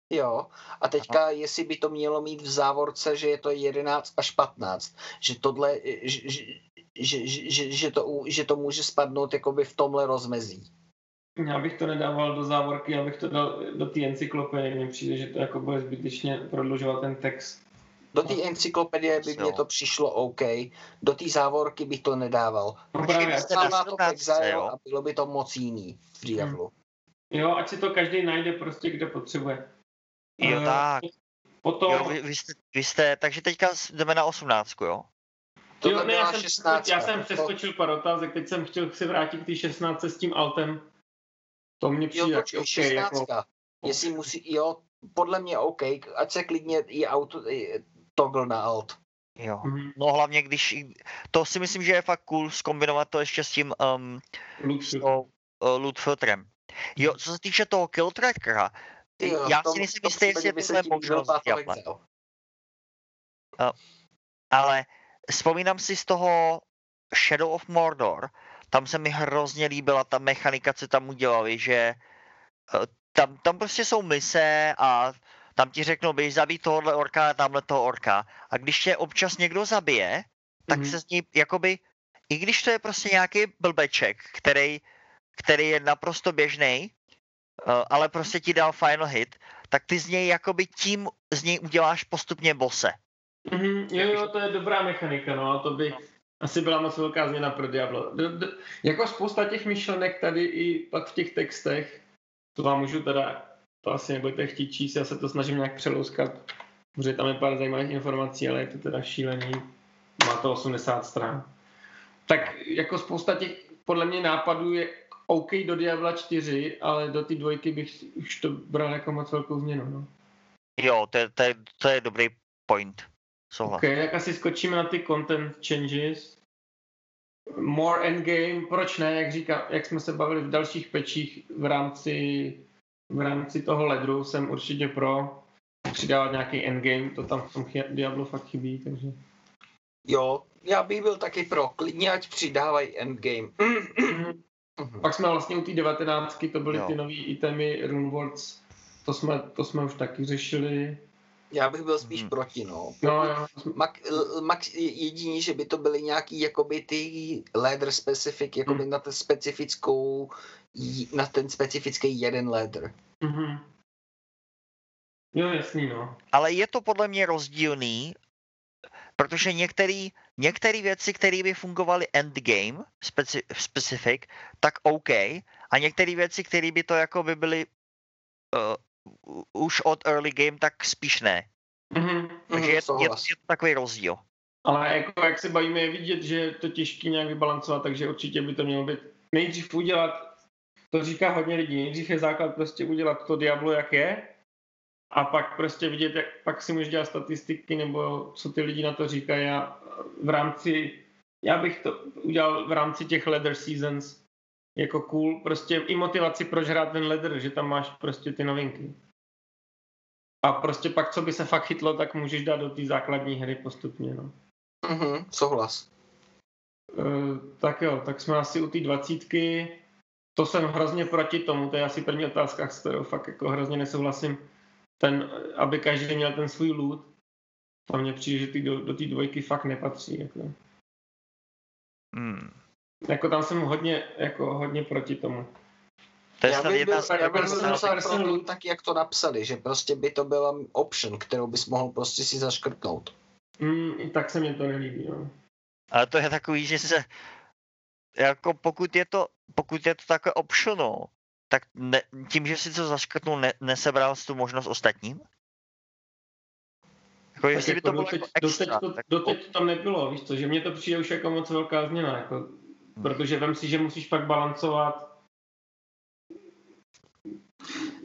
jo, a teďka, jestli by to mělo mít v závorce, že je to 11 až 15, že tohle, eh, že, že, že, že, to, že to může spadnout jakoby v tomhle rozmezí. Já bych to nedával do závorky, já bych to dal do té encyklopedie, mně přijde, že to jako bude zbytečně prodlužovat ten text. Do té encyklopedie by mě to přišlo OK, do té závorky bych to nedával. No právě, na to 17, Exile a bylo by to moc jiný v Diablu. jo, ať si to každý najde prostě, kde potřebuje. Jo, Eh, tak. Potom, Jo, vy, vy, jste, vy jste, takže teďka s- jdeme na 18, jo? Tohle jo, ne, já jsem, 16. já jsem To- přeskočil pár otázek, teď jsem chtěl se vrátit k té 16 s tím altem. To mě Jo, přijde počkej, jako, 16. jako, Jestli musí, jo, podle mě OK, ať se klidně i auto, i toggle na alt. Jo. mhm, No hlavně když, to si myslím, že je fakt cool zkombinovat to ještě s tím um, luxus. to, uh, loot filtrem. Jo, co se týče toho kill trackera, Ty jo, já tom- si nejsem jistý, jestli je by se tohle možnost. Exile. Ale vzpomínám si z toho Shadow of Mordor, tam se mi hrozně líbila ta mechanika, co tam udělali, že eh, tam, tam prostě jsou mise a tam ti řeknou, běž zabít tohohle orka a tamhle toho orka. A když tě občas někdo zabije, tak Mhm. se z ní, jakoby, i když to je prostě nějaký blbeček, který, který je naprosto běžný, ale prostě ti dal final hit, tak ty z něj jakoby tím z něj uděláš postupně bose. Mhm, jo, jo, to je dobrá mechanika, no a to by asi byla moc velká změna pro Diablo. D- d- jako spousta těch myšlenek tady i pak v těch textech, to vám můžu teda, to asi nebudete chtít číst, já se to snažím nějak přelouskat, protože tam je pár zajímavých informací, ale je to teda šílený, má to 80 stran. Tak jako spousta těch podle mě nápadů je OK do Diabla 4, ale do té dvojky bych už to bral jako moc velkou změnu. No. Jo, to je, to je, to je dobrý point. Souhlas. OK, tak asi skočíme na ty content changes. More endgame, proč ne, jak, říká, jak jsme se bavili v dalších pečích v rámci, v rámci toho ledru, jsem určitě pro přidávat nějaký endgame, to tam v tom Diablo fakt chybí, takže... Jo, já bych byl taky pro, klidně ať přidávají endgame. Mhm. Pak jsme vlastně u té 19, to byly Jo. ty nový itemy, Runewords, to jsme, to jsme už taky řešili. Já bych byl spíš Mhm. proti, no. No jo, l- max, jediný, že by to byly nějaký jakoby ty leather specific, jakoby Hmm. na ten specifickou, na ten specifický jeden leather. mhm. Jo, jasný, no. Ale je to podle mě rozdílný, protože některé některé věci, které by fungovaly endgame speci, specific, tak OK, a některé věci, které by to jako by byly uh, už od early game, tak spíš ne. Mhm. Takže je, je, souhlas. je to takový rozdíl. Ale jako jak se bavíme, je vidět, že je to těžké nějak vybalancovat, takže určitě by to mělo být nejdřív udělat, to říká hodně lidí, nejdřív je základ prostě udělat to Diablo, jak je, a pak prostě vidět, jak pak si můžeš dělat statistiky, nebo co ty lidi na to říkají a v rámci, já bych to udělal v rámci těch leather seasons jako cool, prostě i motivaci proč hrát ten leather, že tam máš prostě ty novinky. A prostě pak, co by se fakt chytlo, tak můžeš dát do té základní hry postupně, no. Mhm, souhlas. Uh, tak jo, tak jsme asi u té dvacítky. To jsem hrozně proti tomu, to je asi první otázka, s kterou fakt jako hrozně nesouhlasím. Ten, aby každý měl ten svůj loot. To mně přijde, že ty do, do té dvojky fakt nepatří. Jako. Hmm. jako tam jsem hodně, jako hodně proti tomu. To je Já bych jedna byl, já bych jako byl to tak, jak to napsali, že prostě by to byla option, kterou bys mohl prostě si zaškrtnout. Mm, I tak se mi to nelíbí. No. Ale to je takový, že se jako pokud je to, pokud je to takové optional, tak ne, tím, že si to zaškrtnul, ne, nesebral jsi tu možnost ostatním? Jako jestli by to bylo doteď, jako extra, doteď, to, tak doteď to nebylo, víš co, že mně to přijde už jako moc velká změna, jako, Hmm. protože vem si, že musíš pak balancovat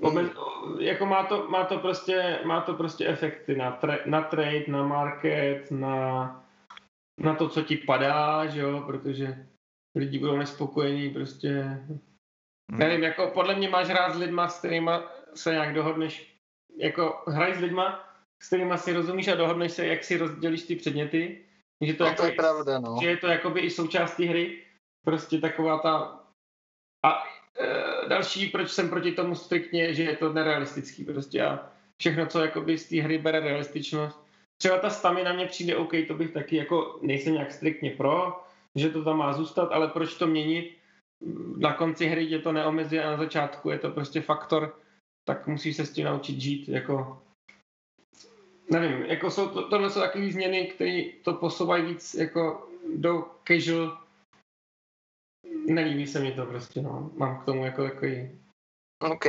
Obe, jako má to, má to prostě, má to prostě efekty na, tra, na trade, na market, na, na to, co ti padá, že jo, protože lidi budou nespokojení, prostě, Hmm. nevím, jako podle mě máš hrát s lidma, s kterými se nějak dohodneš, jako hraj s lidma, s kterými si rozumíš a dohodneš se, jak si rozdělíš ty předměty, že to, No, jako to je pravda, no. že je to jakoby i součástí hry, prostě taková ta a e, další, proč jsem proti tomu striktně, že je to nerealistický prostě a všechno, co jakoby z té hry bere realističnost. Třeba ta stamina mě přijde OK, to bych taky jako nejsem nějak striktně pro, že to tam má zůstat, ale proč to měnit? Na konci hry tě to neomezuje a na začátku je to prostě faktor, tak musíš se s tím naučit žít, jako nevím, jako jsou to, tohle jsou takové změny, které to posouvají víc jako do casual nelíbí se mi to prostě, no. Mám k tomu jako takový, OK.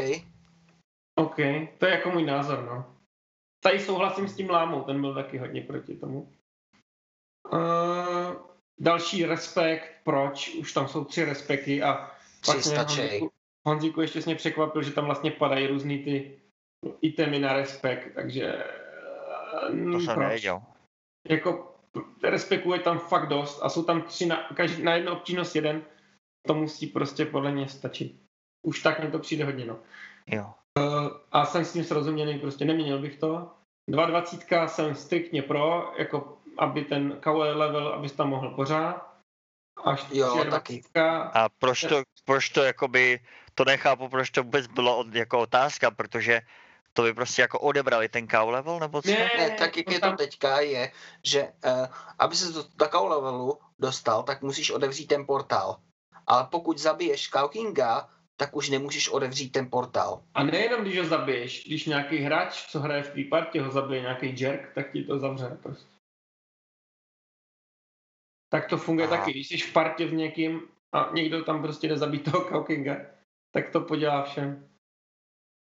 OK, to je jako můj názor, no. Tady souhlasím s tím lámou, ten byl taky hodně proti tomu. Uh, další respekt, proč? Už tam jsou tři respekty a Tři mě stačí. Honzíku, Honzíku ještě mě překvapil, že tam vlastně padají různý ty itemy na respekt, takže eh, To jsem proč? nevěděl. jako respektuje tam fakt dost a jsou tam tři na, každý, na jednu obtížnost jeden, to musí prostě podle mě stačit. Už tak mi to přijde hodně, no. Jo. A jsem s tím srozuměný, prostě neměnil bych to. 2.20 jsem striktně pro, jako aby ten KOL level, abys tam mohl pořád. Až Jo, taky. A proč to, proč to jakoby, to nechápu, proč to vůbec bylo od, jako otázka, protože to by prostě jako odebrali ten cow level, nebo co? Ne, Ne, tak jak je to teďka je, že uh, aby se do takovou levelu dostal, tak musíš otevřít ten portál. Ale pokud zabiješ Cow Kinga, tak už nemůžeš otevřít ten portál. A nejenom, když ho zabiješ, když nějaký hráč, co hraje v té partě, ho zabije nějaký jerk, tak ti to zavře prostě. Tak to funguje Aha. taky, když jsi v partě s někým a někdo tam prostě nezabí toho Kaukinga, tak to podělá všem.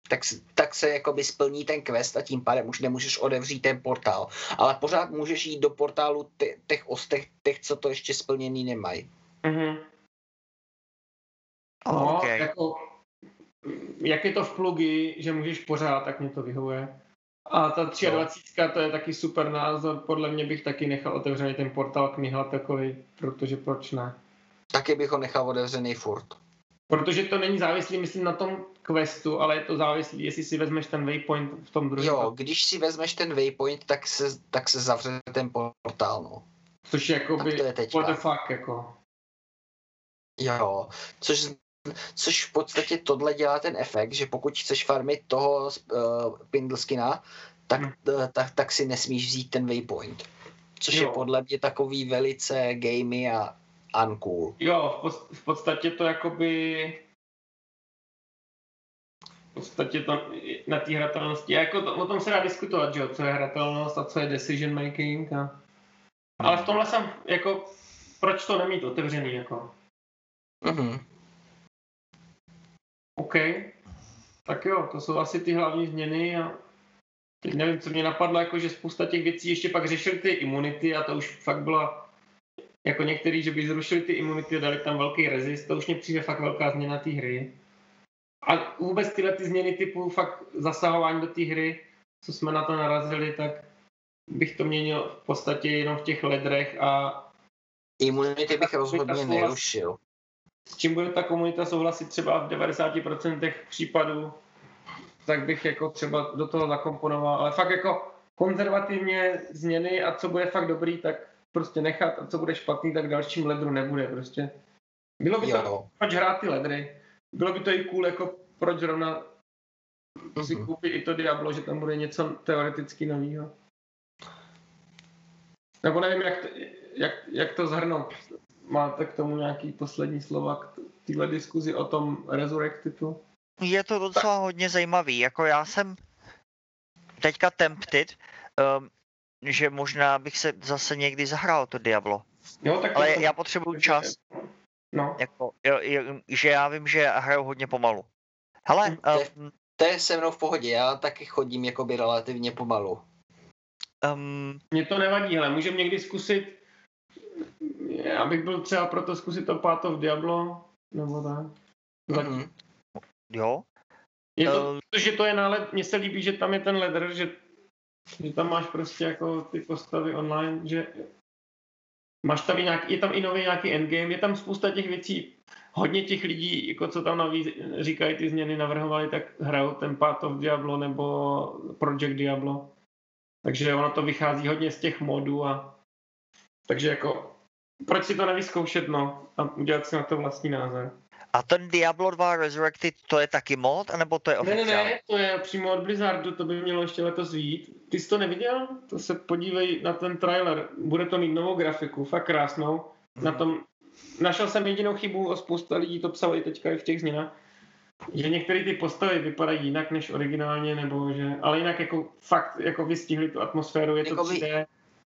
Tak, tak se jakoby splní ten quest a tím pádem už nemůžeš otevřít ten portál. Ale pořád můžeš jít do portálu těch ostech, těch, co to ještě splněný nemají. Mhm. No, okay. jako, jak je to v plugy, že můžeš pořád, tak mě to vyhovuje. A ta 23 to je taky super názor, podle mě bych taky nechal otevřený ten portál kniha takový, protože proč ne? Taky bych ho nechal otevřený furt. Protože to není závislý, myslím, na tom questu, ale je to závislý, jestli si vezmeš ten waypoint v tom druhém. Jo, když si vezmeš ten waypoint, tak se, tak se zavře ten portál, no. Což je je teďka. what the fuck, jako. Jo, což, což v podstatě tohle dělá ten efekt, že pokud chceš farmit toho uh, Pindleskina, tak, Hmm. uh, tak, tak si nesmíš vzít ten waypoint. Což Jo. je podle mě takový velice gamey a uncool. Jo, v, pod, v podstatě to jakoby v podstatě to na té hratelnosti, jako to, o tom se dá diskutovat, že jo, co je hratelnost a co je decision making a... Ale v tomhle jsem, jako, proč to nemít otevřený, jako, Mhm. OK, tak jo, to jsou asi ty hlavní změny a teď nevím, co mě napadlo, jako, že spousta těch věcí ještě pak řešili ty imunity a to už fakt byla jako některý, že by zrušili ty imunity a dali tam velký rezist, to už mě přijde fakt velká změna té hry. A vůbec tyhle ty změny typu fakt zasahování do té hry, co jsme na to narazili, tak bych to měnil v podstatě jenom v těch ledrech a Imunity bych rozhodně nerušil. S čím bude ta komunita souhlasit třeba v 90% případů, tak bych jako třeba do toho zakomponoval, ale fakt jako konzervativně změny a co bude fakt dobrý, tak prostě nechat a co bude špatný, tak dalším ledru nebude prostě. Bylo by to, Jo. proč hrát ty ledry? Bylo by to i cool, jako proč zrovna si Mhm. koupit i to Diablo, že tam bude něco teoreticky nového. Nebo nevím, jak to, jak, jak to zhrnout. Máte k tomu nějaký poslední slova k téhle diskuzi o tom Resurrectidu? Je to docela hodně zajímavý. Jako já jsem teďka tempted, um, že možná bych se zase někdy zahrál to Diablo. Jo, tak Ale to- já potřebuju čas. No, Jako, jo, jo, že já vím, že hraju hodně pomalu. Hele, To je- um, To je se mnou v pohodě, já taky chodím jakoby relativně pomalu. um, Mně to nevadí, ale můžeme někdy zkusit, já bych byl třeba proto zkusit to Path of Diablo, nebo tak. Mhm. jo, Je to, Eh. protože to je nálet, mně se líbí, že tam je ten ladder, že, že tam máš prostě jako ty postavy online, že máš tam i nějaký, je tam i nový nějaký endgame, je tam spousta těch věcí, hodně těch lidí, jako co tam navíc říkají ty změny, navrhovali, tak hrajou ten Path of Diablo nebo Project Diablo. Takže ono to vychází hodně z těch modů a takže jako proč si to nevyzkoušet, no, a udělat si na to vlastní názor. a ten Diablo 2 Resurrected, to je taky mod, anebo to je Ne, ne, oficiální? ne, to je přímo od Blizzardu, to by mělo ještě letos vít. Ty jsi to neviděl? To se podívej na ten trailer. Bude to mít novou grafiku, fakt krásnou. Na tom našel jsem jedinou chybu, a spousta lidí to psalo i teďka i v těch změnách, že některé ty postavy vypadají jinak než originálně, nebo že, ale jinak jako fakt jako vystihli tu atmosféru, je to Jakoby- 3D.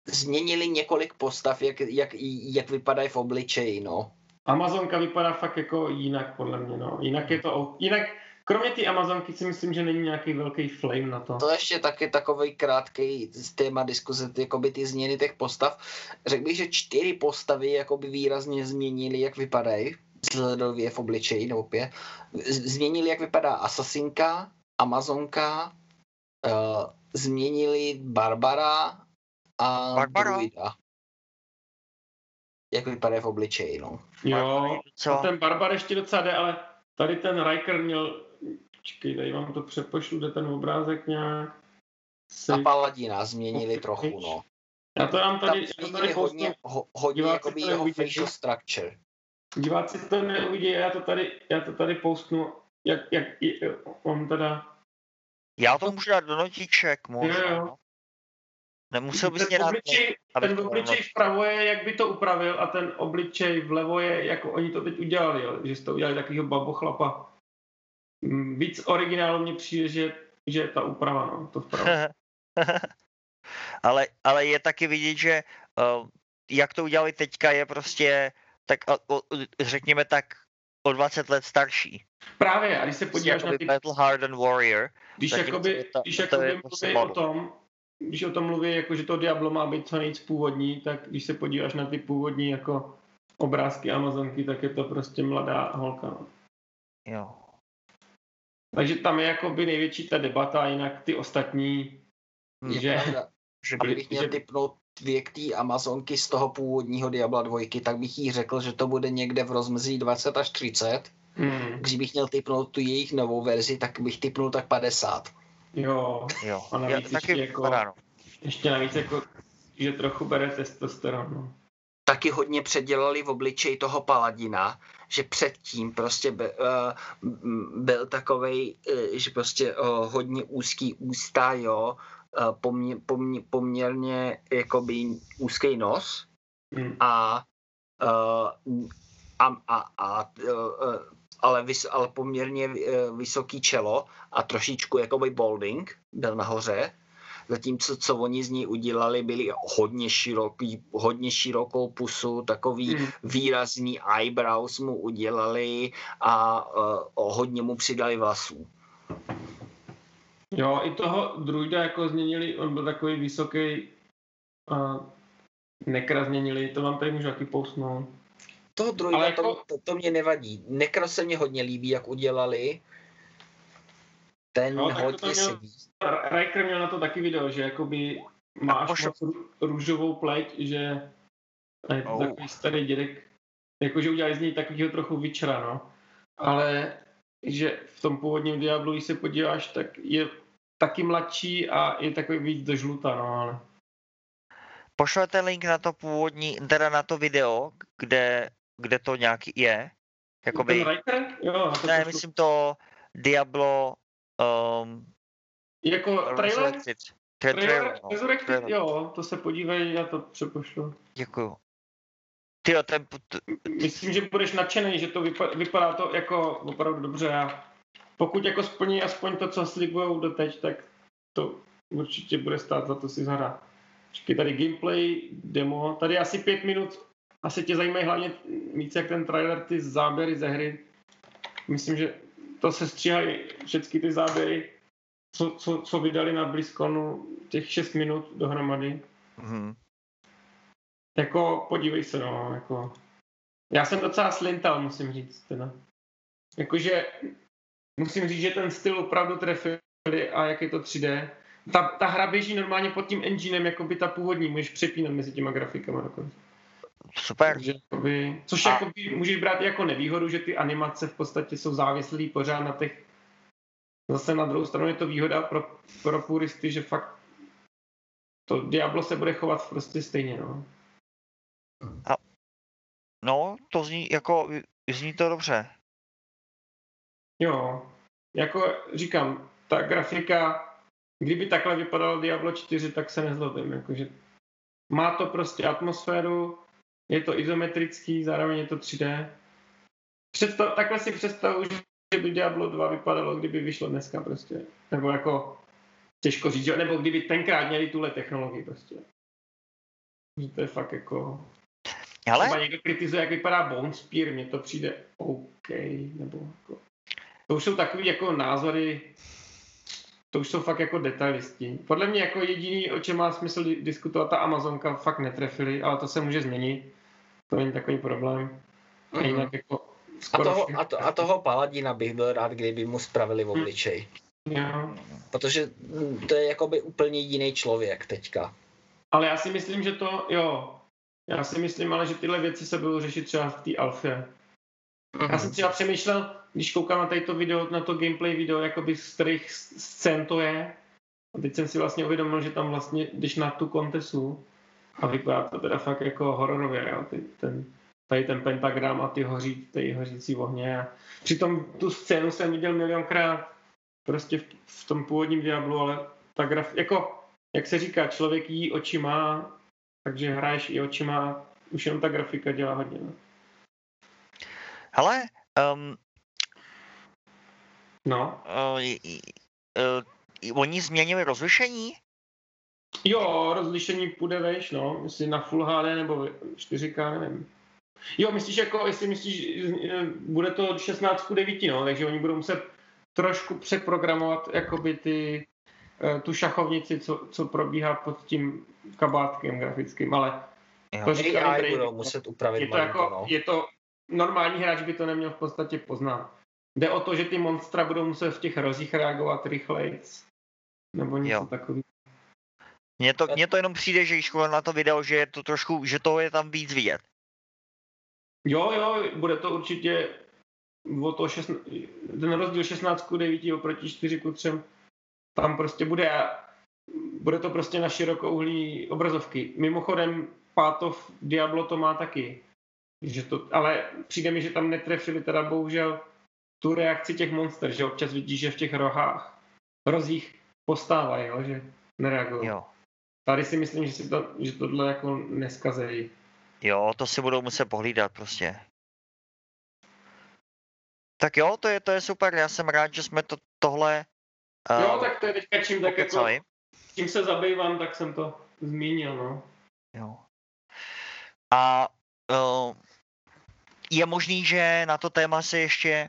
Změnili několik postav, jak, jak, jak vypadají v obličeji, no. Amazonka vypadá fakt jako jinak podle mě, no. Jinak je to, jinak, kromě ty Amazonky si myslím, že není nějaký velký flame na to. To ještě taky takový krátký téma diskuze, jakoby ty změny těch postav. Řekl bych, že čtyři postavy jakoby výrazně změnili, jak vypadají vzhledově v obličeji, nebo pě. Změnili, jak vypadá Asasinka, Amazonka, uh, změnili Barbara a Barbara? Druida. Jak vypadá v obličeji, no. Jo, Co? A ten Barbar ještě docela jde, ale tady ten Riker měl, počkej, tady vám to přepošlu, jde ten obrázek nějak. A Save. Paladina změnili trochu, no. Já to dám Tam tady, já to tady hodně, hodně... ho, hodně jakoby to jeho facial structure. Diváci to neuvidí, já to tady, já to tady postnu, jak, jak on teda... Já to můžu dát do notiček, možná. Jo, jo. Nemusel bys mě ten obličej, abych ten obličej vpravo je, jak by to upravil a ten obličej vlevo je, jako oni to teď udělali, jo, že jste to udělali takovýho babochlapa. Mm, Víc originálu mně přijde, že, že je ta úprava, no, to vpravo. (laughs) ale, ale je taky vidět, že uh, jak to udělali teďka, je prostě tak o, o, řekněme tak o 20 let starší. Právě, a když se Prostě podíváš na ty, Battle Hardened Warrior. když jakoby, to- když to jakoby prostě mluví o tom, když o tom mluví, jako, že to Diablo má být co nejvíc původní, tak když se podíváš na ty původní jako obrázky Amazonky, tak je to prostě mladá holka. No. Jo. Takže tam je jakoby největší ta debata, jinak ty ostatní, Je že, pravda. Že by- Kdybych měl že- typnout věk té Amazonky z toho původního Diabla 2, tak bych jí řekl, že to bude někde v rozmezí 20 až 30. hmm, Kdybych měl typnout tu jejich novou verzi, tak bych typnul tak 50. jo, jo. A navíc Já, taky ještě jako- vypadá, no. ještě navíc jako, že trochu bere testosteron. No. Taky hodně předělali v obličeji toho paladina, že předtím prostě by, uh, byl takovej, uh, že prostě uh, hodně úzký ústa, jo, uh, pomě, pomě, poměrně jakoby úzký nos Hmm. a, uh, a, a, a uh, ale, vys, ale poměrně uh, vysoký čelo a trošičku jakoby balding byl nahoře. Zatímco co oni z ní udělali, byli hodně široký, hodně širokou pusu, takový Hmm. výrazný eyebrows mu udělali a uh, hodně mu přidali vlasů. Jo, i toho druida jako změnili, on byl takový vysoký a nekra změnili, to vám tady můžu taky pousnout. Toho Ale jako- to, to, to mě nevadí. Nekro se mě hodně líbí, jak udělali. Ten No, hodně měl- sedí. Riker měl na to taky video, že jakoby máš pošlo- moc rů- růžovou pleť, že je to Oh. takový starý dědek, jakože udělali z něj takovýho trochu vyčra, no. Ale že v tom původním Diablu, když se podíváš, tak je taky mladší a je takový víc do žluta, no, ale Pošlete link na to původní, teda na to video, kde, kde to nějaký je. Jakoby, Ten? Jo, to ne, pošlu. myslím to Diablo um, Jako trailer? Trailer, trailer, no. Trailer. jo, to se podívej, já to přepošlu. Děkuju. Tyjo, ten, t- Myslím, že budeš nadšený, že to vypadá, vypadá to jako opravdu dobře a pokud jako splní aspoň to, co slibujou doteď, tak to určitě bude stát za to si zahrát. Počkej, tady gameplay, demo, tady asi pět minut, asi tě zajímají hlavně víc jak ten trailer, ty záběry ze hry. Myslím, že to se stříhají všechny ty záběry co, co, co vydali na BlizzConu těch 6 minut dohromady. Mhm. Jako, podívej se, no, jako. Já jsem docela slintal, musím říct, teda. Jakože, musím říct, že ten styl opravdu trefili a jak je to 3D. Ta, ta hra běží normálně pod tím enginem, jako by ta původní, můžeš přepínat mezi těma grafikama dokonce. Super. Takže jakoby, což A- jakoby můžeš brát i jako nevýhodu, že ty animace v podstatě jsou závislý pořád na těch Zase na druhou stranu je to výhoda pro, pro puristy, že fakt to Diablo se bude chovat prostě stejně, no. No, to zní jako, zní to dobře. Jo, jako říkám, ta grafika, kdyby takhle vypadalo Diablo 4, tak se nezlobím, jakože má to prostě atmosféru, je to izometrický, zároveň je to 3D. Představ, takhle si představuji, že by Diablo 2 vypadalo, kdyby vyšlo dneska prostě. Nebo jako, těžko říct, nebo kdyby tenkrát měli tuhle technologii prostě. Že to je fakt jako... Ale Třeba někdo kritizuje, jak vypadá Bone Spear, mně to přijde OK, nebo jako... To už jsou takový jako názory, to už jsou fakt jako detailisti. Podle mě jako jediný, o čem má smysl di- diskutovat, ta Amazonka fakt netrefili, ale to se může změnit. To není takový problém. A Mhm. jinak jako A skoro toho, všechno- a, to, a toho paladina bych byl rád, kdyby mu spravili v obličej. Jo. Protože mm, to je jakoby úplně jiný člověk teďka. Ale já si myslím, že to, jo, já si myslím ale, že tyhle věci se budou řešit třeba v té alfě. Já jsem třeba přemýšlel, když koukám na to video, na to gameplay video, jakoby z kterých scén to je. A teď jsem si vlastně uvědomil, že tam vlastně jdeš na tu kontesu a vypadá to teda fakt jako hororově, jo. Ty, ten, tady ten pentagram a ty hoří, ty hořící ohně. A přitom tu scénu jsem viděl milionkrát prostě v, v tom původním Diablu, ale ta graf, jako, jak se říká, člověk jí očima, takže hraješ i očima, už jenom ta grafika dělá hodně. No. hele, um, no. uh, uh, oni změnili rozlišení? Jo, rozlišení půjde vejš, no. Jestli na Full HD nebo 4K, nevím. Jo, myslíš jako, jestli myslíš, eh, bude to 16 ku 9, no, takže oni budou muset trošku přeprogramovat jakoby ty, eh, tu šachovnici, co, co probíhá pod tím kabátkem grafickým, ale Jo. to říkali AI budou muset upravit je to malinko, jako, no. je to, normální hráč by to neměl v podstatě poznat. Jde o to, že ty monstra budou muset v těch rozích reagovat rychleji, nebo něco takového. Mně to, mně to jenom přijde, že když koukám na to video, že je to trošku, že toho je tam víc vidět. Jo, jo, bude to určitě o to 16, ten rozdíl 16 ku 9 oproti 4 ku 3, tam prostě bude, bude to prostě na širokouhlý obrazovky. Mimochodem, Pátov Diablo to má taky. Že to, ale přijde mi, že tam netrefili teda bohužel tu reakci těch monster, že občas vidíš, že v těch rohách, rozích postávají, jo, že nereagují. Jo. Tady si myslím, že, si to, že tohle jako neskazejí. Jo, to si budou muset pohlídat prostě. Tak jo, to je, to je super, já jsem rád, že jsme to tohle uh, Jo, tak to je teďka čím tak jako tím se zabývám, tak jsem to zmínil, no. Jo. A uh, je možný, že na to téma se ještě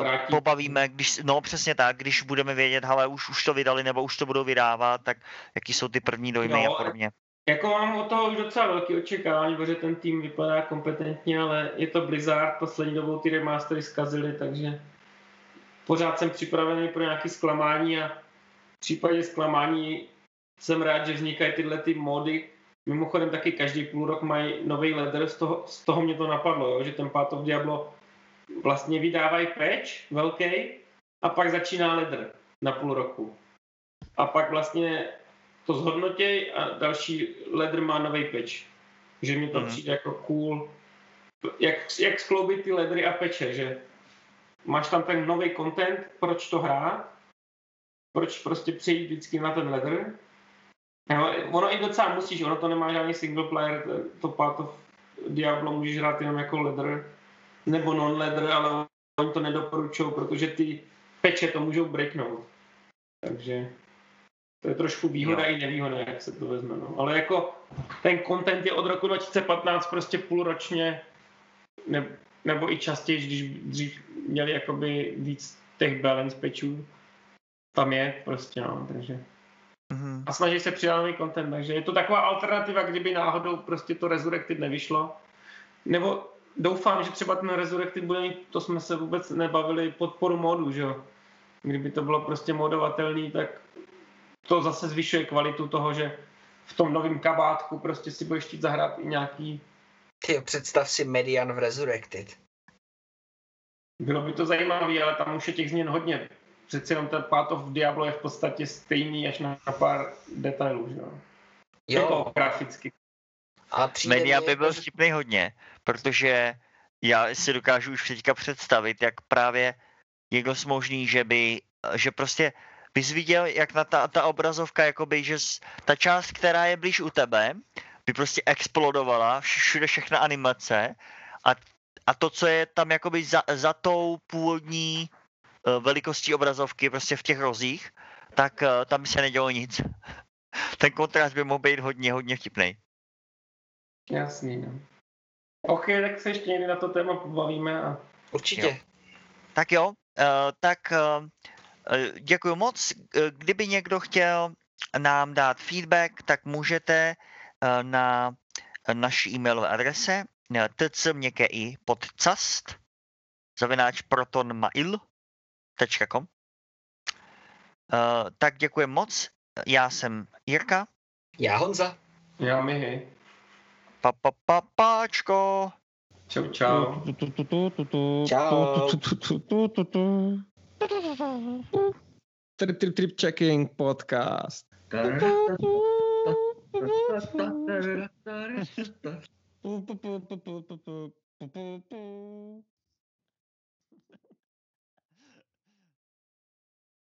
Vrátí. pobavíme, když, no přesně tak, když budeme vědět, ale už, už to vydali nebo už to budou vydávat, tak jaký jsou ty první dojmy Jo, a podobně. Jako mám od toho už docela velký očekávání, protože ten tým vypadá kompetentně, ale je to Blizzard, poslední dobou ty remastery zkazily, takže pořád jsem připravený pro nějaké zklamání a v případě zklamání jsem rád, že vznikají tyhle ty mody. Mimochodem taky každý půl rok mají nový ladder, z toho, z toho mě to napadlo, jo, že ten Path of Diablo vlastně vydávají patch velký a pak začíná ladder na půl roku. A pak vlastně to zhodnotěj a další ladder má nový patch. Že mi to Mhm. přijde jako cool. Jak, jak skloubit ty laddery a peče, že máš tam ten nový content, proč to hrát, proč prostě přejít vždycky na ten ladder. Jo, ono i docela musíš, ono to nemá žádný single player, to Path of Diablo můžeš hrát jenom jako ladder, nebo non-ladder, ale oni to nedoporučují, protože ty peče to můžou breaknout. Takže to je trošku výhoda Jo. i nevýhoda, jak se to vezme. No. Ale jako ten content je od roku 2015 prostě půlročně, ne, nebo i častěji, když dřív měli jakoby víc těch balance patchů. tam je prostě, no, takže. Mhm. A snaží se přidat nový content, takže je to taková alternativa, kdyby náhodou prostě to Resurrected nevyšlo. Nebo doufám, že třeba ten Resurrected bude mít, to jsme se vůbec nebavili, podporu modu, že jo. Kdyby to bylo prostě modovatelný, tak to zase zvyšuje kvalitu toho, že v tom novém kabátku prostě si budeš chtít zahrát i nějaký, Ty představ si Median v Resurrected. bylo by to zajímavé, ale tam už je těch změn hodně. Přeci jenom ten Path of Diablo je v podstatě stejný až na pár detailů, že jo. Jo, Jako graficky. A Media by byl jako, že- vtipný hodně, protože já si dokážu už teďka představit, jak právě je dost možný, že by, že prostě bys viděl, jak na ta, ta obrazovka, jakoby, že ta část, která je blíž u tebe, by prostě explodovala, vš- všude všechna animace a, a to, co je tam jakoby za, za tou původní eh, velikostí obrazovky, prostě v těch rozích, tak eh, tam by se nedělo nic. (laughs) Ten kontrast by mohl být hodně, hodně vtipný. Jasný, no. OK, tak se ještě někdy na to téma pobavíme a Určitě. Jo. Tak jo, uh, tak uh, děkuji moc. Eh, Kdyby někdo chtěl nám dát feedback, tak můžete uh, na naší e-mailové adrese eh, tcměkké i podcast zavináč protonmail.com uh, Tak děkuji moc. Já jsem Jirka. Já Honza. já mihy. Pa, pa, pa, páčko. Čau, čau. Čau. Trip, trip, trip checking podcast.